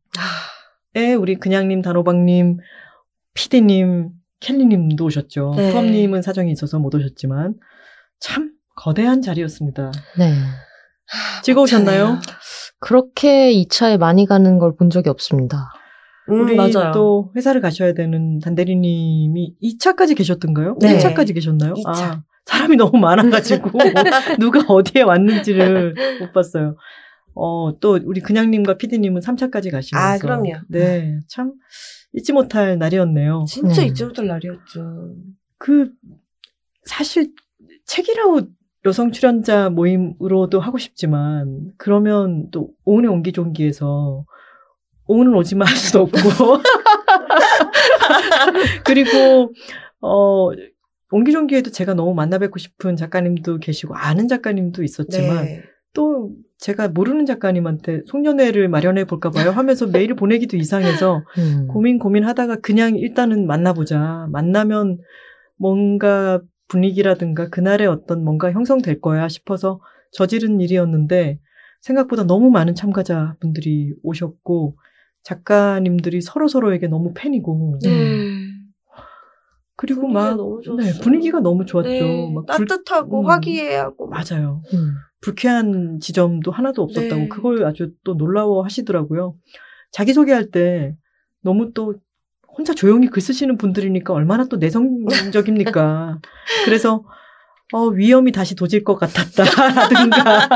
에 우리 그냥님, 단호박님, 피디님, 켈리님도 오셨죠. 네. 투엄님은 사정이 있어서 못 오셨지만 참 거대한 자리였습니다. 네. 즐거우셨나요? 그렇게 2차에 많이 가는 걸 본 적이 없습니다. 음, 우리 맞아요. 또 회사를 가셔야 되는 단대리님이 2차까지 계셨던가요? 네. 1차까지 계셨나요? 2차. 아, 사람이 너무 많아가지고 누가 어디에 왔는지를 못 봤어요. 어, 또 우리 그냥님과 피디님은 3차까지 가시면서 아, 그럼요. 네, 참 잊지 못할 날이었네요. 진짜 네. 잊지 못할 날이었죠. 그 사실 책이라웃 여성 출연자 모임으로도 하고 싶지만 그러면 또 오은의 옹기종기에서 오은은 오지마 할 수도 없고 그리고 어 옹기종기에도 제가 너무 만나 뵙고 싶은 작가님도 계시고 아는 작가님도 있었지만 네. 또 제가 모르는 작가님한테 송년회를 마련해 볼까 봐요 하면서 메일을 보내기도 이상해서 음. 고민 고민하다가 그냥 일단은 만나보자. 만나면 뭔가 분위기라든가 그날의 어떤 뭔가 형성될 거야 싶어서 저지른 일이었는데 생각보다 너무 많은 참가자분들이 오셨고 작가님들이 서로 서로에게 너무 팬이고 네. 그리고 분위기가 막 너무 네, 좋았어요. 분위기가 너무 좋았죠. 네, 막 불- 따뜻하고 음. 화기애애하고 맞아요. 음. 불쾌한 지점도 하나도 없었다고 네. 그걸 아주 또 놀라워 하시더라고요. 자기 소개할 때 너무 또 혼자 조용히 글 쓰시는 분들이니까 얼마나 또 내성적입니까. 그래서 어, 위험이 다시 도질 것 같았다라든가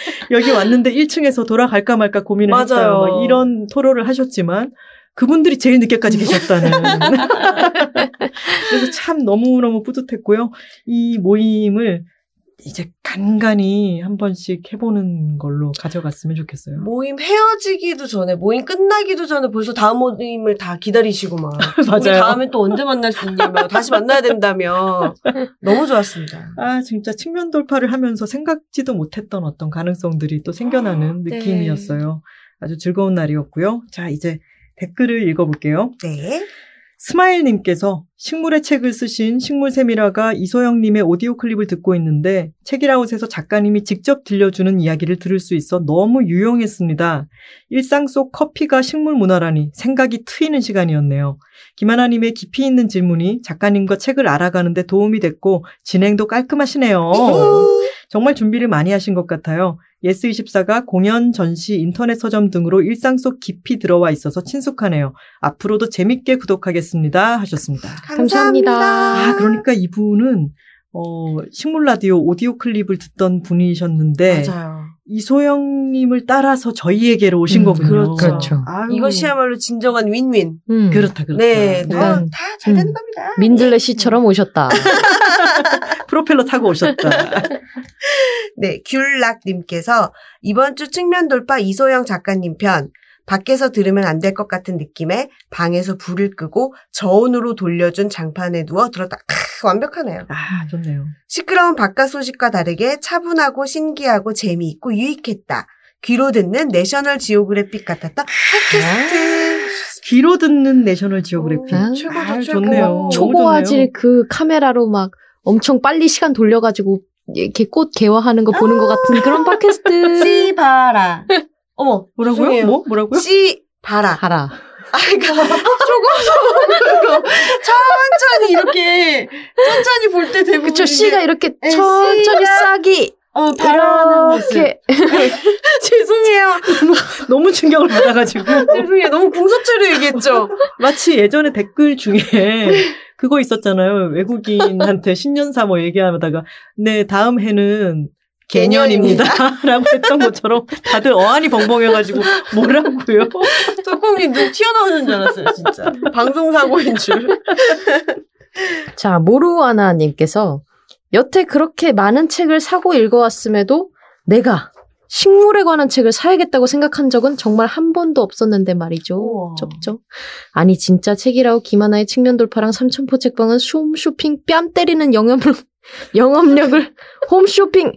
여기 왔는데 1층에서 돌아갈까 말까 고민을 맞아요. 했어요. 막 이런 토로를 하셨지만 그분들이 제일 늦게까지 계셨다는. 그래서 참 너무너무 뿌듯했고요. 이 모임을 이제 간간히 한 번씩 해보는 걸로 가져갔으면 좋겠어요. 모임 헤어지기도 전에 모임 끝나기도 전에 벌써 다음 모임을 다 기다리시고 막 맞아요. 우리 다음에 또 언제 만날 수 있냐며 다시 만나야 된다며 너무 좋았습니다. 아, 진짜 측면 돌파를 하면서 생각지도 못했던 어떤 가능성들이 또 생겨나는 네. 느낌이었어요. 아주 즐거운 날이었고요. 자, 이제 댓글을 읽어볼게요. 네. 스마일님께서 식물의 책을 쓰신 식물세밀화가 이소영님의 오디오 클립을 듣고 있는데 책읽아웃에서 작가님이 직접 들려주는 이야기를 들을 수 있어 너무 유용했습니다. 일상 속 커피가 식물 문화라니 생각이 트이는 시간이었네요. 김하나님의 깊이 있는 질문이 작가님과 책을 알아가는데 도움이 됐고 진행도 깔끔하시네요. 정말 준비를 많이 하신 것 같아요. 예스24가 공연, 전시, 인터넷 서점 등으로 일상 속 깊이 들어와 있어서 친숙하네요. 앞으로도 재밌게 구독하겠습니다. 하셨습니다. 감사합니다. 아, 그러니까 이분은 어, 식물 라디오 오디오 클립을 듣던 분이셨는데 맞아요. 이소영님을 따라서 저희에게로 오신 음, 거군요. 그렇죠. 그렇죠. 이것이야말로 진정한 윈윈. 음. 그렇다 그렇다. 네, 약간, 다잘 되는 음. 겁니다. 민들레 씨처럼 오셨다. 프로펠러 타고 오셨다. 네, 귤락님께서 이번 주 측면 돌파 이소영 작가님 편 밖에서 들으면 안 될 것 같은 느낌에 방에서 불을 끄고 저온으로 돌려준 장판에 누워 들었다. 크, 완벽하네요. 아, 좋네요. 시끄러운 바깥 소식과 다르게 차분하고 신기하고 재미있고 유익했다. 귀로 듣는 내셔널 지오그래픽 같았다. 팟캐스트. 귀로 듣는 내셔널 지오그래픽. 아, 최고죠, 아, 최고. 좋네요. 초고화질. 그 카메라로 막 엄청 빨리 시간 돌려가지고 이렇게 꽃 개화하는 거 보는 것 같은 그런 팟캐스트. 씨 봐라. 어머, 뭐라고요? 죄송해요. 뭐? 뭐라고요? 씨 봐라. 하라. 아, 그러니까 조금조금으로 천천히 이렇게 천천히 볼 때 대부분 그쵸, 씨가 이렇게 에, 천천히 씨가 싹이 어 바라는 모습. 이렇게 죄송해요. 너무 충격을 받아가지고. 죄송해요. 너무 궁서체로 얘기했죠. 마치 예전에 댓글 중에 그거 있었잖아요. 외국인한테 신년사 뭐 얘기하다가 네 다음 해는 개년입니다. 라고 했던 것처럼 다들 어안이 벙벙해가지고 뭐라고요? 뚜껑이 눈 튀어나오는 줄 알았어요, 진짜. 방송사고인 줄. 자, 모루아나님께서 여태 그렇게 많은 책을 사고 읽어왔음에도 내가 식물에 관한 책을 사야겠다고 생각한 적은 정말 한 번도 없었는데 말이죠. 우와. 접죠. 아니 진짜 책이라고 김하나의 측면 돌파랑 삼천포 책방은 홈쇼핑 뺨 때리는 영업력, 영업력을 홈쇼핑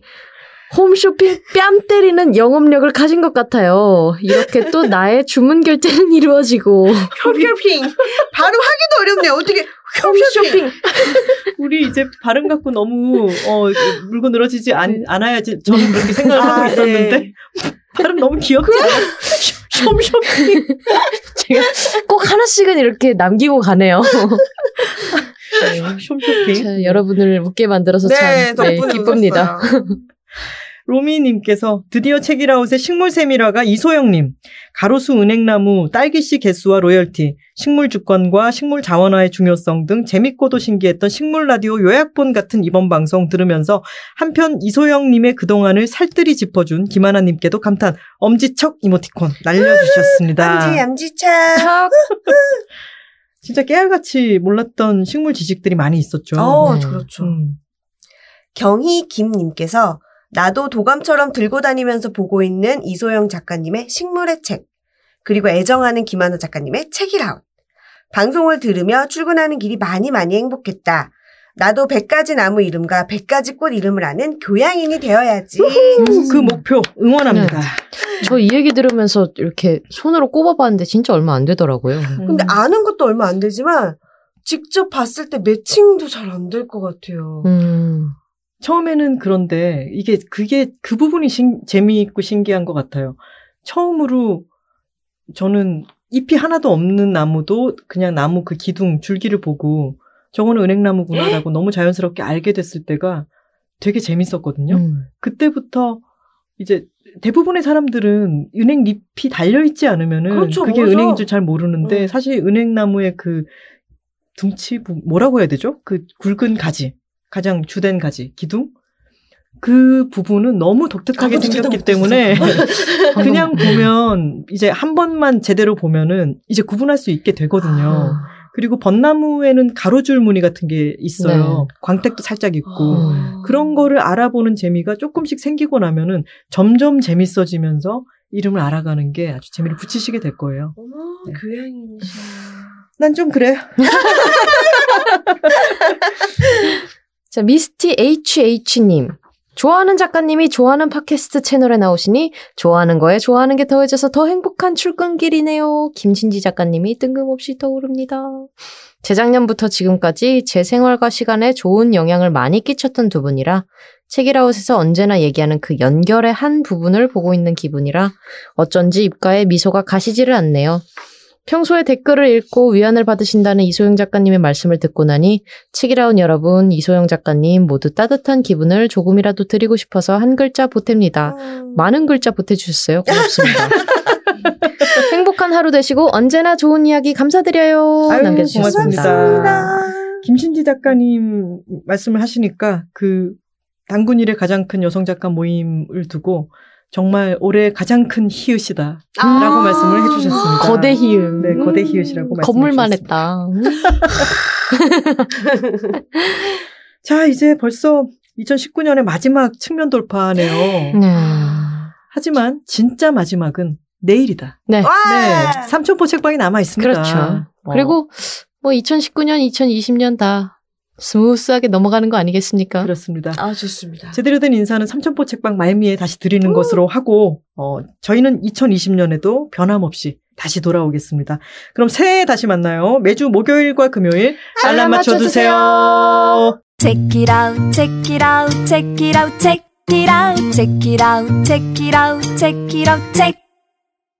홈쇼핑 뺨 때리는 영업력을 가진 것 같아요. 이렇게 또 나의 주문 결제는 이루어지고 홈쇼핑. 발음 하기도 어렵네요. 어떻게 홈쇼핑. 우리 이제 발음 갖고 너무 어 물고 늘어지지 않, 않아야지 저는 그렇게 생각을 하고 아, 있었는데 네. 발음 너무 귀엽지 않아요? 홈쇼핑. 제가 꼭 하나씩은 이렇게 남기고 가네요. 네. 홈쇼핑. 자, 여러분을 웃게 만들어서 네, 참 네, 기쁩니다. 로미님께서 드디어 책이라웃의 식물세미라가 이소영님, 가로수 은행나무, 딸기씨 개수와 로열티, 식물 주권과 식물 자원화의 중요성 등 재밌고도 신기했던 식물 라디오 요약본 같은 이번 방송 들으면서 한편 이소영님의 그동안을 살뜰히 짚어준 김하나님께도 감탄, 엄지척 이모티콘 날려주셨습니다. 암지, 암지차. 진짜 깨알같이 몰랐던 식물 지식들이 많이 있었죠. 어, 네. 그렇죠. 음. 경희 김님께서 나도 도감처럼 들고 다니면서 보고 있는 이소영 작가님의 식물의 책, 그리고 애정하는 김하나 작가님의 책이라웃. 방송을 들으며 출근하는 길이 많이 많이 행복했다. 나도 100가지 나무 이름과 100가지 꽃 이름을 아는 교양인이 되어야지. 그 목표 응원합니다. 저이 얘기 들으면서 이렇게 손으로 꼽아봤는데 진짜 얼마 안 되더라고요. 근데 아는 것도 얼마 안 되지만 직접 봤을 때 매칭도 잘 안 될 것 같아요. 음. 처음에는 그런데 이게 그게 그 부분이 신- 재미있고 신기한 것 같아요. 처음으로 저는 잎이 하나도 없는 나무도 그냥 나무 그 기둥 줄기를 보고 저거는 은행나무구나라고 너무 자연스럽게 알게 됐을 때가 되게 재밌었거든요. 음. 그때부터 이제 대부분의 사람들은 은행 잎이 달려 있지 않으면은 그렇죠, 게 모르죠. 은행인 줄 잘 모르는데 음. 사실 은행나무의 그 둥치 부- 뭐라고 해야 되죠? 그 굵은 가지 가장 주된 가지 기둥 그 부분은 너무 독특하게 생겼기 때문에 그냥 보면 이제 한 번만 제대로 보면은 이제 구분할 수 있게 되거든요. 아. 그리고 벚나무에는 가로줄 무늬 같은 게 있어요. 네. 광택도 살짝 있고 음. 그런 거를 알아보는 재미가 조금씩 생기고 나면은 점점 재밌어지면서 이름을 알아가는 게 아주 재미를 붙이시게 될 거예요. 어머, 네. 교양인이셔. 난좀 그래. 자, 미스티 HH님. 좋아하는 작가님이 좋아하는 팟캐스트 채널에 나오시니 좋아하는 거에 좋아하는 게 더해져서 더 행복한 출근길이네요. 김진지 작가님이 뜬금없이 떠오릅니다. 재작년부터 지금까지 제 생활과 시간에 좋은 영향을 많이 끼쳤던 두 분이라 책이라웃에서 언제나 얘기하는 그 연결의 한 부분을 보고 있는 기분이라 어쩐지 입가에 미소가 가시지를 않네요. 평소에 댓글을 읽고 위안을 받으신다는 이소영 작가님의 말씀을 듣고 나니 책이라운 여러분, 이소영 작가님 모두 따뜻한 기분을 조금이라도 드리고 싶어서 한 글자 보탭니다. 많은 글자 보태주셨어요. 고맙습니다. 행복한 하루 되시고 언제나 좋은 이야기 감사드려요. 아유, 남겨주셨습니다. 고맙습니다. 김신지 작가님 말씀을 하시니까 그 당군 일의 가장 큰 여성 작가 모임을 두고 정말 올해 가장 큰 히읗이다. 아. 라고 말씀을 해주셨습니다. 거대 히읗. 네, 거대 히읗이라고 말씀해 건물만 주셨습니다. 했다. 자, 이제 벌써 2019년의 마지막 측면 돌파네요. 네. 하지만 진짜 마지막은 내일이다. 네. 와! 네, 삼천포 책방이 남아 있습니다. 그렇죠. 어. 그리고 뭐 2019년, 2020년 다 smooth하게 넘어가는 거 아니겠습니까? 그렇습니다. 아, 좋습니다. 제대로 된 인사는 삼천포 책방 말미에 다시 드리는 것으로 하고 어, 저희는 2020년에도 변함없이 다시 돌아오겠습니다. 그럼 새해에 다시 만나요. 매주 목요일과 금요일 알람 알람 맞춰주세요. Check it out, check it out, check it out, check it out, check it out, check it out, check it out, check.